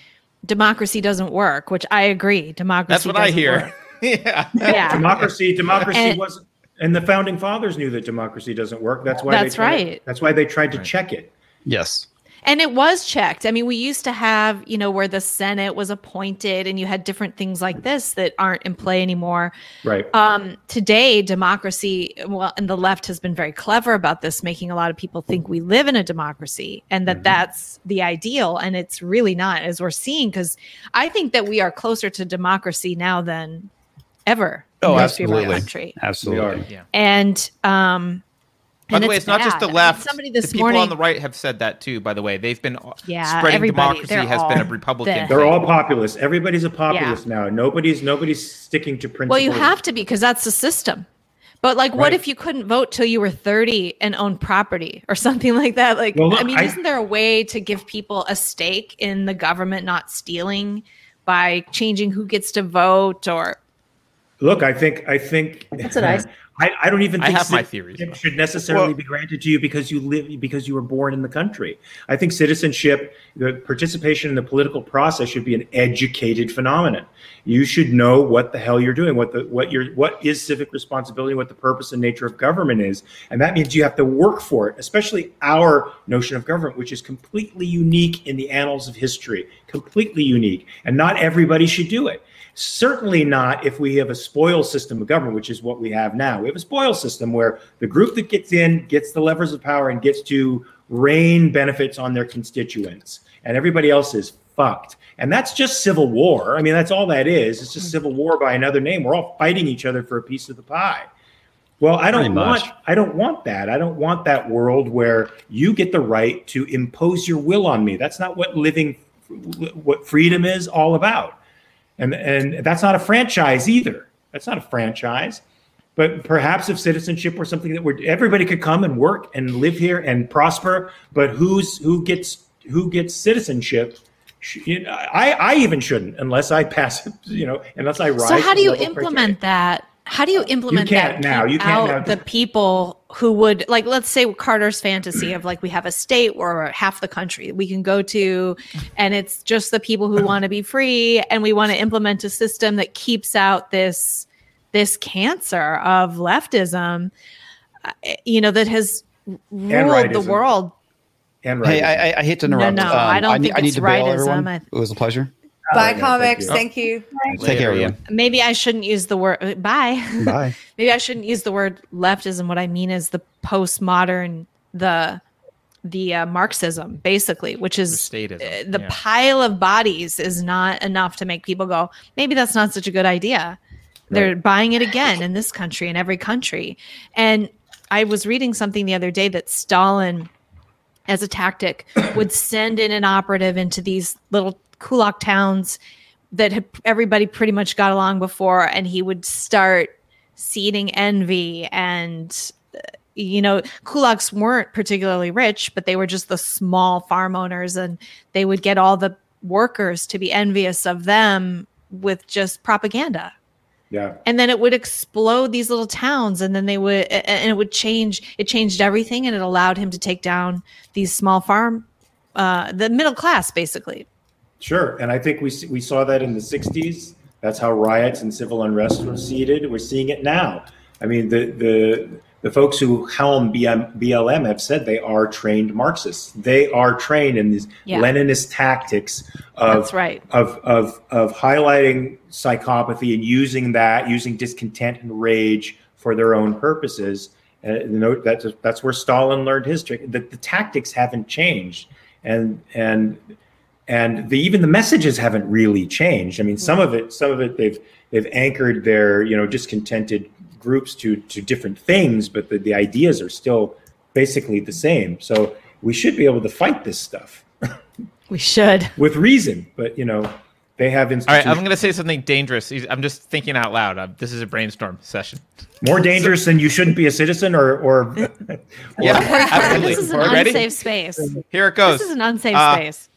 democracy doesn't work, which I agree. Democracy. That's what I doesn't hear. yeah. Yeah. democracy democracy And- wasn't and the founding fathers knew that democracy doesn't work that's why That's they tried, right. that's why they tried to check it Yes. And it was checked. I mean, we used to have, you know, where the Senate was appointed and you had different things like this that aren't in play anymore. right Um, today, democracy, well, and the left has been very clever about this, making a lot of people think we live in a democracy and that that's the ideal. And it's really not, as we're seeing, because I think that we are closer to democracy now than ever in Oh, the history of our absolutely. country. Absolutely. Yeah. And, um, By and the way, it's not just bad. the I mean, left. somebody the this people morning, on the right have said that too. By the way, they've been uh, Yeah, spreading democracy they're has been a Republican. the- they're all populist everybody's a populist now nobody's nobody's sticking to principles Well, you have to be because that's the system. But like, what Right. if you couldn't vote till you were 30 and own property or something like that? Like, Well, look, I mean, I- isn't there a way to give people a stake in the government not stealing by changing who gets to vote or look i think i think That's what I- I, I don't even I think have my citizenship theories. should necessarily Well- be granted to you because you live because you were born in the country. I think citizenship, the participation in the political process should be an educated phenomenon. You should know what the hell you're doing, what the what your what is civic responsibility, what the purpose and nature of government is, and that means you have to work for it. Especially our notion of government, which is completely unique in the annals of history, completely unique, and not everybody should do it. Certainly not if we have a spoil system of government, which is what we have now. We have a spoil system where the group that gets in gets the levers of power and gets to rain benefits on their constituents, and everybody else is fucked. And that's just civil war. I mean, that's all that is. It's just hmm. civil war by another name. We're all fighting each other for a piece of the pie. Well, I don't want I don't want that. I don't want that world where you get the right to impose your will on me. That's not what living what freedom is all about. And and that's not a franchise either. That's not a franchise. But perhaps if citizenship were something that were everybody could come and work and live here and prosper, but who's who gets who gets citizenship? Sh- you know, I I even shouldn't unless I pass you know unless I rise. so how do you implement that how do you implement can't that now. You can't out now. the people who would like let's say carter's fantasy of like we have a state or half the country we can go to and it's just the people who want to be free and we want to implement a system that keeps out this this cancer of leftism uh, you know that has ruled the world And Hey, right. I, I, I hate to interrupt. no, no, I don't I, think I need it's to bail, rightism. everyone. It was a pleasure. Bye, no, thank comics. you. Thank you. Take care, Ian. maybe i shouldn't use the word bye Bye. maybe I shouldn't use the word leftism. What I mean is the postmodern, the the uh, Marxism, basically, which is The uh, the yeah. pile of bodies is not enough to make people go, maybe that's not such a good idea. They're buying it again in this country, in every country. And I was reading something the other day that Stalin, as a tactic, would send in an operative into these little kulak towns that had, everybody pretty much got along before, and he would start seeding envy and uh, you know kulaks weren't particularly rich but they were just the small farm owners and they would get all the workers to be envious of them with just propaganda yeah. and then it would explode these little towns and then they would and it would change it changed everything and it allowed him to take down these small farm uh the middle class basically Sure, and I think we we saw that in the '60s. That's how riots and civil unrest were seeded. We're seeing it now. I mean, the the the folks who helm BM, BLM have said they are trained Marxists. They are trained in these Yeah. Leninist tactics of right. of of of highlighting psychopathy and using that, using discontent and rage for their own purposes. Uh, you know that's that's where Stalin learned his trick. The, the tactics haven't changed, and and and the even the messages haven't really changed. I mean, some hmm. of it some of it they've they've anchored their you know discontented groups to to different things, but the, the ideas are still basically the same. So we should be able to fight this stuff We should. with reason. But you know, they have institutions. All right, I'm going to say something dangerous. I'm just thinking out loud. Uh, This is a brainstorm session. more dangerous than you shouldn't be a citizen, or or Yeah, absolutely. This is an We're ready? unsafe space. Here it goes. This is an unsafe Uh, space.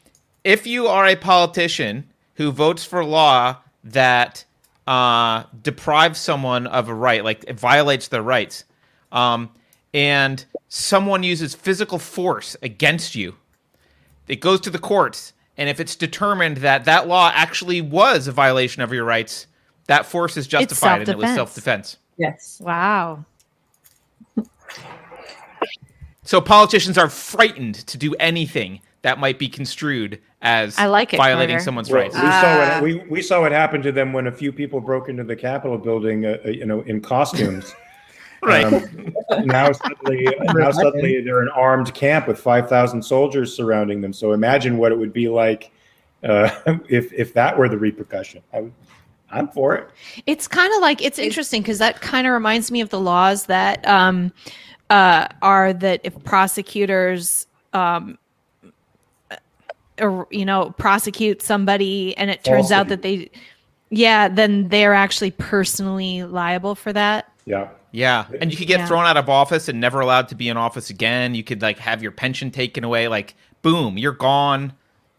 if you are a politician who votes for law that uh, deprives someone of a right, like it violates their rights, um, and someone uses physical force against you, it goes to the courts. And if it's determined that that law actually was a violation of your rights, that force is justified and it was self-defense. self defense. Yes. Wow. So politicians are frightened to do anything that might be construed as I like it, violating Carter. someone's Well, rights. we saw what we, we saw what happened to them when a few people broke into the Capitol building, uh, uh, you know, in costumes. Right. Um, now suddenly, now suddenly they're an armed camp with five thousand soldiers surrounding them. So imagine what it would be like uh, if if that were the repercussion. I would, I'm for it. It's kind of like it's interesting because that kind of reminds me of the laws that um, uh, are that if prosecutors, um, uh, or, you know, prosecute somebody and it turns out that they, yeah, then they're actually personally liable for that. Yeah. Yeah, and you could get Yeah. thrown out of office and never allowed to be in office again. You could like have your pension taken away. Like, boom, you're gone,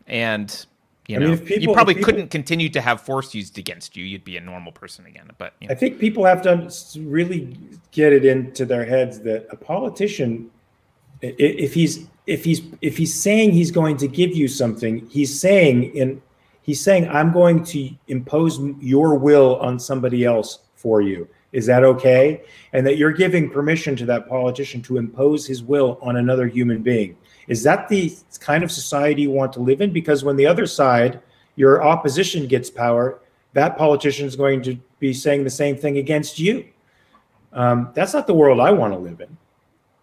and you I know mean, if people- you probably if people- couldn't continue to have force used against you. You'd be a normal person again. But you know. I think people have to really get it into their heads that a politician, i- i- if he's if he's if he's saying he's going to give you something, he's saying in he's saying I'm going to impose your will on somebody else for you. Is that okay? And that you're giving permission to that politician to impose his will on another human being. Is that the kind of society you want to live in? Because when the other side, your opposition gets power, that politician is going to be saying the same thing against you. Um, that's not the world I want to live in.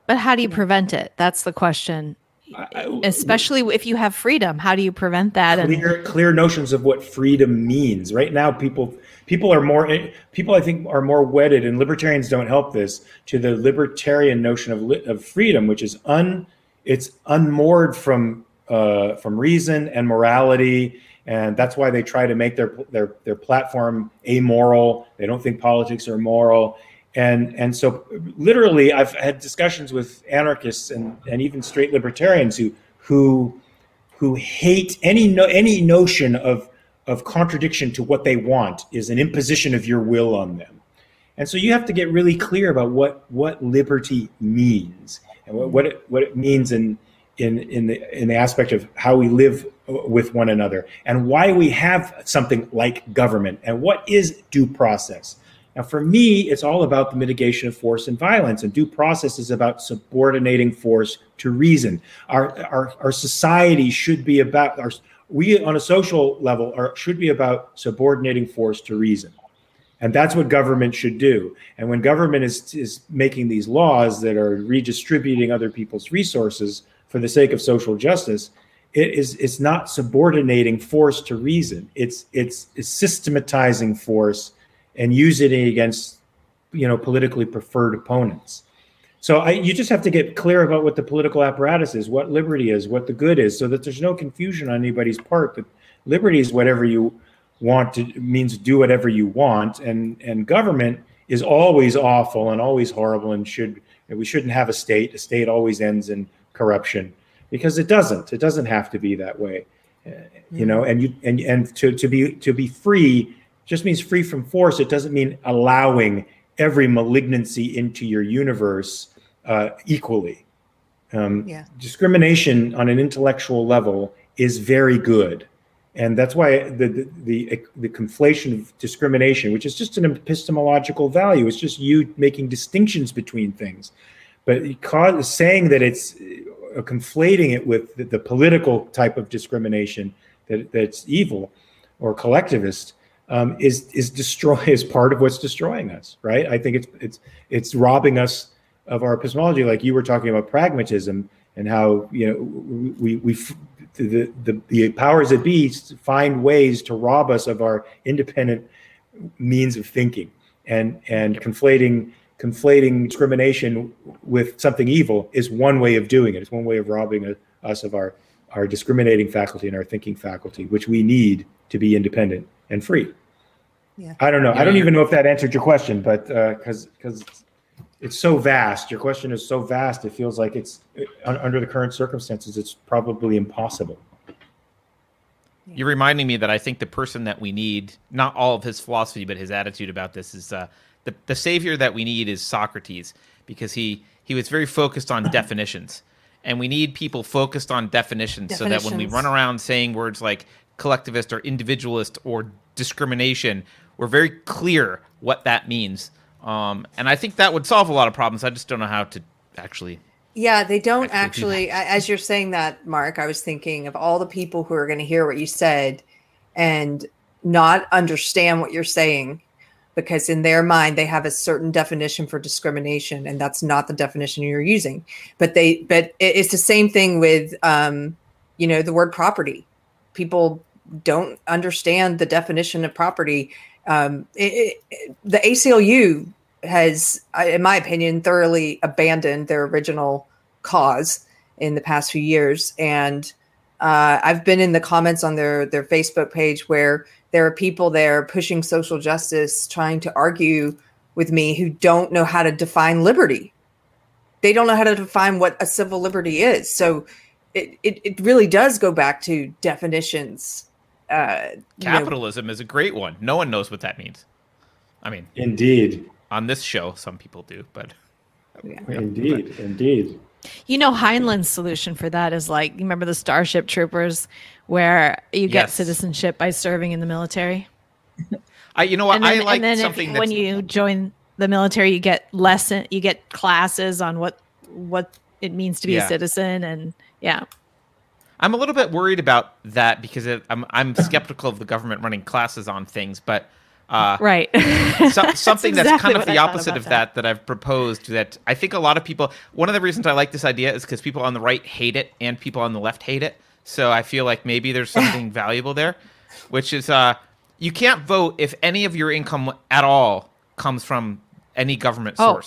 But how do you prevent it? That's the question. I- I- Especially if you have freedom, how do you prevent that? And clear clear notions of what freedom means right now people people are more people i think are more wedded and libertarians don't help this to the libertarian notion of of freedom which is un it's unmoored from uh, from reason and morality and that's why they try to make their their their platform amoral they don't think politics are moral and and so literally i've had discussions with anarchists and and even straight libertarians who who who hate any no, any notion of of contradiction to what they want is an imposition of your will on them. And so you have to get really clear about what what liberty means and what, what it what it means in in in the in the aspect of how we live with one another and why we have something like government and what is due process. Now, for me, it's all about the mitigation of force and violence, and due process is about subordinating force to reason. Our our, our society should be about our we on a social level are should be about subordinating force to reason, and that's what government should do. And when government is is making these laws that are redistributing other people's resources for the sake of social justice, it is it's not subordinating force to reason. It's it's, it's systematizing force and use it against you know politically preferred opponents. So I, you just have to get clear about what the political apparatus is, what liberty is, what the good is, so that there's no confusion on anybody's part. That liberty is whatever you want to means do whatever you want, and and government is always awful and always horrible, and should we shouldn't have a state. A state always ends in corruption because it doesn't. It doesn't have to be that way, you know. And you and and to to be to be free just means free from force. It doesn't mean allowing every malignancy into your universe uh, equally. Um, Yeah. Discrimination on an intellectual level is very good, and that's why the, the the the conflation of discrimination, which is just an epistemological value, it's just you making distinctions between things, but cause, saying that it's uh, conflating it with the, the political type of discrimination that that's evil or collectivist um, is is destroy is part of what's destroying us, right? I think it's it's it's robbing us of our epistemology, like you were talking about pragmatism and how you know we we the the, the powers that be find ways to rob us of our independent means of thinking and and conflating conflating discrimination with something evil is one way of doing it. It's one way of robbing us of our our discriminating faculty and our thinking faculty, which we need to be independent and free. Yeah. I don't know. Yeah, I don't even know if that answered your question, but because because it's so vast, your question is so vast. It feels like it's uh, under the current circumstances, it's probably impossible. You're reminding me that I think the person that we need, not all of his philosophy, but his attitude about this is uh, the the savior that we need is Socrates because he he was very focused on definitions, and we need people focused on definitions, so that when we run around saying words like collectivist or individualist or discrimination, we're very clear what that means. Um, and I think that would solve a lot of problems. I just don't know how to actually. Yeah, they don't Actually actually. a- As you're saying that, Mark, I was thinking of all the people who are going to hear what you said and not understand what you're saying because in their mind they have a certain definition for discrimination and that's not the definition you're using. But they, but it's the same thing with, um, you know, the word property. People don't understand the definition of property. Um, it, it, the ACLU has, in my opinion, thoroughly abandoned their original cause in the past few years. And uh, I've been in the comments on their their Facebook page where there are people there pushing social justice, trying to argue with me who don't know how to define liberty. They don't know how to define what a civil liberty is. So it, it, it really does go back to definitions. Uh, you know, Capitalism is a great one. No one knows what that means. I mean, Indeed, on this show, some people do, but indeed, indeed. You know, Heinlein's solution for that is like, you remember the Starship Troopers, where you get Yes. citizenship by serving in the military? I, you know what? then, I like and then if- something that's when you join the military, you get lesson, you get classes on what what it means to be Yeah. a citizen, and yeah, I'm a little bit worried about that because it, I'm I'm skeptical of the government running classes on things, but uh, right. so, something that's, exactly kind of the opposite of that. that I've proposed. That I think a lot of people. One of the reasons I like this idea is because people on the right hate it and people on the left hate it. So I feel like maybe there's something valuable there, which is uh, you can't vote if any of your income at all comes from any government Oh.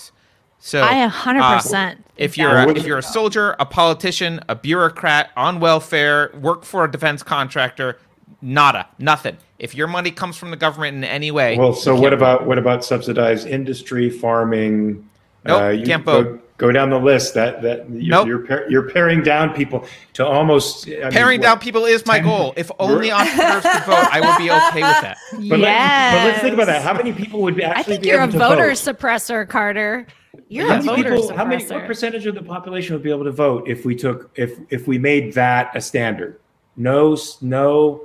Source. So I a hundred uh, percent. if you're a, if you're a soldier, a politician, a bureaucrat on welfare, work for a defense contractor, nada, nothing. If your money comes from the government in any way, Well, so what about what about subsidized industry, farming? Uh, Nope, you can't go, vote. Go down the list. That that you're Nope. you're, par- you're paring down people to almost I mean, Paring what- down people is my goal. If only entrepreneurs could vote, I would be okay with that. But, let, but let's think about that. How many people would be I think be you're a able to voter vote? suppressor, Carter. You're how a many voter people? suppressor. How many? What percentage of the population would be able to vote if we took if if we made that a standard? No, no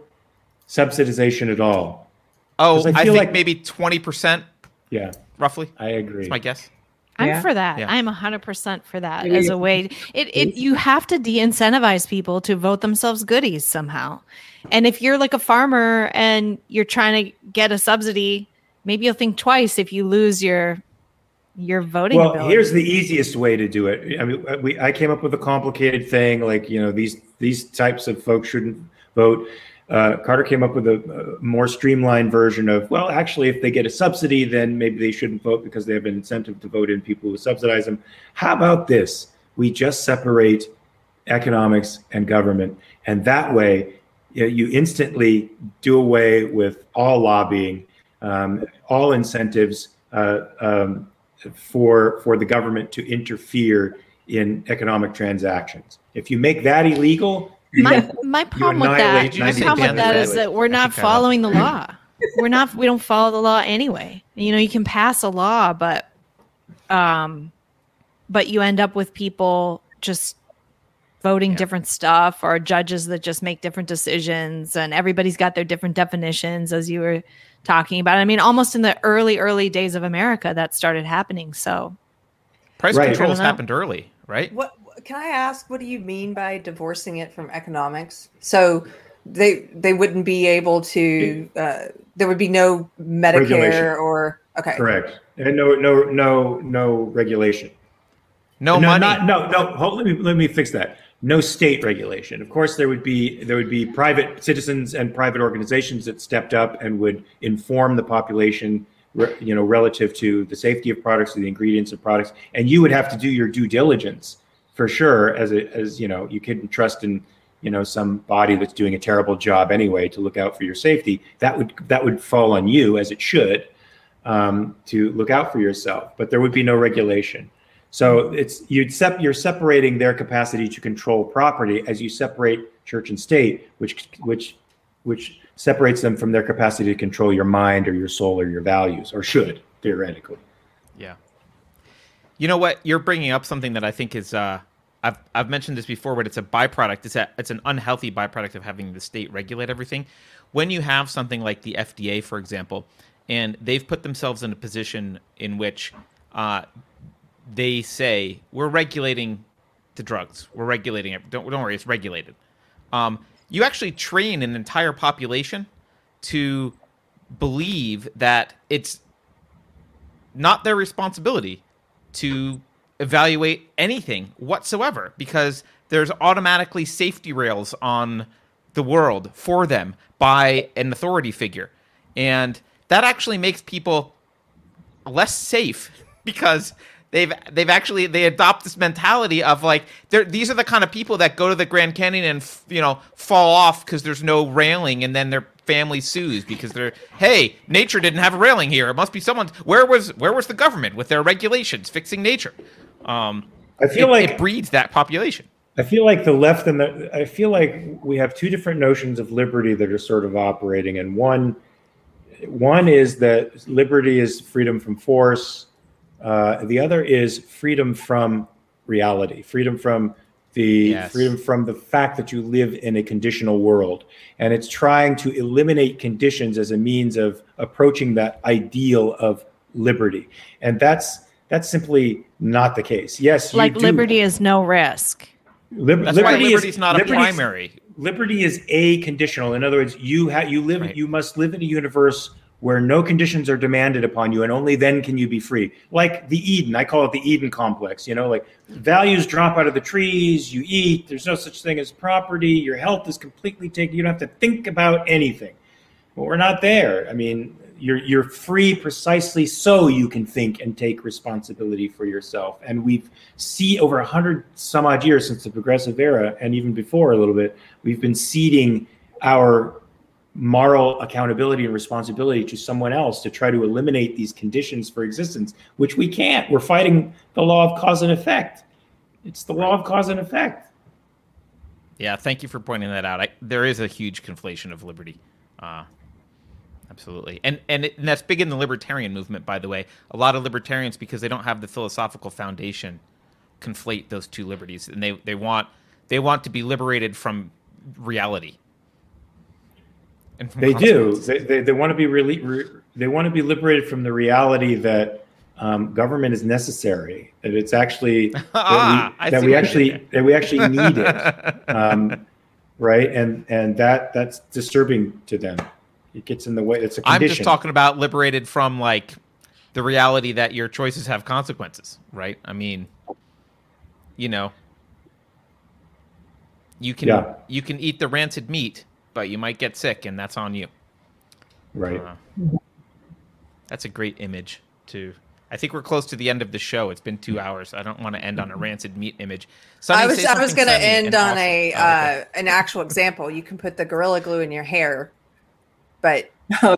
subsidization at all. Oh, I I, think like- maybe twenty percent, Yeah, roughly. I agree. That's my guess. I'm Yeah. for that. Yeah. I'm 100% for that Maybe- as a way. It, it you have to de-incentivize people to vote themselves goodies somehow. And if you're like a farmer and you're trying to get a subsidy, maybe you'll think twice if you lose your your voting well, ability. here's the easiest way to do it. I mean, we I came up with a complicated thing like you know these these types of folks shouldn't vote. Uh, Carter came up with a, a more streamlined version of well, actually, if they get a subsidy, then maybe they shouldn't vote because they have an incentive to vote in people who subsidize them. How about this? We just separate economics and government, and that way, you, know, you instantly do away with all lobbying, um, all incentives. Uh, um, for for the government to interfere in economic transactions. If you make that illegal, my my problem with that, my problem with that is that we're not think I love- following the law. we're not. We don't follow the law anyway. You know, you can pass a law, but um, but you end up with people just voting different stuff or judges that just make different decisions and everybody's got their different definitions as you were talking about. I mean, almost in the early early days of America that started happening. So, Price Right. controls I don't know. happened early, right? What can I ask? What do you mean by divorcing it from economics? So they they wouldn't be able to. Uh, there would be no Medicare Regulation. or okay. correct, and no no no no regulation. No, money. Not, no, no. Hold, let me let me fix that. No state regulation. Of course, there would be there would be private citizens and private organizations that stepped up and would inform the population, you know, relative to the safety of products, the ingredients of products, and you would have to do your due diligence for sure. As a, as you know, you couldn't trust in you know some body that's doing a terrible job anyway to look out for your safety. That would that would fall on you as it should um, to look out for yourself. But there would be no regulation. So it's you'd sep- you're separating their capacity to control property as you separate church and state, which which which separates them from their capacity to control your mind or your soul or your values, or should theoretically. Yeah. You know what? You're bringing up something that I think is. Uh, I've I've mentioned this before, but it's a byproduct. It's a it's an unhealthy byproduct of having the state regulate everything. When you have something like the FDA, for example, and they've put themselves in a position in which uh, they say we're regulating the drugs, we're regulating it. Don't don't worry, it's regulated. Um, you actually train an entire population to believe that it's not their responsibility to evaluate anything whatsoever because there's automatically safety rails on the world for them by an authority figure. And that actually makes people less safe because they've they've actually they adopt this mentality of like they're these are the kind of people that go to the Grand Canyon and f- you know fall off because there's no railing and then their family sues because they're hey nature didn't have a railing here it must be someone's. where was where was the government with their regulations fixing nature um I feel it, like it breeds that population I feel like the left and the I feel like we have two different notions of liberty that are sort of operating, and one one is that liberty is freedom from force. Uh, the other is freedom from reality, freedom from the Yes. freedom from the fact that you live in a conditional world, and it's trying to eliminate conditions as a means of approaching that ideal of liberty, and that's that's simply not the case. Yes, you Like do- liberty is no risk. Lib- that's why liberty is- liberty's not a liberty's- primary liberty is a conditional. In other words, you ha- you live Right. you must live in a universe where no conditions are demanded upon you, and only then can you be free. Like the Eden, I call it the Eden complex. You know, like values drop out of the trees. You eat. There's no such thing as property. Your health is completely taken. You don't have to think about anything. But we're not there. I mean, you're you're free precisely so you can think and take responsibility for yourself. And we've see over a hundred some odd years since the progressive era, and even before a little bit, we've been seeding our moral accountability and responsibility to someone else to try to eliminate these conditions for existence, which we can't. We're fighting the law of cause and effect. It's the law of cause and effect. Yeah, thank you for pointing that out. I, there is a huge conflation of liberty. Uh, absolutely, and and, it, and that's big in the libertarian movement. By the way, a lot of libertarians, because they don't have the philosophical foundation, conflate those two liberties, and they they want they want to be liberated from reality. They do. They, they, they want to be really. Re, they want to be liberated from the reality that um, government is necessary. That it's actually that Ah, we, that we did actually that we actually need it. Um, right, and and that that's disturbing to them. It gets in the way. It's a condition. I'm just talking about liberated from like the reality that your choices have consequences, right? I mean, you know, you can Yeah. you can eat the rancid meat, but you might get sick, and that's on you. Right. Uh, that's a great image to. I think we're close to the end of the show. It's been two hours. I don't want to end on a rancid meat image. Sunny, I was I was going to end on awesome. a Oh, okay. uh, an actual example. You can put the gorilla glue in your hair, but Oh,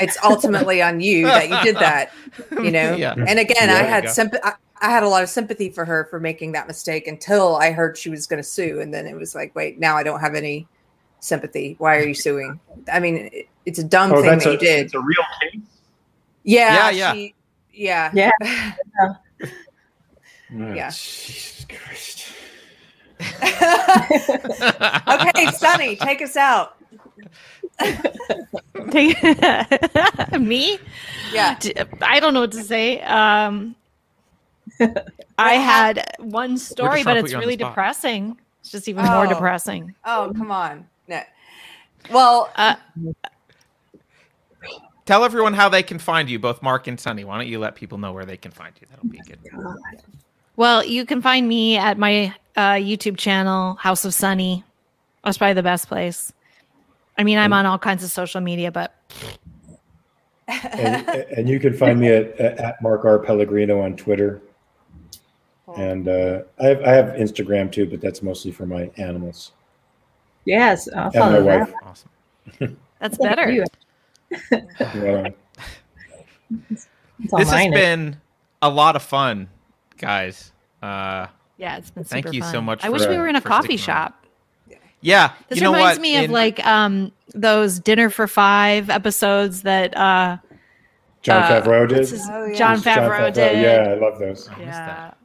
it's ultimately on you that you did that. You know. Yeah. And again, Yeah. I had go. sympathy. I, I had a lot of sympathy for her for making that mistake until I heard she was going to sue, and then it was like, wait, now I don't have any sympathy. Why are you suing? I mean, it, it's a dumb Oh, thing that's that a, you did. it's a real case. Yeah, Yeah, yeah. She, yeah, Yeah. Oh, Yeah. Jesus Christ. okay, Sunny, take us out. Take- Me? Yeah. I don't know what to say. Um, I had one story, but it's you on the really depressing. It's just even more Oh. depressing. Oh, come on. No. Well, Uh, Tell everyone how they can find you, both Mark and Sunny. Why don't you let people know where they can find you? That'll be good. Well, you can find me at my uh, YouTube channel, House of Sunny. That's probably the best place. I mean, I'm on all kinds of social media, but and, and you can find me at, at Mark R Pellegrino on Twitter, and uh, I have I have Instagram too, but that's mostly for my animals Yes, I'll and my follow wife. that. Awesome. that's better. Yeah. It's all This has mine. been a lot of fun, guys. Uh, Yeah, it's been Thank super you so much I wish for, we uh, were in a coffee sticking around. shop. yeah, This you know reminds what? me of In- like um those dinner for five episodes that uh John Uh, Favreau did. what's his- Oh, yeah. Jon Favreau did. Yeah, I love those. I missed Yeah. that.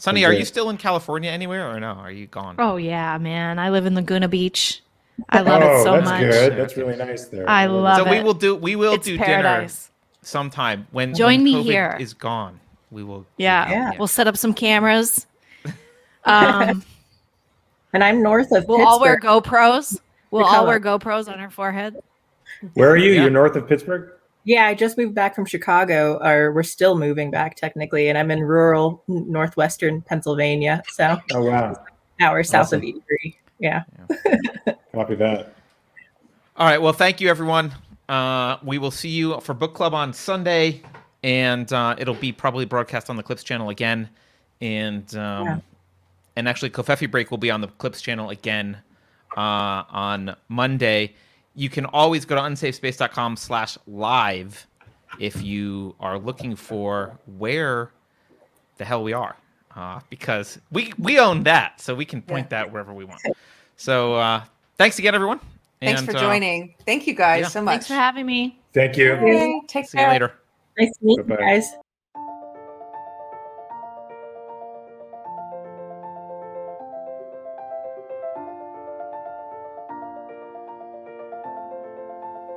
Sunny, are you still in California anywhere or no? Are you gone? Oh yeah, man. I live in Laguna Beach. I love oh, it so that's much. good. That's really nice there. I love so we will do we will It's do paradise. dinner sometime when Join when me COVID here. is gone. We will. Yeah. Yeah. We'll set up some cameras. Um, and I'm north of we'll all wear GoPros. We'll all wear. GoPros on our forehead. Where are you? Yeah. You're north of Pittsburgh. Yeah, I just moved back from Chicago, or we're still moving back technically, and I'm in rural northwestern Pennsylvania, so Oh wow, hour south of Awesome. Erie. Yeah. copy that. All right. Well, thank you, everyone. Uh, we will see you for book club on Sunday, and uh, it'll be probably broadcast on the Clips channel again, and um, Yeah. and actually, Covfefe Break will be on the Clips channel again uh, on Monday. You can always go to unsafespace.com slash live if you are looking for where the hell we are, uh, because we we own that, so we can point that wherever we want. So uh, thanks again, everyone. Thanks And, for uh, joining. Thank you guys yeah. so much. Thanks for having me. Thank you. Okay, Take see you later. Nice to meet you Bye-bye. guys.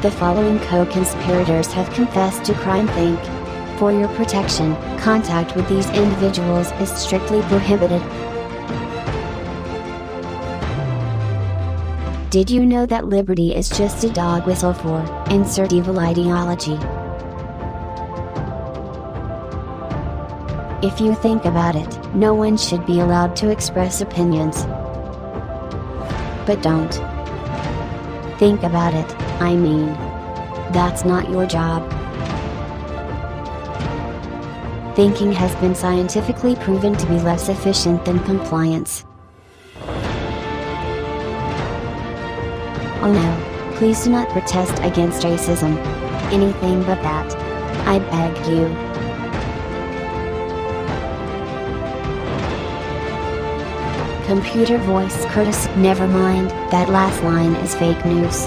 The following co-conspirators have confessed to crime think. For your protection, contact with these individuals is strictly prohibited. Did you know that liberty is just a dog whistle for insert evil ideology? If you think about it, no one should be allowed to express opinions. But don't. Think about it, I mean. That's not your job. Thinking has been scientifically proven to be less efficient than compliance. Oh no, please do not protest against racism. Anything but that. I beg you. Computer voice Curtis, never mind, that last line is fake news.